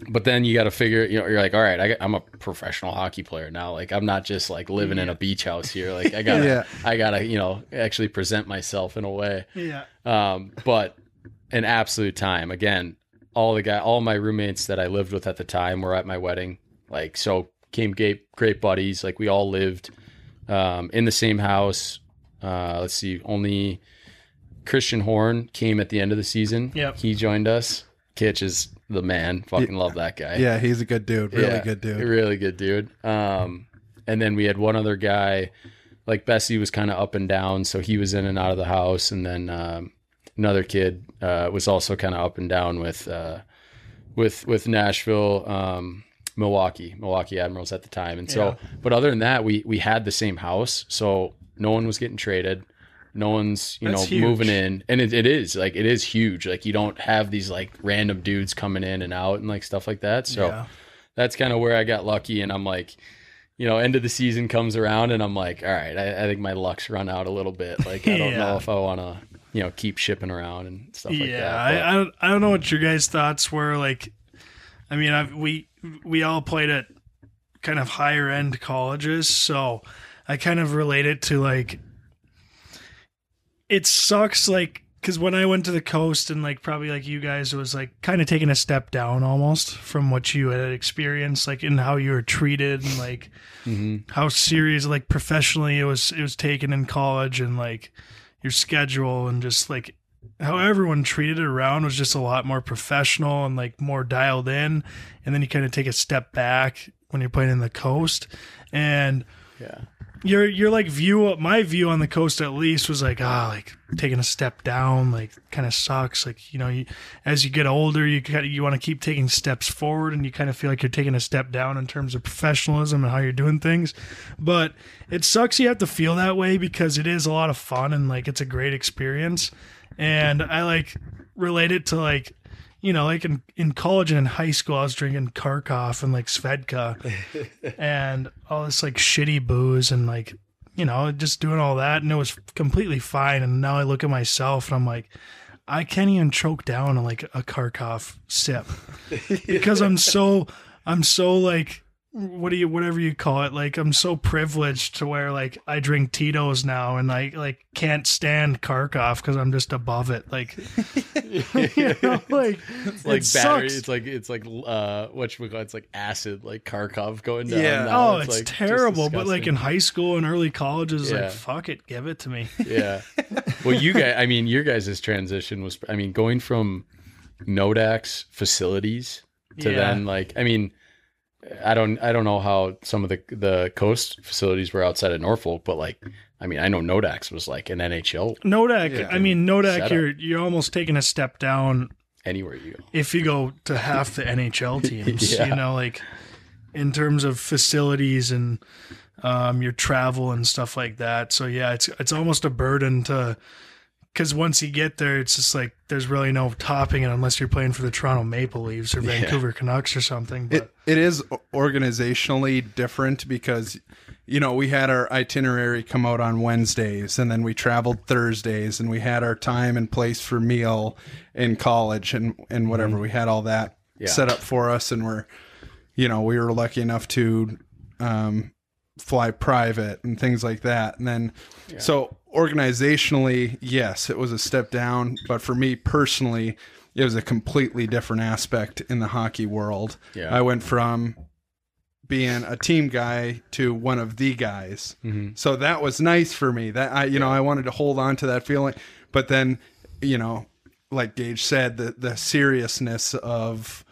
S3: but then you got to figure, you know, you're like, all right, I, am a professional hockey player now. Like, I'm not just like living in a beach house here. Like, I gotta,
S4: Yeah.
S3: I gotta, you know, actually present myself in a way.
S2: Yeah.
S3: Um, but an absolute time. Again, all the guy, all my roommates that I lived with at the time were at my wedding. Like, so came great, great buddies. Like, we all lived um, in the same house. Uh, let's see, only Christian Horn came at the end of the season.
S2: Yep.
S3: he joined us. Kitch is the man. Fucking love that guy.
S4: Yeah, he's a good dude. Really
S3: Yeah,
S4: good dude.
S3: Really good dude. Um, and then we had one other guy, like Besse was kind of up and down, so he was in and out of the house. And then um, another kid uh, was also kind of up and down with uh, with with Nashville, um, Milwaukee, Milwaukee Admirals at the time. And so, but other than that, we we had the same house, so no one was getting traded. No one's, you
S2: That's
S3: know,
S2: huge.
S3: moving in, and it, it is like it is huge. Like you don't have these like random dudes coming in and out and like stuff like that. So
S2: Yeah.
S3: that's kind of where I got lucky. And I'm like, you know, end of the season comes around, and I'm like, all right, I, I think my luck's run out a little bit. Like, I don't
S2: Yeah.
S3: know if I want to, you know, keep shipping around and stuff like
S2: yeah,
S3: that.
S2: I, I don't I don't know what your guys' thoughts were. Like, I mean, I've, we we all played at kind of higher end colleges, so I kind of relate it to like it sucks. Like, because when I went to the coast and like probably like you guys, it was like kind of taking a step down almost from what you had experienced, like in how you were treated and like mm-hmm. how serious, like professionally, it was it was taken in college and like your schedule and just like how everyone treated it around was just a lot more professional and like more dialed in and then you kind of take a step back when you're playing in the coast and
S3: yeah.
S2: Your your like view my view on the coast at least was like ah like taking a step down like kind of sucks. Like you know you, as you get older you kind of, you want to keep taking steps forward and you kind of feel like you're taking a step down in terms of professionalism and how you're doing things. But it sucks you have to feel that way because it is a lot of fun and like it's a great experience. And I like relate it to like you know, like in, in college and in high school, I was drinking Karkov and like Svedka and all this like shitty booze and like, you know, just doing all that. And it was completely fine. And now I look at myself and I'm like, I can't even choke down like a Karkov sip because I'm so, I'm so like, what do you, whatever you call it. Like I'm so privileged to where like I drink Tito's now and I like can't stand Karkov because I'm just above it. Like, you know, like,
S3: It's like
S2: it
S3: battery.
S2: sucks.
S3: It's like it's like uh, what we call it's like acid, like Karkov going down.
S4: Yeah.
S3: now.
S2: Oh, it's,
S3: like,
S2: terrible. But like in high school and early college, it's
S3: Yeah.
S2: like fuck it, give it to me.
S3: yeah. Well, you guys, I mean, your guys' transition was, I mean, going from Nodak's facilities to
S2: Yeah.
S3: then like, I mean, I don't, I don't know how some of the the coast facilities were outside of Norfolk, but like, I mean, I know Nodak's was like an NHL
S2: Nodak,
S4: Yeah.
S2: I mean Nodak,
S3: Setup.
S2: you're you're almost taking a step down
S3: anywhere you go.
S2: if you go to half the NHL teams.
S3: Yeah.
S2: You know, like in terms of facilities and um, your travel and stuff like that. So yeah, it's it's almost a burden to because once you get there, it's just like there's really no topping it unless you're playing for the Toronto Maple Leafs or Vancouver Canucks or something. But
S4: It, it is organizationally different because, you know, we had our itinerary come out on Wednesdays and then we traveled Thursdays and we had our time and place for meal in college and, and whatever. We had all that
S3: Yeah.
S4: set up for us and we're, you know, we were lucky enough to um, fly private and things like that. And then, so organizationally, yes, it was a step down. But for me personally, it was a completely different aspect in the hockey world.
S3: Yeah.
S4: I went from being a team guy to one of the guys. Mm-hmm. So that was nice for me. That I, you know, I wanted to hold on to that feeling, but then, you know, like Gage said, the the seriousness of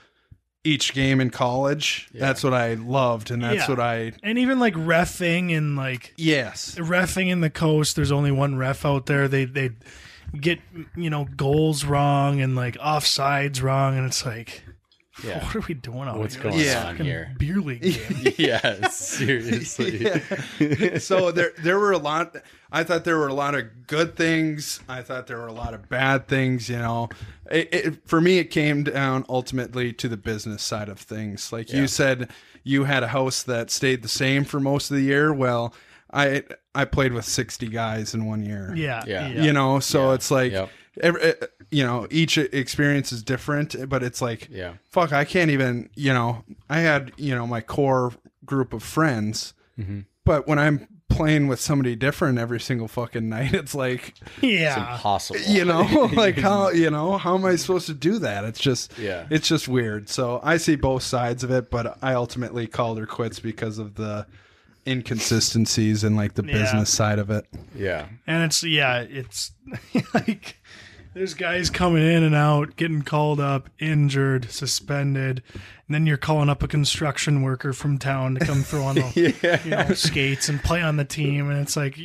S4: each game in college. That's what I loved, and that's
S2: Yeah.
S4: what I.
S2: And even like refing and like
S4: Yes.
S2: refing in the coast, there's only one ref out there. They they get you know goals wrong and like offsides wrong, and it's like,
S3: Yeah.
S2: what are we doing out
S3: What's
S2: here?
S3: going
S2: It's a
S4: on
S2: fucking
S3: here?
S2: Beer league game.
S3: yeah, seriously.
S4: so there there were a lot I thought there were a lot of good things. I thought there were a lot of bad things, you know. It, it, for me it came down ultimately to the business side of things. Like
S3: Yeah.
S4: you said you had a house that stayed the same for most of the year. Well, I I played with 60 guys in one year.
S2: Yeah,
S3: Yeah.
S4: You know, so
S3: Yeah.
S4: it's like
S3: Yep.
S4: every, uh, you know, each experience is different, but it's like
S3: Yeah.
S4: fuck, I can't even, you know, I had, you know, my core group of friends,
S3: Mm-hmm.
S4: but when I'm playing with somebody different every single fucking night, it's like,
S2: yeah.
S3: Impossible.
S4: you know, like how, you know, how am I supposed to do that? It's just,
S3: Yeah.
S4: it's just weird. So I see both sides of it, but I ultimately called her quits because of the inconsistencies and like the
S2: Yeah.
S4: business side of it.
S3: Yeah.
S2: And it's yeah, it's like there's guys coming in and out, getting called up, injured, suspended, and then you're calling up a construction worker from town to come throw on the you know, skates and play on the team, and it's like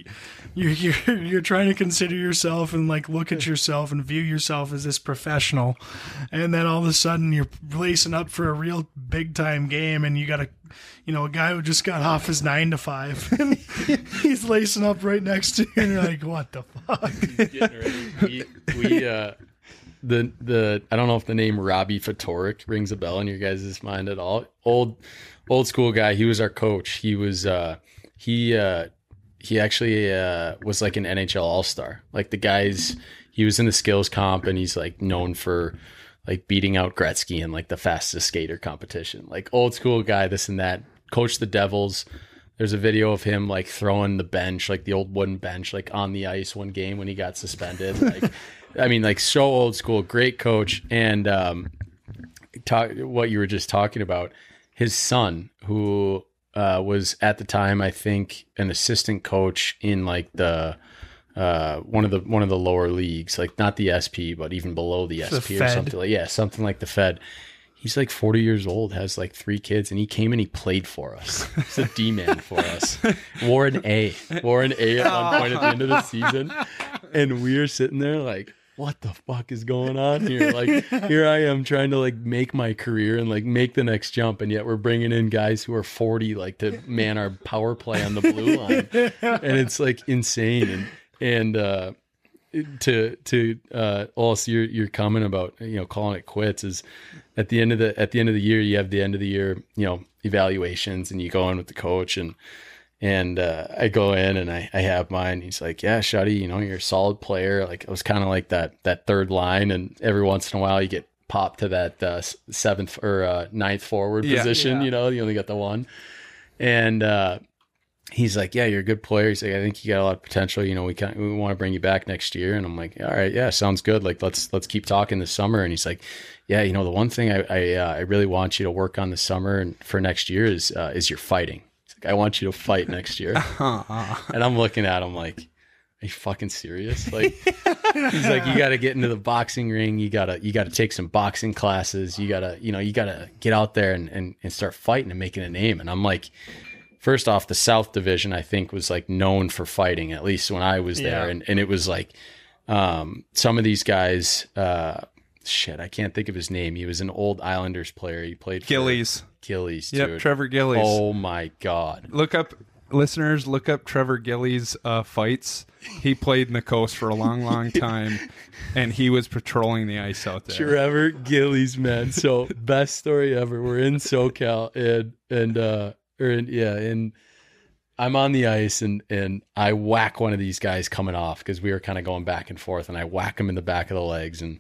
S2: you're you're you're trying to consider yourself and like look at yourself and view yourself as this professional, and then all of a sudden you're lacing up for a real big time game, and you got a you know a guy who just got off his nine to five, and he's lacing up right next to you, and you're like, what the fuck?
S3: Getting ready. We, we uh the the I don't know if the name Robbie Ftorek rings a bell in your guys' mind at all. Old old school guy. He was our coach. He was uh he uh he actually uh was like an NHL All Star. Like the guys he was in the skills comp and he's like known for like beating out Gretzky in like the fastest skater competition. Like old school guy, this and that. Coach the Devils. There's a video of him like throwing the bench, like the old wooden bench, like on the ice one game when he got suspended. Like, I mean, like so old school, great coach. And um, talk what you were just talking about. His son, who uh, was at the time, I think, an assistant coach in like the uh, one of the one of the lower leagues, like not the SP, but even below the SP or something like yeah, something like the Fed. He's like 40 years old, has like three kids, and he came and he played for us. He's a D man for us. Wore an A, wore an A at one point at the end of the season, and we were sitting there like, what the fuck is going on here? Like, here I am trying to like make my career and like make the next jump, and yet we're bringing in guys who are 40 like to man our power play on the blue line, and it's like insane. And and uh, to to uh, also your your comment about you know calling it quits is at the end of the at the end of the year you have the end of the year you know evaluations and you go in with the coach and and uh, I go in and I, I have mine. He's like, "Yeah, Schutty, you know, you're a solid player." Like I was kind of like that that third line, and every once in a while you get popped to that uh, seventh or uh, ninth forward
S4: Yeah.
S3: position.
S2: Yeah.
S3: You know, you only got the one, and uh, he's like, "Yeah, you're a good player." He's like, "I think you got a lot of potential. You know, we can we want to bring you back next year." And I'm like, "All right, yeah, sounds good. Like let's let's keep talking this summer." And he's like, "Yeah, you know, the one thing I I, uh, I really want you to work on this summer and for next year is uh, is your fighting." "I want you to fight next year." and I'm looking at him like. Are you fucking serious? Like he's like, you got to get into the boxing ring. You gotta, you gotta take some boxing classes. You gotta, you know, you gotta get out there and, and, and start fighting and making a name. And I'm like, first off, the South Division, I think, was like known for fighting, at least when I was there.
S2: Yeah.
S3: And, and it was like, um, some of these guys, uh, shit, I can't think of his name. He was an old Islanders player. He played for
S4: Gillies.
S3: Gillies,
S4: Yep,
S3: dude.
S4: Trevor Gillies.
S3: Oh my God.
S4: Look up listeners, look up Trevor Gillies uh, fights. He played in the coast for a long, long time and he was patrolling the ice out there.
S3: Trevor Gillies, man. So best story ever. We're in SoCal and and uh or in, yeah, and I'm on the ice and and I whack one of these guys coming off because we were kind of going back and forth and I whack him in the back of the legs and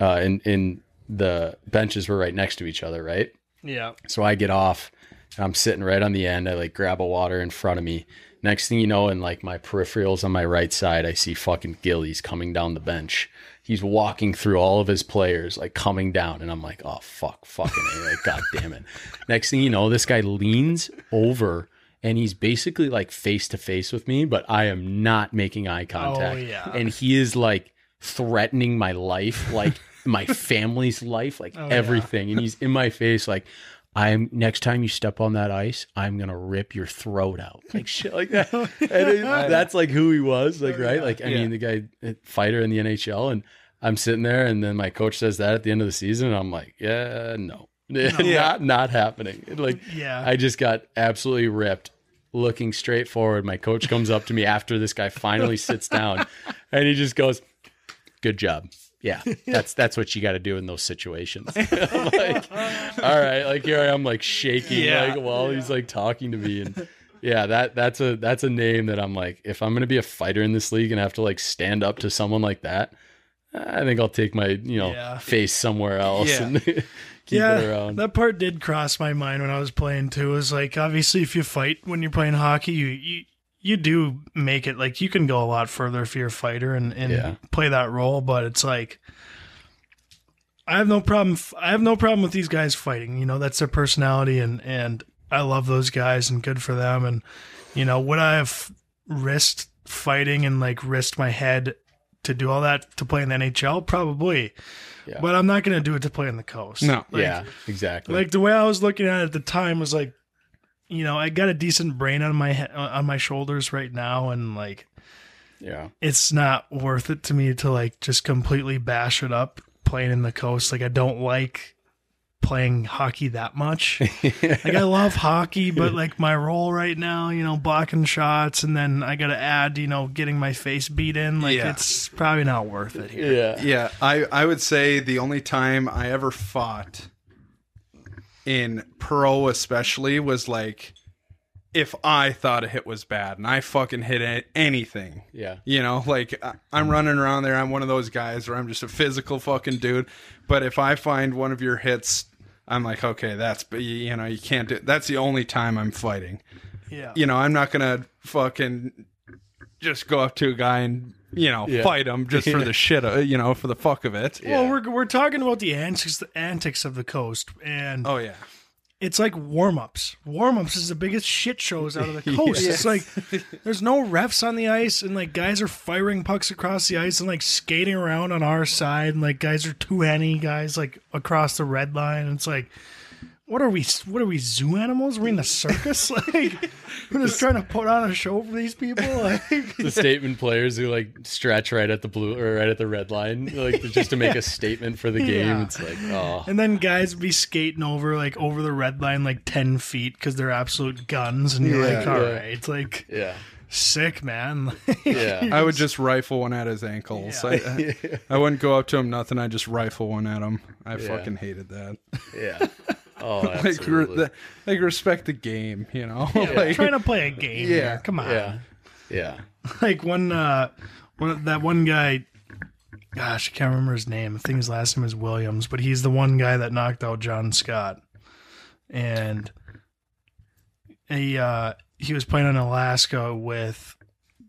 S3: uh and and the benches were right next to each other, right?
S2: Yeah.
S3: So I get off and I'm sitting right on the end. I like grab a water in front of me. Next thing you know, in like my peripherals on my right side, I see fucking Gillies coming down the bench. He's walking through all of his players, like coming down, and I'm like, oh fuck, fucking a, like god damn it. Next thing you know, this guy leans over and he's basically like face to face with me, but I am not making eye contact.
S2: Oh, yeah.
S3: And he is like threatening my life, like my family's life, like
S2: yeah.
S3: everything. And he's in my face, like, I'm next time you step on that ice, I'm gonna rip your throat out, like shit, like that. And it- that's like who he was, like right, like I
S4: Yeah.
S3: mean, the guy uh, fighter in the NHL, and I'm sitting there, and then my coach says that at the end of the season, and I'm like, yeah, no, not not happening. Like,
S2: Yeah.
S3: I just got absolutely ripped. Looking straight forward, my coach comes up to me after this guy finally sits down, and he just goes, "Good job." Yeah, that's that's what you got to do in those situations. Like, all right, like here I am, like shaking,
S4: Yeah.
S3: like while he's like talking to me, and yeah, that that's a that's a name that I'm like, if I'm gonna be a fighter in this league and have to like stand up to someone like that, I think I'll take my you know
S2: Yeah.
S3: face somewhere else
S4: Yeah.
S3: and keep
S2: yeah,
S3: it around.
S2: that part did cross my mind when I was playing too. Is like obviously if you fight when you're playing hockey, you you, you do make it like you can go a lot further if you're a fighter and, and
S3: Yeah.
S2: play that role. But it's like I have no problem. f- I have no problem with these guys fighting. You know that's their personality, and and I love those guys, and good for them. And you know would I have risked fighting and like risked my head to do all that to play in the NHL? Probably.
S3: Yeah.
S2: But I'm not going to do it to play in the coast.
S4: No.
S2: Like,
S3: yeah, exactly.
S2: like the way I was looking at it at the time was like, you know, I got a decent brain on my he- on my shoulders right now, and like
S3: yeah,
S2: it's not worth it to me to like just completely bash it up playing in the coast. Like I don't like playing hockey that much. like I love hockey, but like my role right now, you know, blocking shots, and then I got to add, you know, getting my face beat in. Like
S4: Yeah.
S2: it's probably not worth it here.
S3: yeah,
S4: Yeah, I, I would say the only time I ever fought in pro, especially, was like if I thought a hit was bad and I fucking hit a- anything.
S3: yeah.
S4: You know, like I- I'm running around there. I'm one of those guys where I'm just a physical fucking dude. But if I find one of your hits, I'm like, okay, that's you know, you can't do. That's the only time I'm fighting.
S2: Yeah.
S4: You know, I'm not gonna fucking just go up to a guy and you know
S3: Yeah.
S4: fight them just for the shit, of, you know, for the fuck of it.
S2: Well, we're we're talking about the antics the antics of the coast, and
S4: Oh yeah.
S2: it's like warm ups. Warm ups is the biggest shit shows out of the coast. It's like there's no refs on the ice, and like guys are firing pucks across the ice and like skating around on our side, and like guys are two henny guys like across the red line. And it's like, what are we? What are we? Zoo animals? We're in the circus? like we're just trying to put on a show for these people. Like
S3: the statement players who like stretch right at the blue or right at the red line, like just to make a statement for the game.
S2: Yeah.
S3: It's like, oh,
S2: And then guys be skating over like over the red line like ten feet because they're absolute guns, and you're
S4: Yeah.
S2: like, all
S3: Yeah.
S2: right, it's like
S3: yeah,
S2: sick, man.
S3: yeah.
S4: I would just rifle one at his ankles. I, I, I wouldn't go up to him, nothing. I just rifle one at him. I fucking hated that.
S3: yeah. Oh,
S4: Like, re- the, like respect the game, you know. like,
S2: trying to play a game.
S4: Yeah.
S2: here. come on.
S3: yeah, yeah.
S2: Like one, uh, one that one guy. Gosh, I can't remember his name. I think his last name is Williams, but he's the one guy that knocked out John Scott, and he uh, he was playing in Alaska with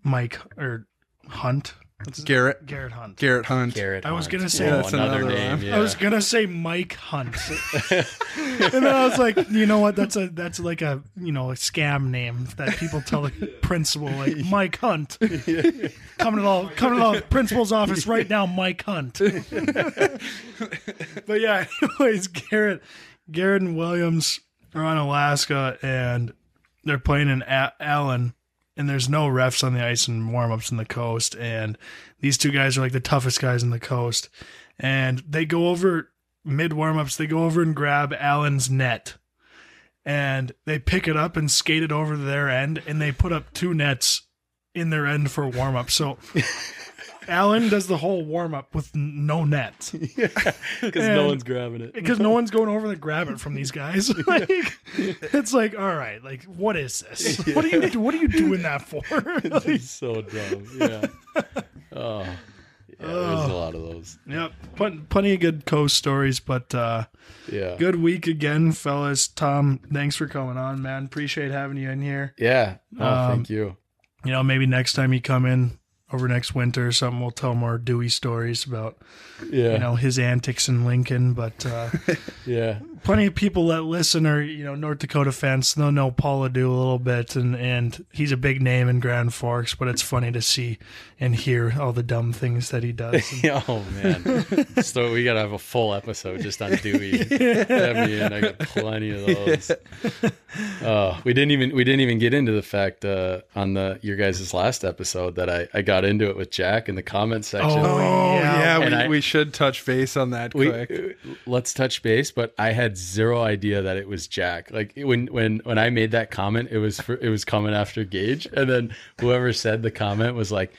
S2: Mike or Hunt. What's his
S4: Garrett
S2: Garrett Hunt.
S4: Garrett Hunt.
S3: Garrett.
S2: I was
S3: Hunt.
S2: gonna say-
S4: That's
S3: another,
S4: another
S3: name. Yeah.
S2: I was gonna say Mike Hunt, and then I was like, you know what? That's a that's like a you know a scam name that people tell the principal like Mike Hunt. coming to the coming to the principal's office right now, Mike Hunt. but yeah, anyways, Garrett, Garrett and Williams are on Alaska and they're playing in A- Allen. And there's no refs on the ice and warm ups in the coast. And these two guys are like the toughest guys in the coast and they go over mid warm ups. They go over and grab Allen's net, and they pick it up and skate it over to their end, and they put up two nets in their end for warm up. So. Allen does the whole warm up with n- no net
S3: because
S2: And-
S3: no one's grabbing it.
S2: because no one's going over to grab it from these guys. like, it's like, all right, like, what is this? What are you what are you doing that for? Like,
S3: It's so dumb. Yeah. Oh. Yeah, there's a lot of those.
S2: yep, pl- plenty of good coast stories, but uh,
S3: Yeah.
S2: Good week again, fellas. Tom, thanks for coming on, man. Appreciate having you in here.
S3: Yeah. Oh,
S2: Um,
S3: thank you.
S2: You know, maybe next time you come in over next winter or something, we'll tell more Dewey stories about
S3: Yeah,
S2: you know his antics in Lincoln. But uh,
S3: yeah,
S2: plenty of people that listen are you know North Dakota fans. They'll know Paul LaDue a little bit, and and he's a big name in Grand Forks. But it's funny to see and hear all the dumb things that he does.
S3: oh man. so we gotta have a full episode just on Dewey. Let me in. I got plenty of those. Oh, we didn't even we didn't even get into the fact uh, on the your guys' last episode that I I got into it with Jack in the comment section.
S2: Oh,
S4: Oh
S2: Yeah.
S4: yeah, we,
S3: I-
S4: we should touch base on that
S3: we
S4: quick.
S3: uh, let's touch base but i had zero idea that it was jack like when when when i made that comment it was for, it was coming after gage and then whoever said the comment was like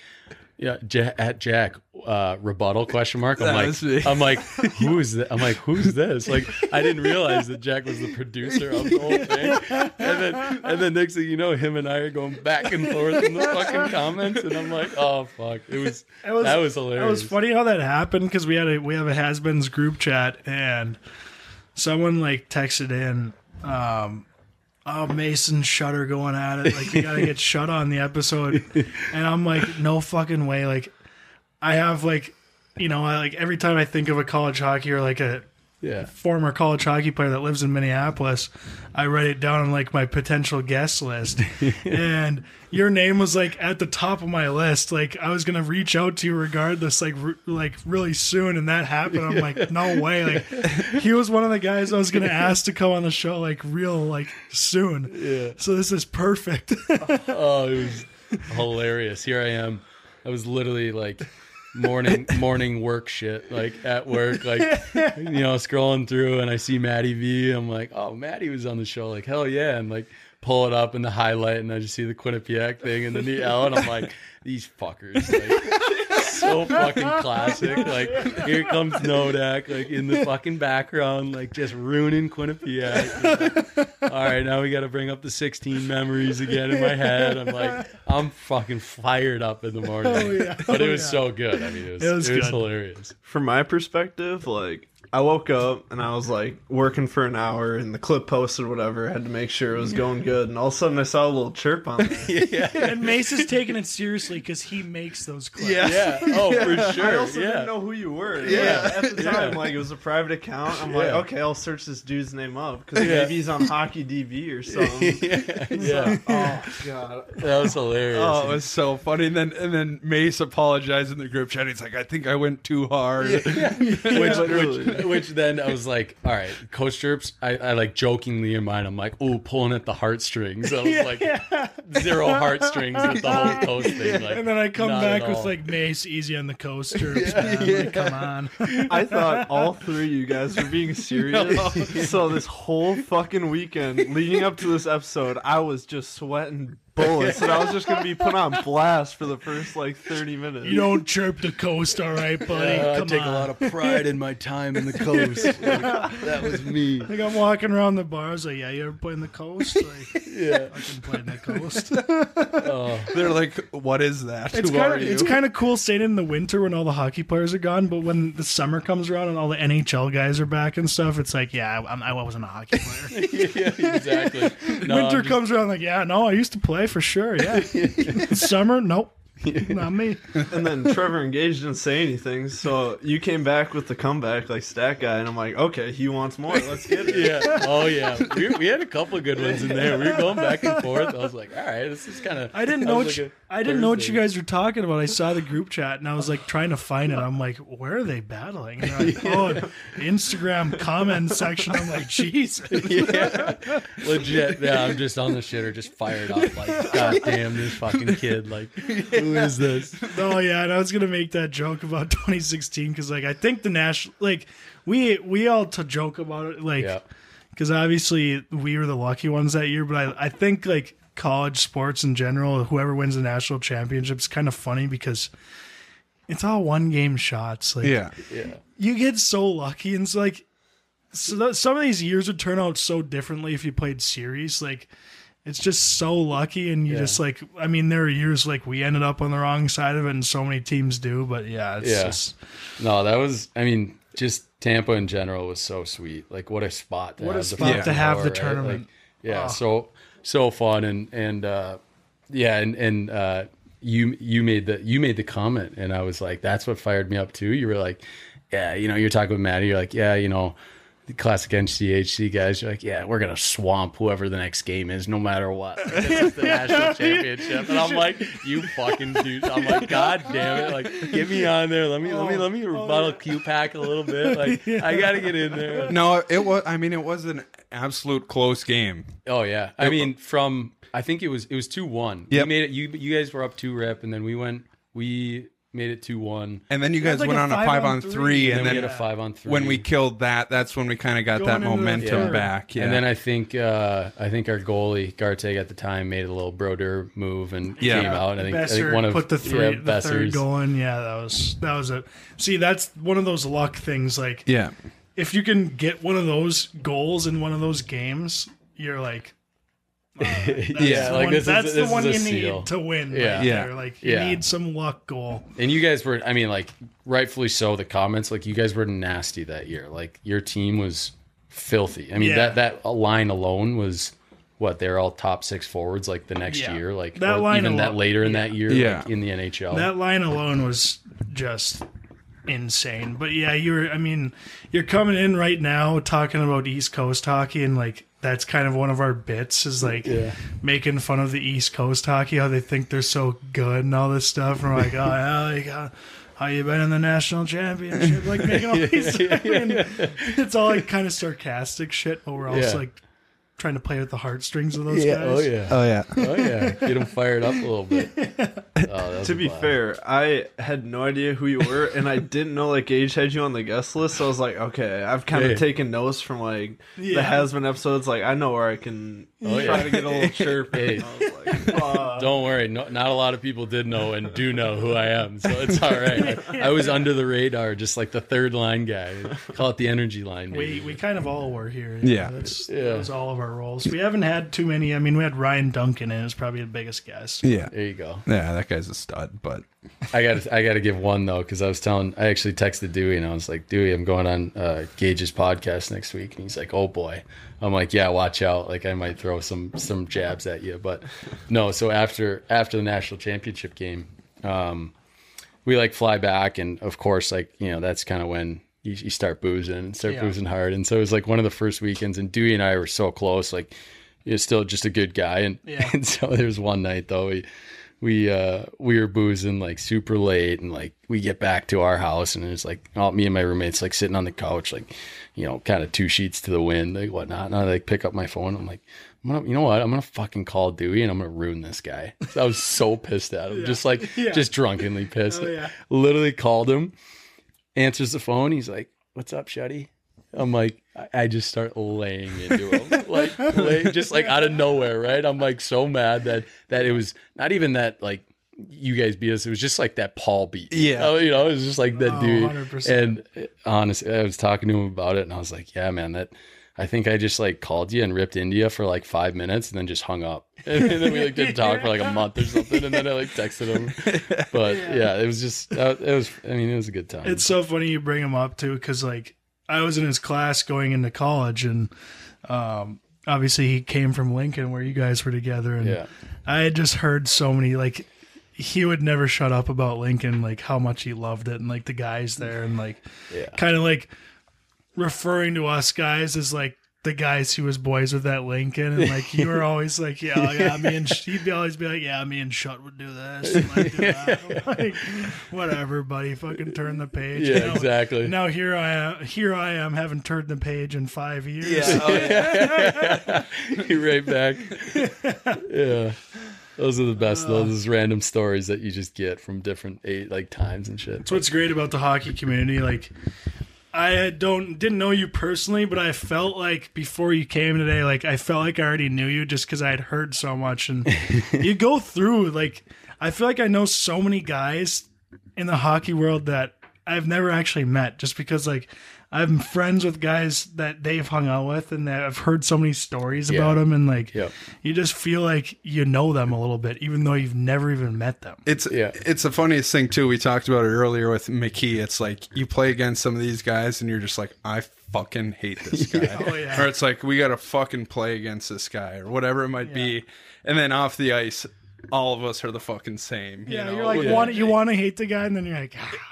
S3: yeah ja- at jack uh rebuttal question mark? I'm
S4: That
S3: like i'm like who is that i'm like who's this? Like i didn't realize that jack was the producer of the whole thing. And then and then next thing you know him and i are going back and forth in the fucking comments and i'm like oh fuck. It was,
S2: It was-
S3: that was hilarious.
S2: It was funny how that happened because we had a we have a has-beens group chat and someone like texted in, um, "Oh, Mason Shutter going at it like we gotta get Schutt on the episode," and I'm like, "No fucking way!" Like, I have like, you know, I, like every time I think of a college hockey or like a
S3: yeah
S2: former college hockey player that lives in Minneapolis, I write it down on like my potential guest list. and your name was like at the top of my list. Like I was gonna reach out to you regardless, like r- like really soon, and that happened. I'm like, no way. Like he was one of the guys I was gonna ask to come on the show, like real like soon.
S3: Yeah.
S2: So this is perfect.
S3: Oh, it was hilarious. Here I am. I was literally like morning morning work shit, like at work, like you know, scrolling through and I see Maddie V. I'm like, oh, Maddie was on the show. Like, hell yeah. And like pull it up in the highlight and I just see the Quinnipiac thing and then the L and I'm like, these fuckers. Like, so fucking classic. Like here comes Nodak, like in the fucking background, like just ruining Quinnipiac. All right, now we got to bring up the 16 memories again in my head. I'm like, I'm fucking fired up in the morning.
S2: Oh, yeah.
S3: But it
S2: Oh,
S3: was
S2: yeah.
S3: so good. I mean, it was,
S2: It was
S3: it was hilarious.
S5: From my perspective, like I woke up and I was like working for an hour and the clip posted whatever. had to make sure it was going good, and all of a sudden I saw a little chirp on there.
S2: and Mace is taking it seriously because he makes those clips.
S3: Yeah. Oh, for sure.
S5: I also
S3: yeah.
S5: didn't know who you were.
S3: Yeah.
S5: At the time, like it was a private account. I'm like,
S3: Yeah.
S5: okay, I'll search this dude's name up because
S3: Yeah.
S5: maybe he's on Hockey DB or something.
S3: yeah. yeah.
S5: oh god.
S3: That was hilarious.
S4: Oh, it was so funny. And then and then Mace apologized in the group chat. He's like, I think I went too hard.
S3: which,
S5: literally.
S3: which, which then I was like, all right, coach chirps. I, I like jokingly in mind, I'm like, oh, pulling at the heartstrings. I was like, zero heartstrings with the whole coach thing. Like,
S2: And then I come back with like Mace easy on the coaster. Like, come on.
S5: I thought all three of you guys were being serious. So this whole fucking weekend leading up to this episode, I was just sweating bullets, and I was just gonna be put on blast for the first like thirty minutes.
S2: You don't chirp the coast, all right, buddy.
S3: Uh, I
S2: come
S3: take
S2: on.
S3: a lot of pride in my time in the coast. Like, that was me.
S2: Like I'm walking around the bars, like, yeah, you ever play in the coast? Like,
S3: Yeah.
S2: I can play in the coast.
S3: Oh,
S4: They're like, what is that?
S2: It's
S4: Who
S2: kind
S4: are
S2: of
S4: you?
S2: it's kind of cool staying in the winter when all the hockey players are gone, but when the summer comes around and all the NHL guys are back and stuff, it's like, yeah, I, I wasn't a hockey player.
S3: yeah, exactly. No,
S2: winter
S3: just-
S2: comes around, like, yeah, no, I used to play for sure. Yeah, summer, nope, not me.
S5: And then Trevor and Gage didn't say anything, so you came back with the comeback like stat guy, and I'm like, okay, he wants more. Let's get it.
S3: Yeah. Oh, yeah. We, we had a couple of good ones in there. We were going back and forth. I was like, all right, this is kind of.
S2: I didn't know what you, I didn't know what you guys were talking about. I saw the group chat and I was like trying to find it. I'm like, where are they battling? And they're like, oh, Instagram comment section. I'm like, Jesus.
S3: yeah, legit. Yeah, I'm just on the shitter, just fired up. Like, god damn, this fucking kid. Like, who is this?
S2: Oh yeah, and I was gonna make that joke about 2016 because like I think the national like we we all to joke about it like
S3: Yeah.
S2: because obviously we were the lucky ones that year, but I I think like college sports in general, whoever wins the national championship is kind of funny because it's all one game shots. Like
S4: yeah.
S3: Yeah.
S2: you get so lucky and it's like so that, some of these years would turn out so differently if you played series like it's just so lucky and you
S3: Yeah.
S2: just like i mean there are years like we ended up on the wrong side of it and so many teams do but yeah it's
S3: Yeah.
S2: just
S3: No, that was. I mean, just Tampa in general was so sweet. Like, what a spot. To
S2: What a
S3: have the
S2: spot
S3: Final
S2: to have the
S3: right?
S2: tournament.
S3: Like, yeah.
S2: Oh.
S3: So so fun and and uh, yeah and and uh, you you made the you made the comment, and I was like, that's what fired me up too. You were like, yeah, you know, you're talking with Maddie. You're like, yeah, you know, the classic NCHC guys. You're like, yeah, we're gonna swamp whoever the next game is, no matter what. Like, It's the national championship, and I'm like, you fucking dude. I'm like, god damn it, like, get me on there. Let me let me let me oh, oh, rebuttal Q pack a little bit. Like, I gotta get in there.
S4: No, it was. I mean, it was an absolute close game.
S3: Oh yeah, I mean, from I think it was it was two one.
S4: Yep.
S3: We made it. You you guys were up two rep, and then we went. We made it two one.
S4: And then you guys
S2: like
S4: went
S2: a
S4: on a
S2: five
S4: five
S2: on
S4: on
S2: three.
S4: three,
S3: And
S4: and
S3: then we
S4: then
S3: had a five on three.
S4: when we killed that, that's when we kind of got
S2: Going
S4: that
S2: into the
S4: momentum
S2: third.
S4: back. Yeah.
S3: And then I think uh, I think our goalie Garteig at the time made a little Brodeur move and
S4: Yeah.
S3: came out. I think, I
S2: Boeser
S3: think one of
S2: put the three,
S3: yeah,
S2: the third
S3: Boeser's-
S2: going. Yeah, that was that was it. See, that's one of those luck things. Like,
S4: yeah,
S2: if you can get one of those goals in one of those games, you're like,
S3: yeah,
S2: the
S3: like
S2: one,
S3: this
S2: that's
S3: is
S2: the
S3: this
S2: one you
S3: a
S2: need to win.
S3: Yeah.
S2: right
S4: Yeah.
S2: there. Like you
S3: Yeah.
S2: need some luck goal.
S3: And you guys were, I mean, like rightfully so. The comments, like you guys were nasty that year. Like your team was filthy. I mean,
S2: Yeah.
S3: that that line alone was what they're all top six forwards. Like the next
S2: Yeah.
S3: year, like
S2: That line
S3: even that later in
S2: yeah.
S3: that year,
S4: Yeah.
S3: like, in the NHL.
S2: That line alone was just insane. But yeah, you're. I mean, you're coming in right now talking about East Coast hockey, and like that's kind of one of our bits is like making fun of the East Coast hockey, how they think they're so good and all this stuff. And we're like, oh yeah, like, uh, how you been in the national championship? Like making all these. I mean, it's all like kind of sarcastic shit, but we're also
S3: Yeah.
S2: like trying to play with the heartstrings of those
S3: yeah,
S2: guys.
S3: oh yeah,
S4: oh yeah,
S3: oh yeah, get them fired up a little bit. Oh,
S5: To be
S3: blast.
S5: fair, I had no idea who you were, and I didn't know like Gage had you on the guest list. So I was like, okay, I've kind of
S3: Hey.
S5: taken notes from like
S2: Yeah.
S5: the has been episodes. Like I know where I can
S3: Oh,
S5: try
S3: yeah.
S5: to get a little chirp.
S3: Hey.
S5: And I was like, uh,
S3: Don't worry, no, not a lot of people did know and do know who I am, so it's all right. I, I was under the radar, just like the third line guy. Call it the energy line.
S2: We
S3: Maybe.
S2: we kind of all were here.
S4: Yeah.
S2: that's
S3: Yeah.
S2: that was all of our roles. We haven't had too many. I mean, we had Ryan Duncan, and it was probably the biggest guest.
S4: yeah,
S3: there you go.
S4: yeah. That guy's a stud, but
S3: I got I got to give one though because I was telling I actually texted Dewey and I was like Dewey I'm going on uh, Gage's podcast next week and he's like oh boy I'm like yeah watch out like I might throw some some jabs at you but no so after after the national championship game um, we like fly back and of course like you know that's kind of when you, you start boozing and start
S2: Yeah.
S3: boozing hard. And so it was like one of the first weekends and Dewey and I were so close like he's still just a good guy. And,
S2: Yeah.
S3: and so there was one night though we we uh we were boozing like super late and like we get back to our house and it's like all me and my roommates like sitting on the couch like you know kind of two sheets to the wind like whatnot. And I like pick up my phone. I'm like I'm gonna you know what? I'm gonna fucking call Dewey and I'm gonna ruin this guy. I was so pissed at him. Just like
S2: Yeah.
S3: just drunkenly pissed.
S2: Oh, yeah.
S3: literally called him answers the phone he's like what's up Schutty I'm like, I- just start laying into him, like, lay, just like out of nowhere, right? I'm like so mad that that it was not even that like you guys beat us. It was just like that Paul beat.
S4: Yeah.
S3: Oh, you know, it was just like that
S2: Oh,
S3: dude.
S2: 100%.
S3: And uh, honestly, I was talking to him about it, and I was like, yeah, man, that. I think I just like called you and ripped India for like five minutes and then just hung up. And then we like didn't talk for like a month or something. And then I like texted him. But yeah, it was just, uh, it was, I mean, it was a good time.
S2: It's so funny you bring him up too, because like I was in his class going into college, and um, obviously he came from Lincoln where you guys were together, and
S3: Yeah.
S2: I had just heard so many like he would never shut up about Lincoln, like how much he loved it, and like the guys there, and like
S3: Yeah.
S2: kind of like referring to us guys as like the guys who was boys with that Lincoln, and like you were always like, yeah, yeah, me and Sh- he'd be always be like, yeah, me and Schutt would do this, and like, do that. Like, whatever, buddy, fucking turn the page.
S3: Yeah,
S2: Now-
S3: exactly.
S2: Now here I am, here I am, haven't turned the page in five years.
S3: Yeah, oh, right back. yeah. Those are the best. Uh, those random stories that you just get from different eight like times and shit.
S2: That's what's great about the hockey community. Like, I don't didn't know you personally, but I felt like before you came today, like I felt like I already knew you just because I had heard so much. And you go through like I feel like I know so many guys in the hockey world that I've never actually met, just because like I'm friends with guys that they've hung out with, and that I've heard so many stories
S3: Yeah.
S2: about them, and like
S3: Yep.
S2: you just feel like you know them a little bit, even though you've never even met them.
S4: It's
S3: Yeah.
S4: it's the funniest thing too. We talked about it earlier with McKee. It's like you play against some of these guys and you're just like, I fucking hate this guy.
S2: Oh, yeah.
S4: Or it's like we gotta fucking play against this guy or whatever it might be. And then off the ice, all of us are the fucking same. you
S2: Yeah,
S4: know?
S2: you're like
S4: Yeah.
S2: want you want to hate the guy, and then you're like, ah, he's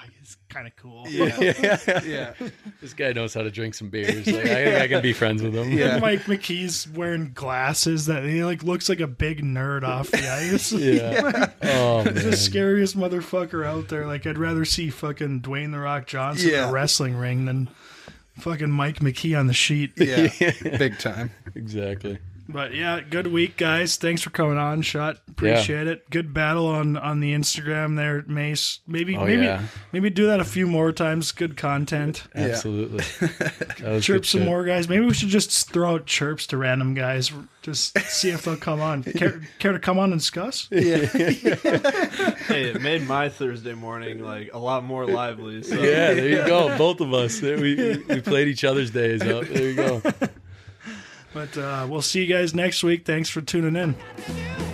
S2: kind of cool.
S4: yeah, yeah,
S3: This guy knows how to drink some beers. Like, I, I can be friends with him.
S4: Yeah.
S2: Mike McKee's wearing glasses that he like looks like a big nerd off the ice.
S3: Yeah. Oh
S2: He's the scariest motherfucker out there. Like I'd rather see fucking Dwayne the Rock Johnson in
S4: Yeah.
S2: a wrestling ring than fucking Mike McKee on the sheet.
S4: yeah, big time.
S3: Exactly.
S2: But yeah, good week, guys. Thanks for coming on, Schutt. Appreciate it. Good battle on on the Instagram there, Mace. Maybe
S3: Oh,
S2: maybe
S3: yeah.
S2: maybe do that a few more times. Good content.
S3: Absolutely. That was
S2: Chirp some
S3: shit.
S2: more guys. Maybe we should just throw out chirps to random guys. Just see if they'll come on. Care, care to come on and discuss? Yeah.
S5: hey, it made my Thursday morning like a lot more lively. So.
S3: Yeah, there you go. Both of us. We, we, we played each other's days up. There you go.
S2: But uh, we'll see you guys next week. Thanks for tuning in.